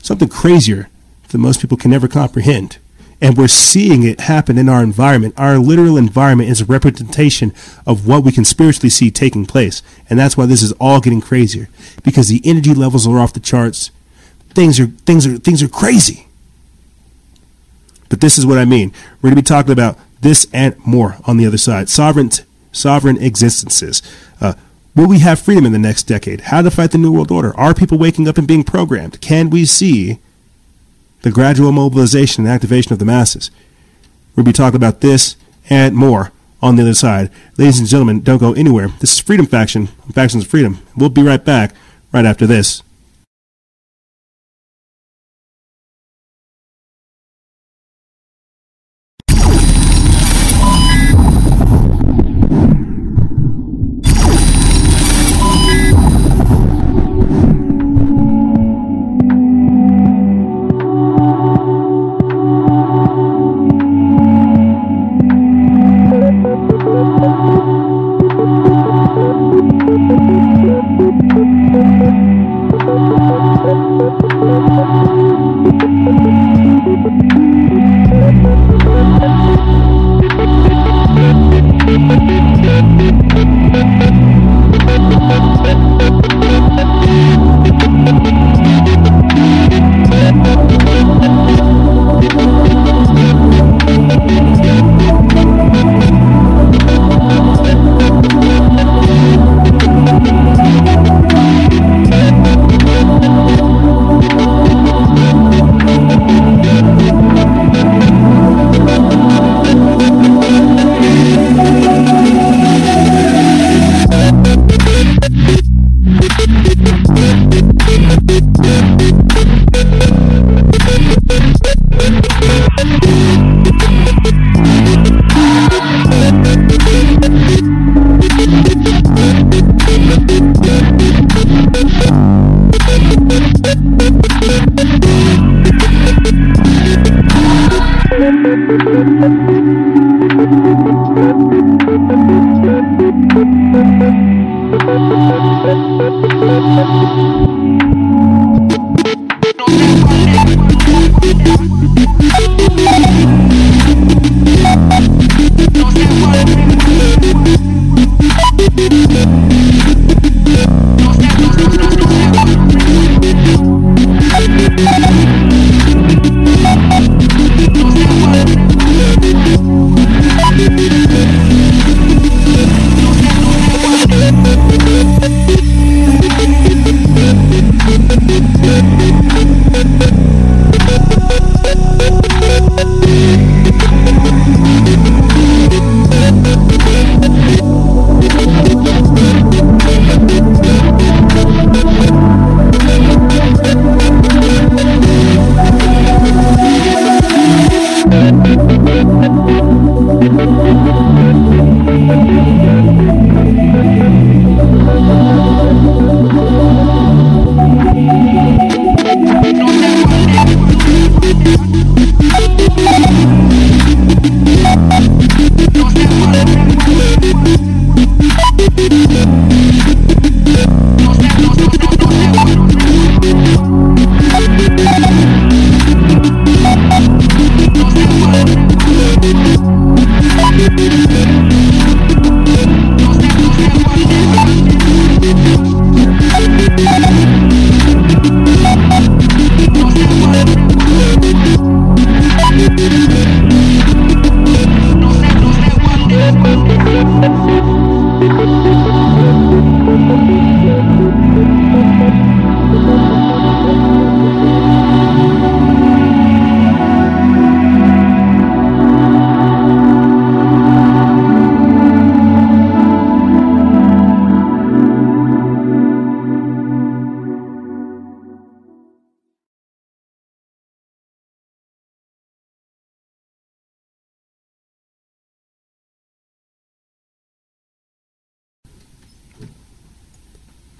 something crazier that most people can never comprehend. And we're seeing it happen in our environment. Our literal environment is a representation of what we can spiritually see taking place. And that's why this is all getting crazier. Because the energy levels are off the charts. Things are things are things are crazy. But this is what I mean. We're gonna be talking about this and more on the other side. Sovereign sovereign existences. Uh, will we have freedom in the next decade? How to fight the New World Order? Are people waking up and being programmed? Can we see the gradual mobilization and activation of the masses. We'll be talking about this and more on the other side. Ladies and gentlemen, don't go anywhere. This is Freedom Faction, Factions of Freedom. We'll be right back right after this.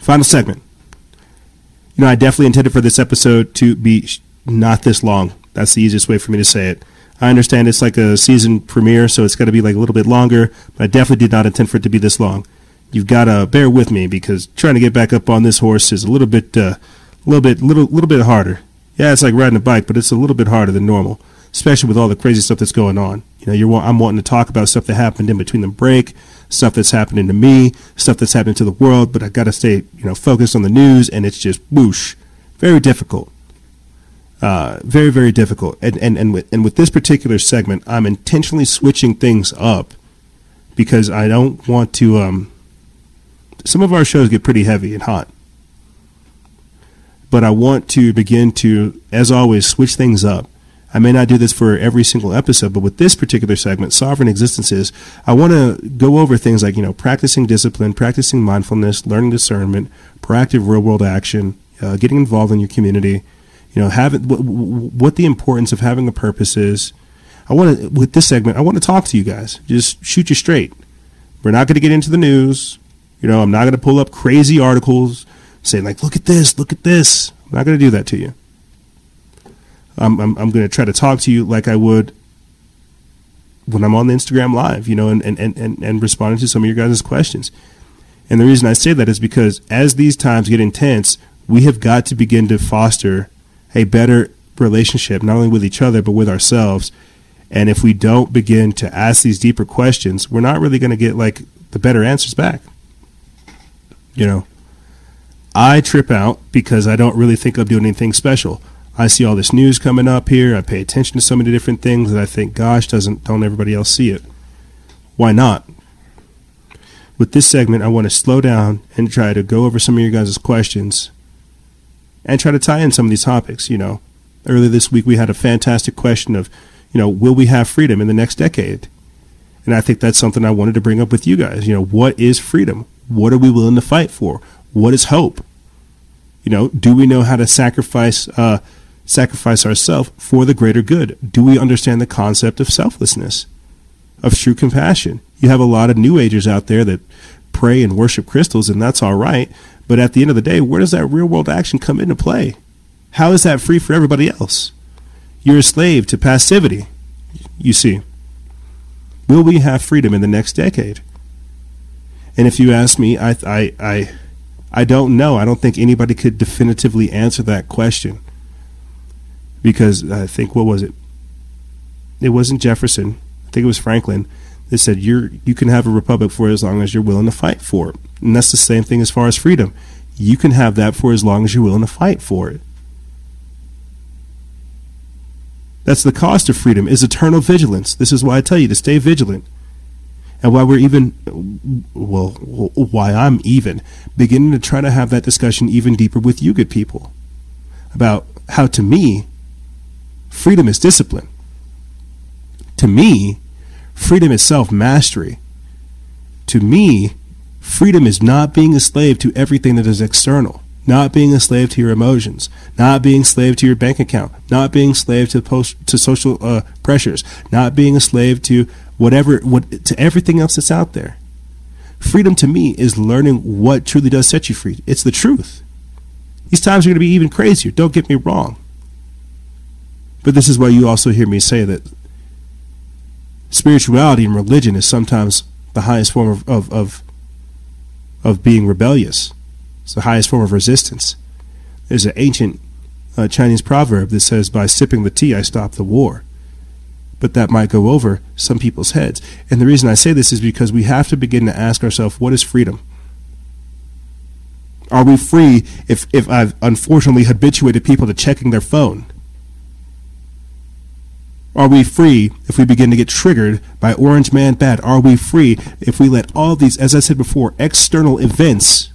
Final segment. You know, I definitely intended for this episode to be sh- not this long. That's the easiest way for me to say it. I understand it's like a season premiere, so it's got to be like a little bit longer, but I definitely did not intend for it to be this long. You've got to bear with me because trying to get back up on this horse is a little bit, uh, a little bit, little, little bit harder. Yeah, it's like riding a bike, but it's a little bit harder than normal, especially with all the crazy stuff that's going on. You know, you're, I'm wanting to talk about stuff that happened in between the break, stuff that's happening to me, stuff that's happening to the world, but I got to stay, you know, focused on the news, and it's just whoosh, very difficult. Uh, very, very difficult. And, and, and, with, and with this particular segment, I'm intentionally switching things up because I don't want to. Um, some of our shows get pretty heavy and hot. But I want to begin to, as always, switch things up. I may not do this for every single episode, but with this particular segment, Sovereign Existences, I want to go over things like, you know, practicing discipline, practicing mindfulness, learning discernment, proactive real world action, uh, getting involved in your community, you know, having what, what the importance of having a purpose is. I want to, with this segment, I want to talk to you guys. Just shoot you straight. We're not going to get into the news. You know, I'm not going to pull up crazy articles saying like, "Look at this, look at this." I'm not going to do that to you. I'm I'm, I'm going to try to talk to you like I would when I'm on the Instagram live, you know, and and, and, and responding to some of your guys' questions. And the reason I say that is because as these times get intense, we have got to begin to foster a better relationship, not only with each other, but with ourselves. And if we don't begin to ask these deeper questions, we're not really going to get like the better answers back. You know, I trip out because I don't really think I'm doing anything special. I see all this news coming up here. I pay attention to so many different things that I think, gosh, doesn't don't everybody else see it? Why not? With this segment, I want to slow down and try to go over some of your guys' questions and try to tie in some of these topics. You know, earlier this week we had a fantastic question of, you know, will we have freedom in the next decade? And I think that's something I wanted to bring up with you guys. You know, what is freedom? What are we willing to fight for? What is hope? You know, do we know how to sacrifice uh, sacrifice ourselves for the greater good? Do we understand the concept of selflessness, of true compassion? You have a lot of New Agers out there that pray and worship crystals, and that's all right. But at the end of the day, where does that real world action come into play? How is that free for everybody else? You're a slave to passivity, you see. Will we have freedom in the next decade? And if you ask me, I, I, I, I don't know. I don't think anybody could definitively answer that question. Because I think, what was it? It wasn't Jefferson. I think it was Franklin that said you're you can have a republic for as long as you're willing to fight for it. And that's the same thing as far as freedom. You can have that for as long as you're willing to fight for it. That's the cost of freedom is eternal vigilance. This is why I tell you to stay vigilant. And why we're even well why I'm even beginning to try to have that discussion even deeper with you good people about how to me freedom is discipline. To me, freedom is self mastery. To me, freedom is not being a slave to everything that is external, not being a slave to your emotions, not being a slave to your bank account, not being a slave to post, to social uh, pressures, not being a slave to whatever what to everything else that's out there. Freedom to me is learning what truly does set you free. It's the truth. These times are going to be even crazier. Don't get me wrong. But this is why you also hear me say that spirituality and religion is sometimes the highest form of, of, of, of being rebellious. It's the highest form of resistance. There's an ancient uh, Chinese proverb that says, By sipping the tea, I stop the war. But that might go over some people's heads. And the reason I say this is because we have to begin to ask ourselves, what is freedom? Are we free if, if I've unfortunately habituated people to checking their phone? Are we free if we begin to get triggered by Orange Man Bad? Are we free if we let all these, as I said before, external events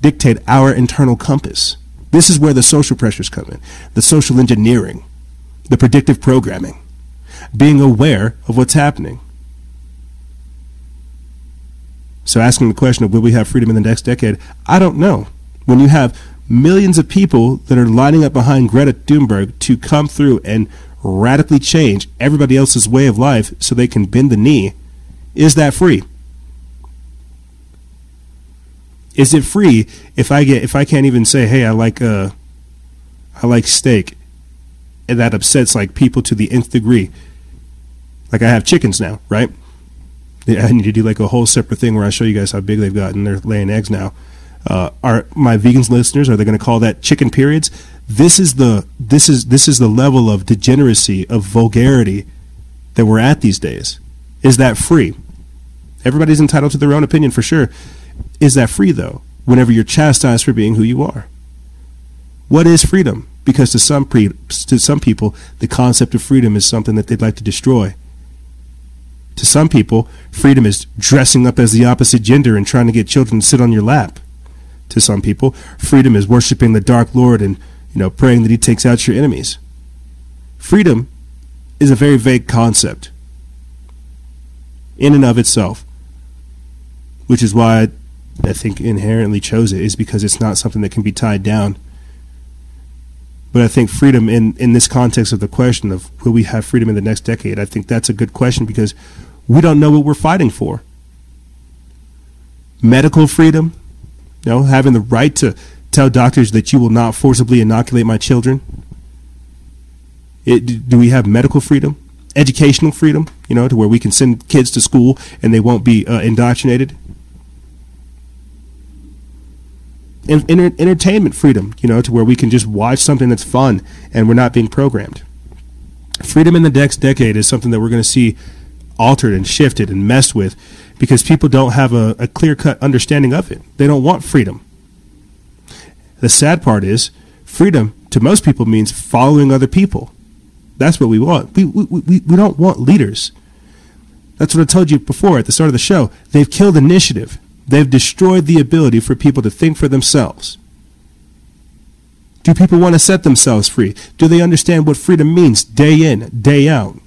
dictate our internal compass? This is where the social pressures come in, the social engineering, the predictive programming, being aware of what's happening. So, asking the question of will we have freedom in the next decade, I don't know. When you have millions of people that are lining up behind Greta Thunberg to come through and radically change everybody else's way of life so they can bend the knee, is that free? Is it free if I get if I can't even say, "Hey, I like uh I like steak." And that upsets like people to the nth degree. Like I have chickens now, right? I need to do like a whole separate thing where I show you guys how big they've gotten. They're laying eggs now. Uh, are my vegans listeners are they going to call that chicken periods? This is the this is this is the level of degeneracy of vulgarity that we're at these days. Is that free? Everybody's entitled to their own opinion for sure. Is that free though? Whenever you're chastised for being who you are. What is freedom? Because to some pre- to some people, the concept of freedom is something that they'd like to destroy. To some people, freedom is dressing up as the opposite gender and trying to get children to sit on your lap. To some people, freedom is worshiping the dark lord and you know praying that he takes out your enemies. Freedom is a very vague concept in and of itself, which is why I, think inherently chose it is because it's not something that can be tied down. But I think freedom in, in this context of the question of will we have freedom in the next decade, I think that's a good question because we don't know what we're fighting for. Medical freedom, you know, having the right to tell doctors that you will not forcibly inoculate my children. It, do we have medical freedom? Educational freedom, you know, to where we can send kids to school and they won't be uh, indoctrinated? In, entertainment freedom, you know, to where we can just watch something that's fun and we're not being programmed. Freedom in the next decade is something that we're going to see altered and shifted and messed with because people don't have a, a clear cut understanding of it. They don't want freedom. The sad part is, freedom to most people means following other people. That's what we want. We, we, we, we don't want leaders. That's what I told you before at the start of the show. They've killed initiative. They've destroyed the ability for people to think for themselves. Do people want to set themselves free? Do they understand what freedom means day in, day out?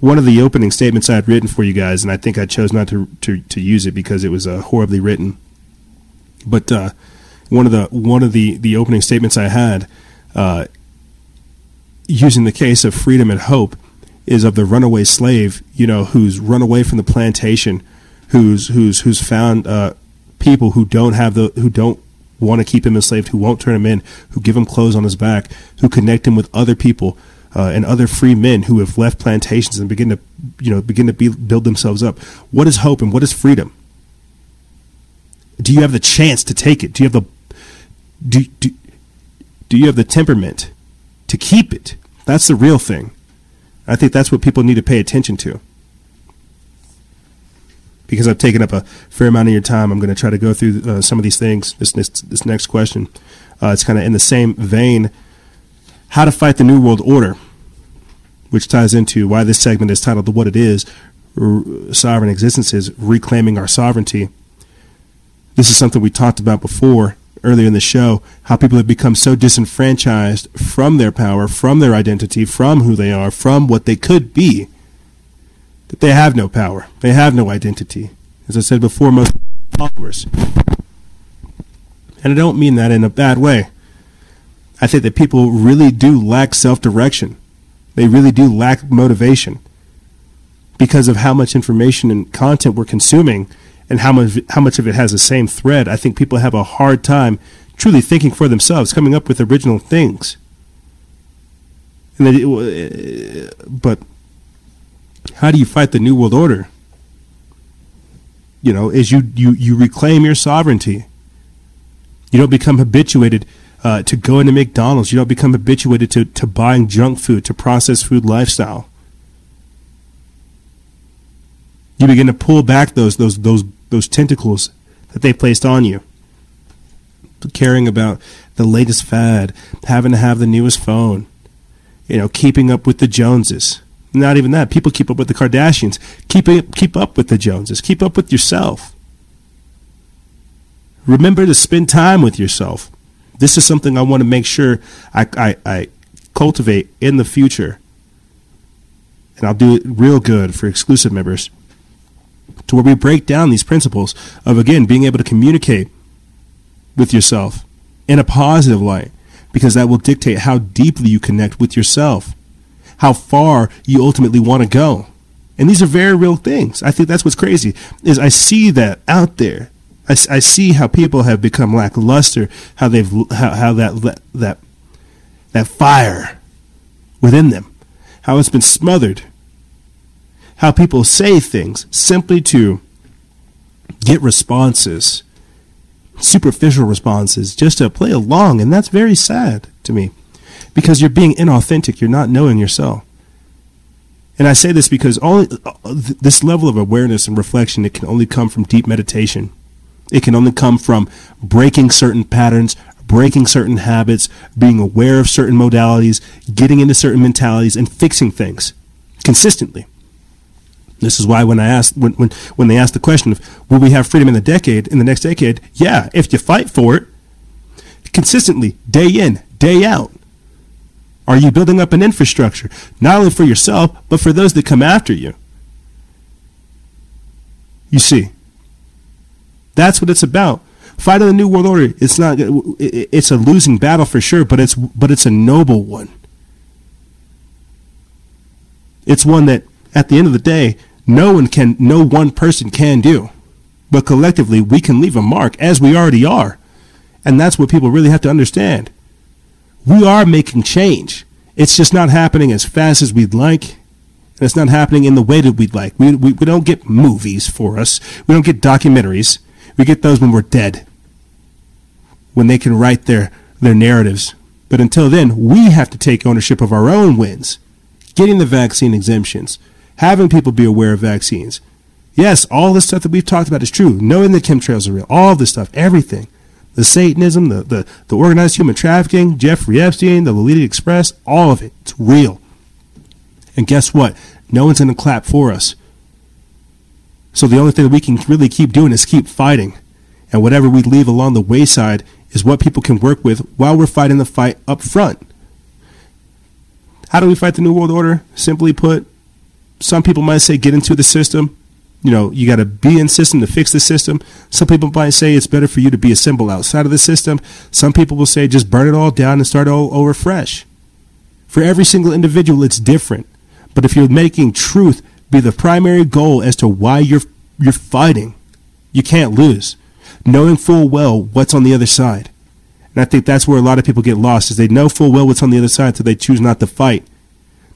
One of the opening statements I had written for you guys, and I think I chose not to to, to use it because it was uh, horribly written. But uh, one of the one of the, the opening statements I had, uh, using the case of freedom and hope, is of the runaway slave, you know, who's run away from the plantation who's who's who's found uh, people who don't have the who don't want to keep him enslaved, who won't turn him in, who give him clothes on his back, who connect him with other people uh, and other free men who have left plantations and begin to you know begin to be, build themselves up. What is hope and what is freedom? Do you have the chance to take it? Do you have the do, do, do you have the temperament to keep it? That's the real thing. I think that's what people need to pay attention to because I've taken up a fair amount of your time, I'm going to try to go through uh, some of these things. This this, this next question, uh, it's kind of in the same vein. How to fight the new world order, which ties into why this segment is titled "What It Is." Sovereign existence is reclaiming our sovereignty. This is something we talked about before earlier in the show. How people have become so disenfranchised from their power, from their identity, from who they are, from what they could be that they have no power. They have no identity. As I said before, most followers. And I don't mean that in a bad way. I think that people really do lack self direction. They really do lack motivation because of how much information and content we're consuming and how much how much of it has the same thread. I think people have a hard time truly thinking for themselves, coming up with original things. And they, but how do you fight the New World Order? You know, is you, you, you reclaim your sovereignty. You don't become habituated uh, to going to McDonald's. You don't become habituated to, to buying junk food, to processed food lifestyle. You begin to pull back those those those those tentacles that they placed on you. Caring about the latest fad, having to have the newest phone, you know, keeping up with the Joneses. Not even that. People keep up with the Kardashians. Keep keep up with the Joneses. Keep up with yourself. Remember to spend time with yourself. This is something I want to make sure I, I, I cultivate in the future. And I'll do it real good for exclusive members to where we break down these principles of, again, being able to communicate with yourself in a positive light because that will dictate how deeply you connect with yourself how far you ultimately want to go. And these are very real things. I think that's what's crazy is I see that out there. I, I see how people have become lackluster, how they've how, how that that that fire within them, how it's been smothered, how people say things simply to get responses, superficial responses, just to play along, and that's very sad to me, because you're being inauthentic. You're not knowing yourself. And I say this because uh, this level of awareness and reflection it can only come from deep meditation. It can only come from breaking certain patterns, breaking certain habits, being aware of certain modalities, getting into certain mentalities, and fixing things consistently. This is why when I asked when, when, when they asked the question of will we have freedom in the decade in the next decade, yeah, if you fight for it consistently, day in, day out. Are you building up an infrastructure, not only for yourself, but for those that come after you? You see, that's what it's about. Fight of the New World Order. It's not. It's a losing battle for sure, but it's but it's a noble one. It's one that, at the end of the day, no one can, no one person can do, but collectively we can leave a mark, as we already are, and that's what people really have to understand. We are making change. It's just not happening as fast as we'd like. And it's not happening in the way that we'd like. We, we, we don't get movies for us. We don't get documentaries. We get those when we're dead, when they can write their, their narratives. But until then, we have to take ownership of our own wins, getting the vaccine exemptions, having people be aware of vaccines. Yes, all the stuff that we've talked about is true. Knowing that chemtrails are real, all this stuff, everything. The Satanism, the, the, the organized human trafficking, Jeffrey Epstein, the Lolita Express, all of it. It's real. And guess what? No one's going to clap for us. So the only thing that we can really keep doing is keep fighting. And whatever we leave along the wayside is what people can work with while we're fighting the fight up front. How do we fight the New World Order? Simply put, some people might say get into the system. You know, you got to be in system to fix the system. Some people might say it's better for you to be a symbol outside of the system. Some people will say just burn it all down and start all over fresh. For every single individual, it's different. But if you're making truth be the primary goal as to why you're you're fighting, you can't lose. Knowing full well what's on the other side. And I think that's where a lot of people get lost is they know full well what's on the other side so they choose not to fight.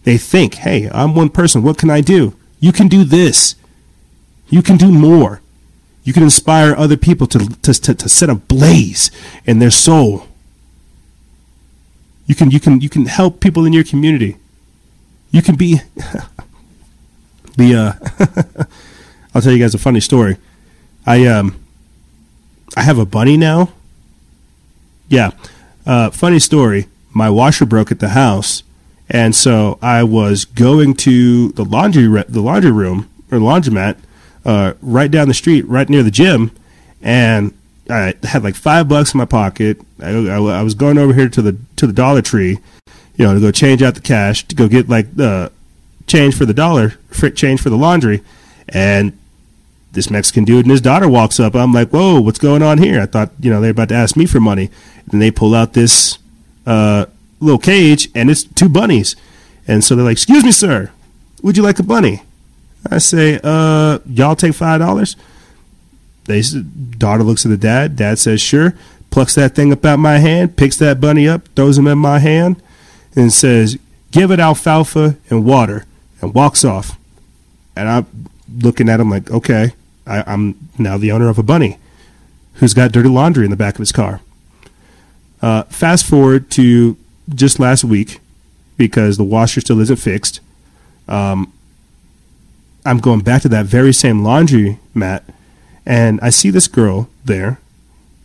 They think, "Hey, I'm one person. What can I do?" You can do this. You can do more. You can inspire other people to to to, to set a blaze in their soul. You can you can you can help people in your community. You can be the uh I'll tell you guys a funny story. I um I have a bunny now. Yeah. Uh funny story. My washer broke at the house and so I was going to the laundry re- the laundry room or laundromat uh right down the street right near the gym and I had like 5 bucks in my pocket. I, I, I was going over here to the to the Dollar Tree, you know, to go change out the cash to go get like the change for the dollar, for change for the laundry, and this Mexican dude and his daughter walks up. I'm like, whoa, what's going on here? I thought, you know, they're about to ask me for money. And they pull out this uh, little cage, and it's two bunnies. And so they're like, excuse me, sir, would you like a bunny? I say, uh, y'all take five dollars. They daughter looks at the dad. Dad says, sure. Plucks that thing up out my hand, picks that bunny up, throws him in my hand, and says, give it alfalfa and water, and walks off. And I'm looking at him like, okay, I, I'm now the owner of a bunny who's got dirty laundry in the back of his car. Uh, fast forward to just last week, because the washer still isn't fixed. Um, I'm going back to that very same laundry mat, and I see this girl there,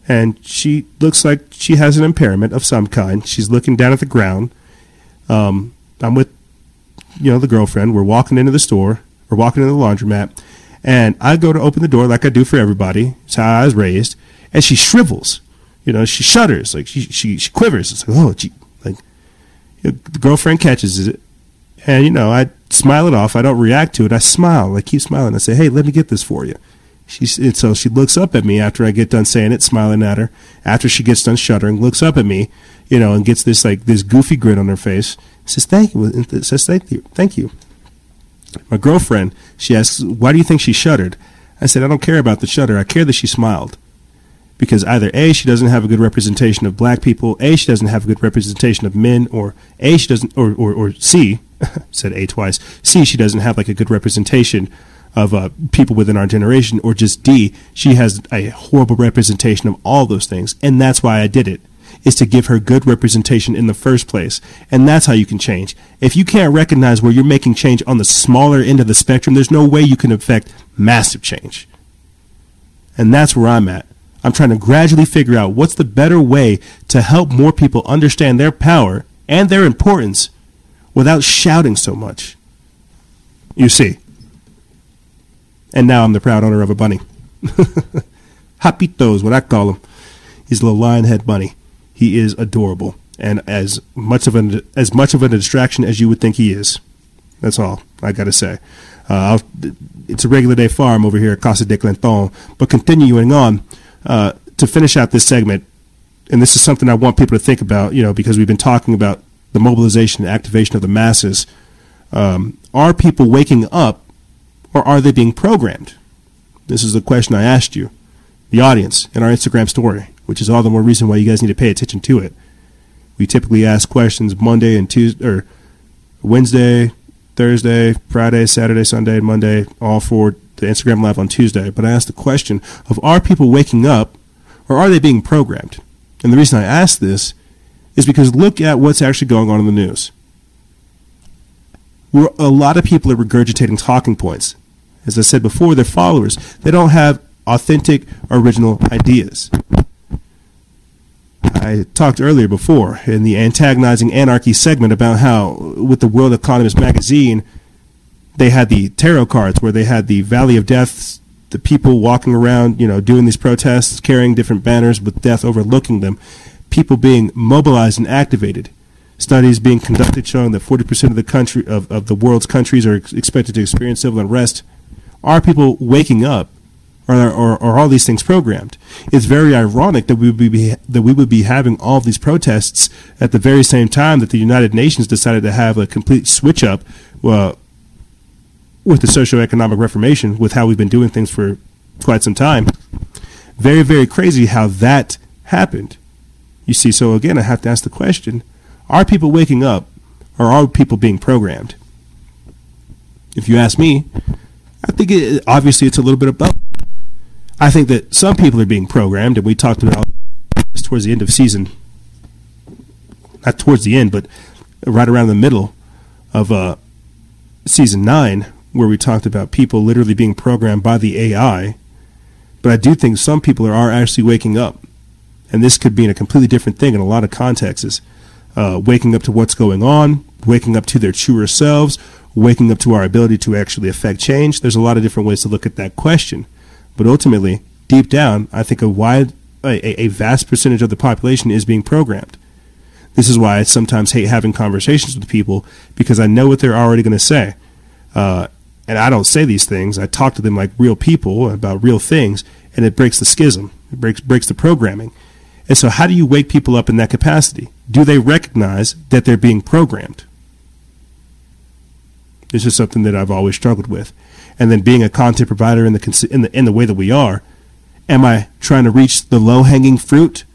and she looks like she has an impairment of some kind. She's looking down at the ground. Um, I'm with, you know, the girlfriend. We're walking into the store. We're walking into the laundromat, and I go to open the door like I do for everybody. It's how I was raised, and she shrivels. You know, she shudders, like she she, she quivers. It's like, oh, gee, the girlfriend catches it, and you know, I smile it off. I don't react to it. I smile. I keep smiling. I say, hey, let me get this for you. And so she looks up at me after I get done saying it, smiling at her. After she gets done shuddering, looks up at me, you know, and gets this like this goofy grin on her face. Says thank you. and Says thank you. Thank you. My girlfriend, she asks, why do you think she shuddered? I said, I don't care about the shudder. I care that she smiled. Because either A, she doesn't have a good representation of black people, A, she doesn't have a good representation of men, or A, she doesn't, or, or, or C, said A twice, C, she doesn't have like a good representation of uh, people within our generation, or just D, she has a horrible representation of all those things. And that's why I did it, is to give her good representation in the first place. And that's how you can change. If you can't recognize where you're making change on the smaller end of the spectrum, there's no way you can affect massive change. And that's where I'm at. I'm trying to gradually figure out what's the better way to help more people understand their power and their importance without shouting so much. You see. And now I'm the proud owner of a bunny. Hapito is what I call him. He's a little lion head bunny. He is adorable and as much of an as much of a distraction as you would think he is. That's all I got to say. Uh, it's a regular day farm over here at Casa de Clinton. But continuing on, uh, to finish out this segment, and this is something I want people to think about, you know, because we've been talking about the mobilization and activation of the masses. Um, are people waking up or are they being programmed? This is the question I asked you, the audience, in our Instagram story, which is all the more reason why you guys need to pay attention to it. We typically ask questions Monday and Tuesday, or Wednesday, Thursday, Friday, Saturday, Sunday, Monday, all for the Instagram Live on Tuesday. But I asked the question of are people waking up or are they being programmed? And the reason I ask this is because look at what's actually going on in the news. We're, a lot of people are regurgitating talking points. As I said before, they're followers. They don't have authentic, original ideas. I talked earlier before in the antagonizing anarchy segment about how, with the World Economist magazine, they had the tarot cards where they had the Valley of Death, the people walking around, you know, doing these protests, carrying different banners with death overlooking them, people being mobilized and activated. Studies being conducted showing that 40% of the country of, of the world's countries are expected to experience civil unrest. Are people waking up or, or all these things programmed. It's very ironic that we would be that we would be having all these protests at the very same time that the United Nations decided to have a complete switch up uh, with the socioeconomic reformation, with how we've been doing things for quite some time. Very, very crazy how that happened. You see, so again, I have to ask the question are people waking up or are people being programmed? If you ask me, I think it, obviously it's a little bit of both. I think that some people are being programmed, and we talked about this towards the end of season, not towards the end, but right around the middle of uh, season nine, where we talked about people literally being programmed by the AI. But I do think some people are, are actually waking up, and this could mean a completely different thing in a lot of contexts. Uh, waking up to what's going on, waking up to their truer selves, waking up to our ability to actually affect change. There's a lot of different ways to look at that question. But ultimately, deep down, I think a wide, a, a vast percentage of the population is being programmed. This is why I sometimes hate having conversations with people because I know what they're already going to say. Uh, and I don't say these things. I talk to them like real people about real things, and it breaks the schism. It breaks breaks the programming. And so, how do you wake people up in that capacity? Do they recognize that they're being programmed? This is something that I've always struggled with and then being a content provider in the in the in the way that we are, am I trying to reach the low hanging fruit,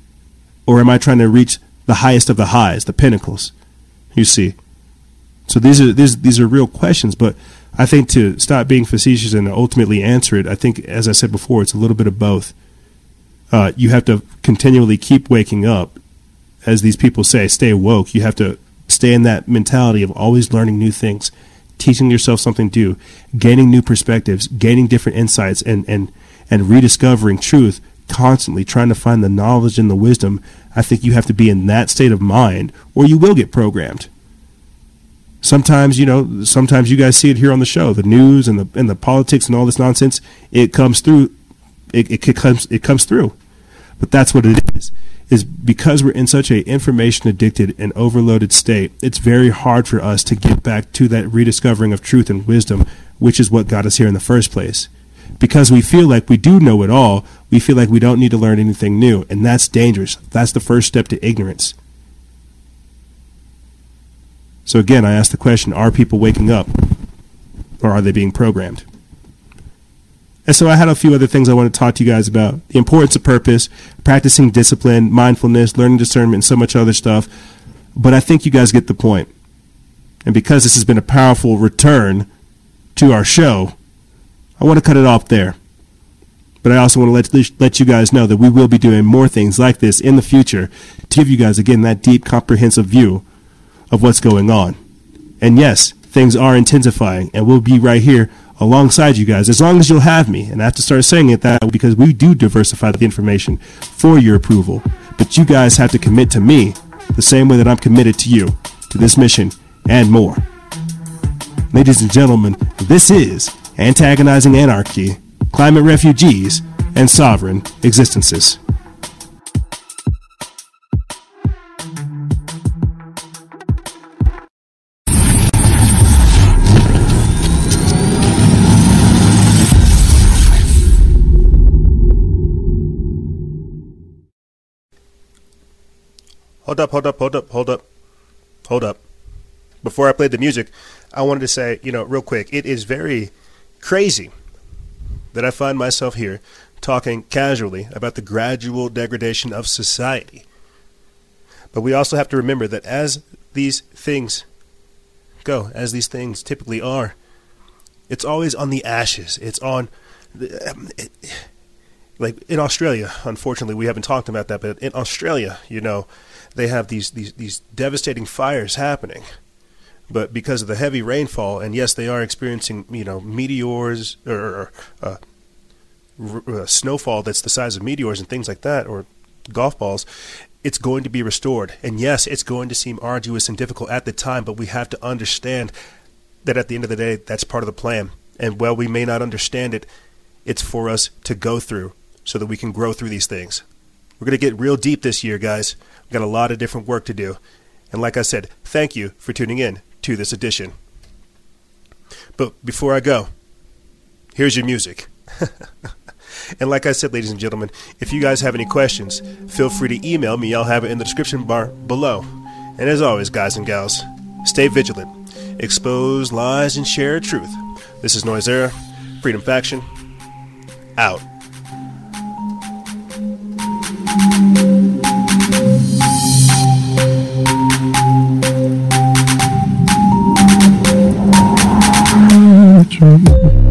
or am I trying to reach the highest of the highs, the pinnacles? You see. So these are these these are real questions, but I think to stop being facetious and ultimately answer it, I think, as I said before, it's a little bit of both. Uh, you have to continually keep waking up, as these people say, stay woke. You have to stay in that mentality of always learning new things teaching yourself something new, gaining new perspectives, gaining different insights, and, and, and rediscovering truth constantly, trying to find the knowledge and the wisdom, I think you have to be in that state of mind or you will get programmed. Sometimes, you know, sometimes you guys see it here on the show, the news and the and the politics and all this nonsense, it comes through it, it comes it comes through. But that's what it is is because we're in such a information addicted and overloaded state, it's very hard for us to get back to that rediscovering of truth and wisdom, which is what got us here in the first place. Because we feel like we do know it all, we feel like we don't need to learn anything new, and that's dangerous. That's the first step to ignorance. So again, I ask the question, are people waking up or are they being programmed? And so I had a few other things I want to talk to you guys about the importance of purpose, practicing discipline, mindfulness, learning discernment, and so much other stuff. But I think you guys get the point. And because this has been a powerful return to our show, I want to cut it off there. But I also want to let, let you guys know that we will be doing more things like this in the future to give you guys, again, that deep, comprehensive view of what's going on. And yes, things are intensifying, and we'll be right here alongside you guys as long as you'll have me. And I have to start saying it that because we do diversify the information for your approval. But you guys have to commit to me the same way that I'm committed to you, to this mission, and more. Ladies and gentlemen, this is Antagonizing Anarchy, Climate Refugees, and Sovereign Existences. Hold up, hold up, hold up, hold up, hold up. Before I played the music, I wanted to say, you know, real quick, it is very crazy that I find myself here talking casually about the gradual degradation of society. But we also have to remember that as these things go, as these things typically are, it's always on the ashes. It's on. Um, it, like in Australia, unfortunately, we haven't talked about that, but in Australia, you know, they have these, these, these devastating fires happening. But because of the heavy rainfall, and yes, they are experiencing, you know, meteors or uh, r- uh, snowfall that's the size of meteors and things like that, or golf balls, it's going to be restored. And yes, it's going to seem arduous and difficult at the time, but we have to understand that at the end of the day, that's part of the plan. And while we may not understand it, it's for us to go through so that we can grow through these things. We're going to get real deep this year, guys. We've got a lot of different work to do. And like I said, thank you for tuning in to this edition. But before I go, here's your music. and like I said, ladies and gentlemen, if you guys have any questions, feel free to email me. I'll have it in the description bar below. And as always, guys and gals, stay vigilant, expose lies, and share truth. This is Noisera, Freedom Faction, out. Thank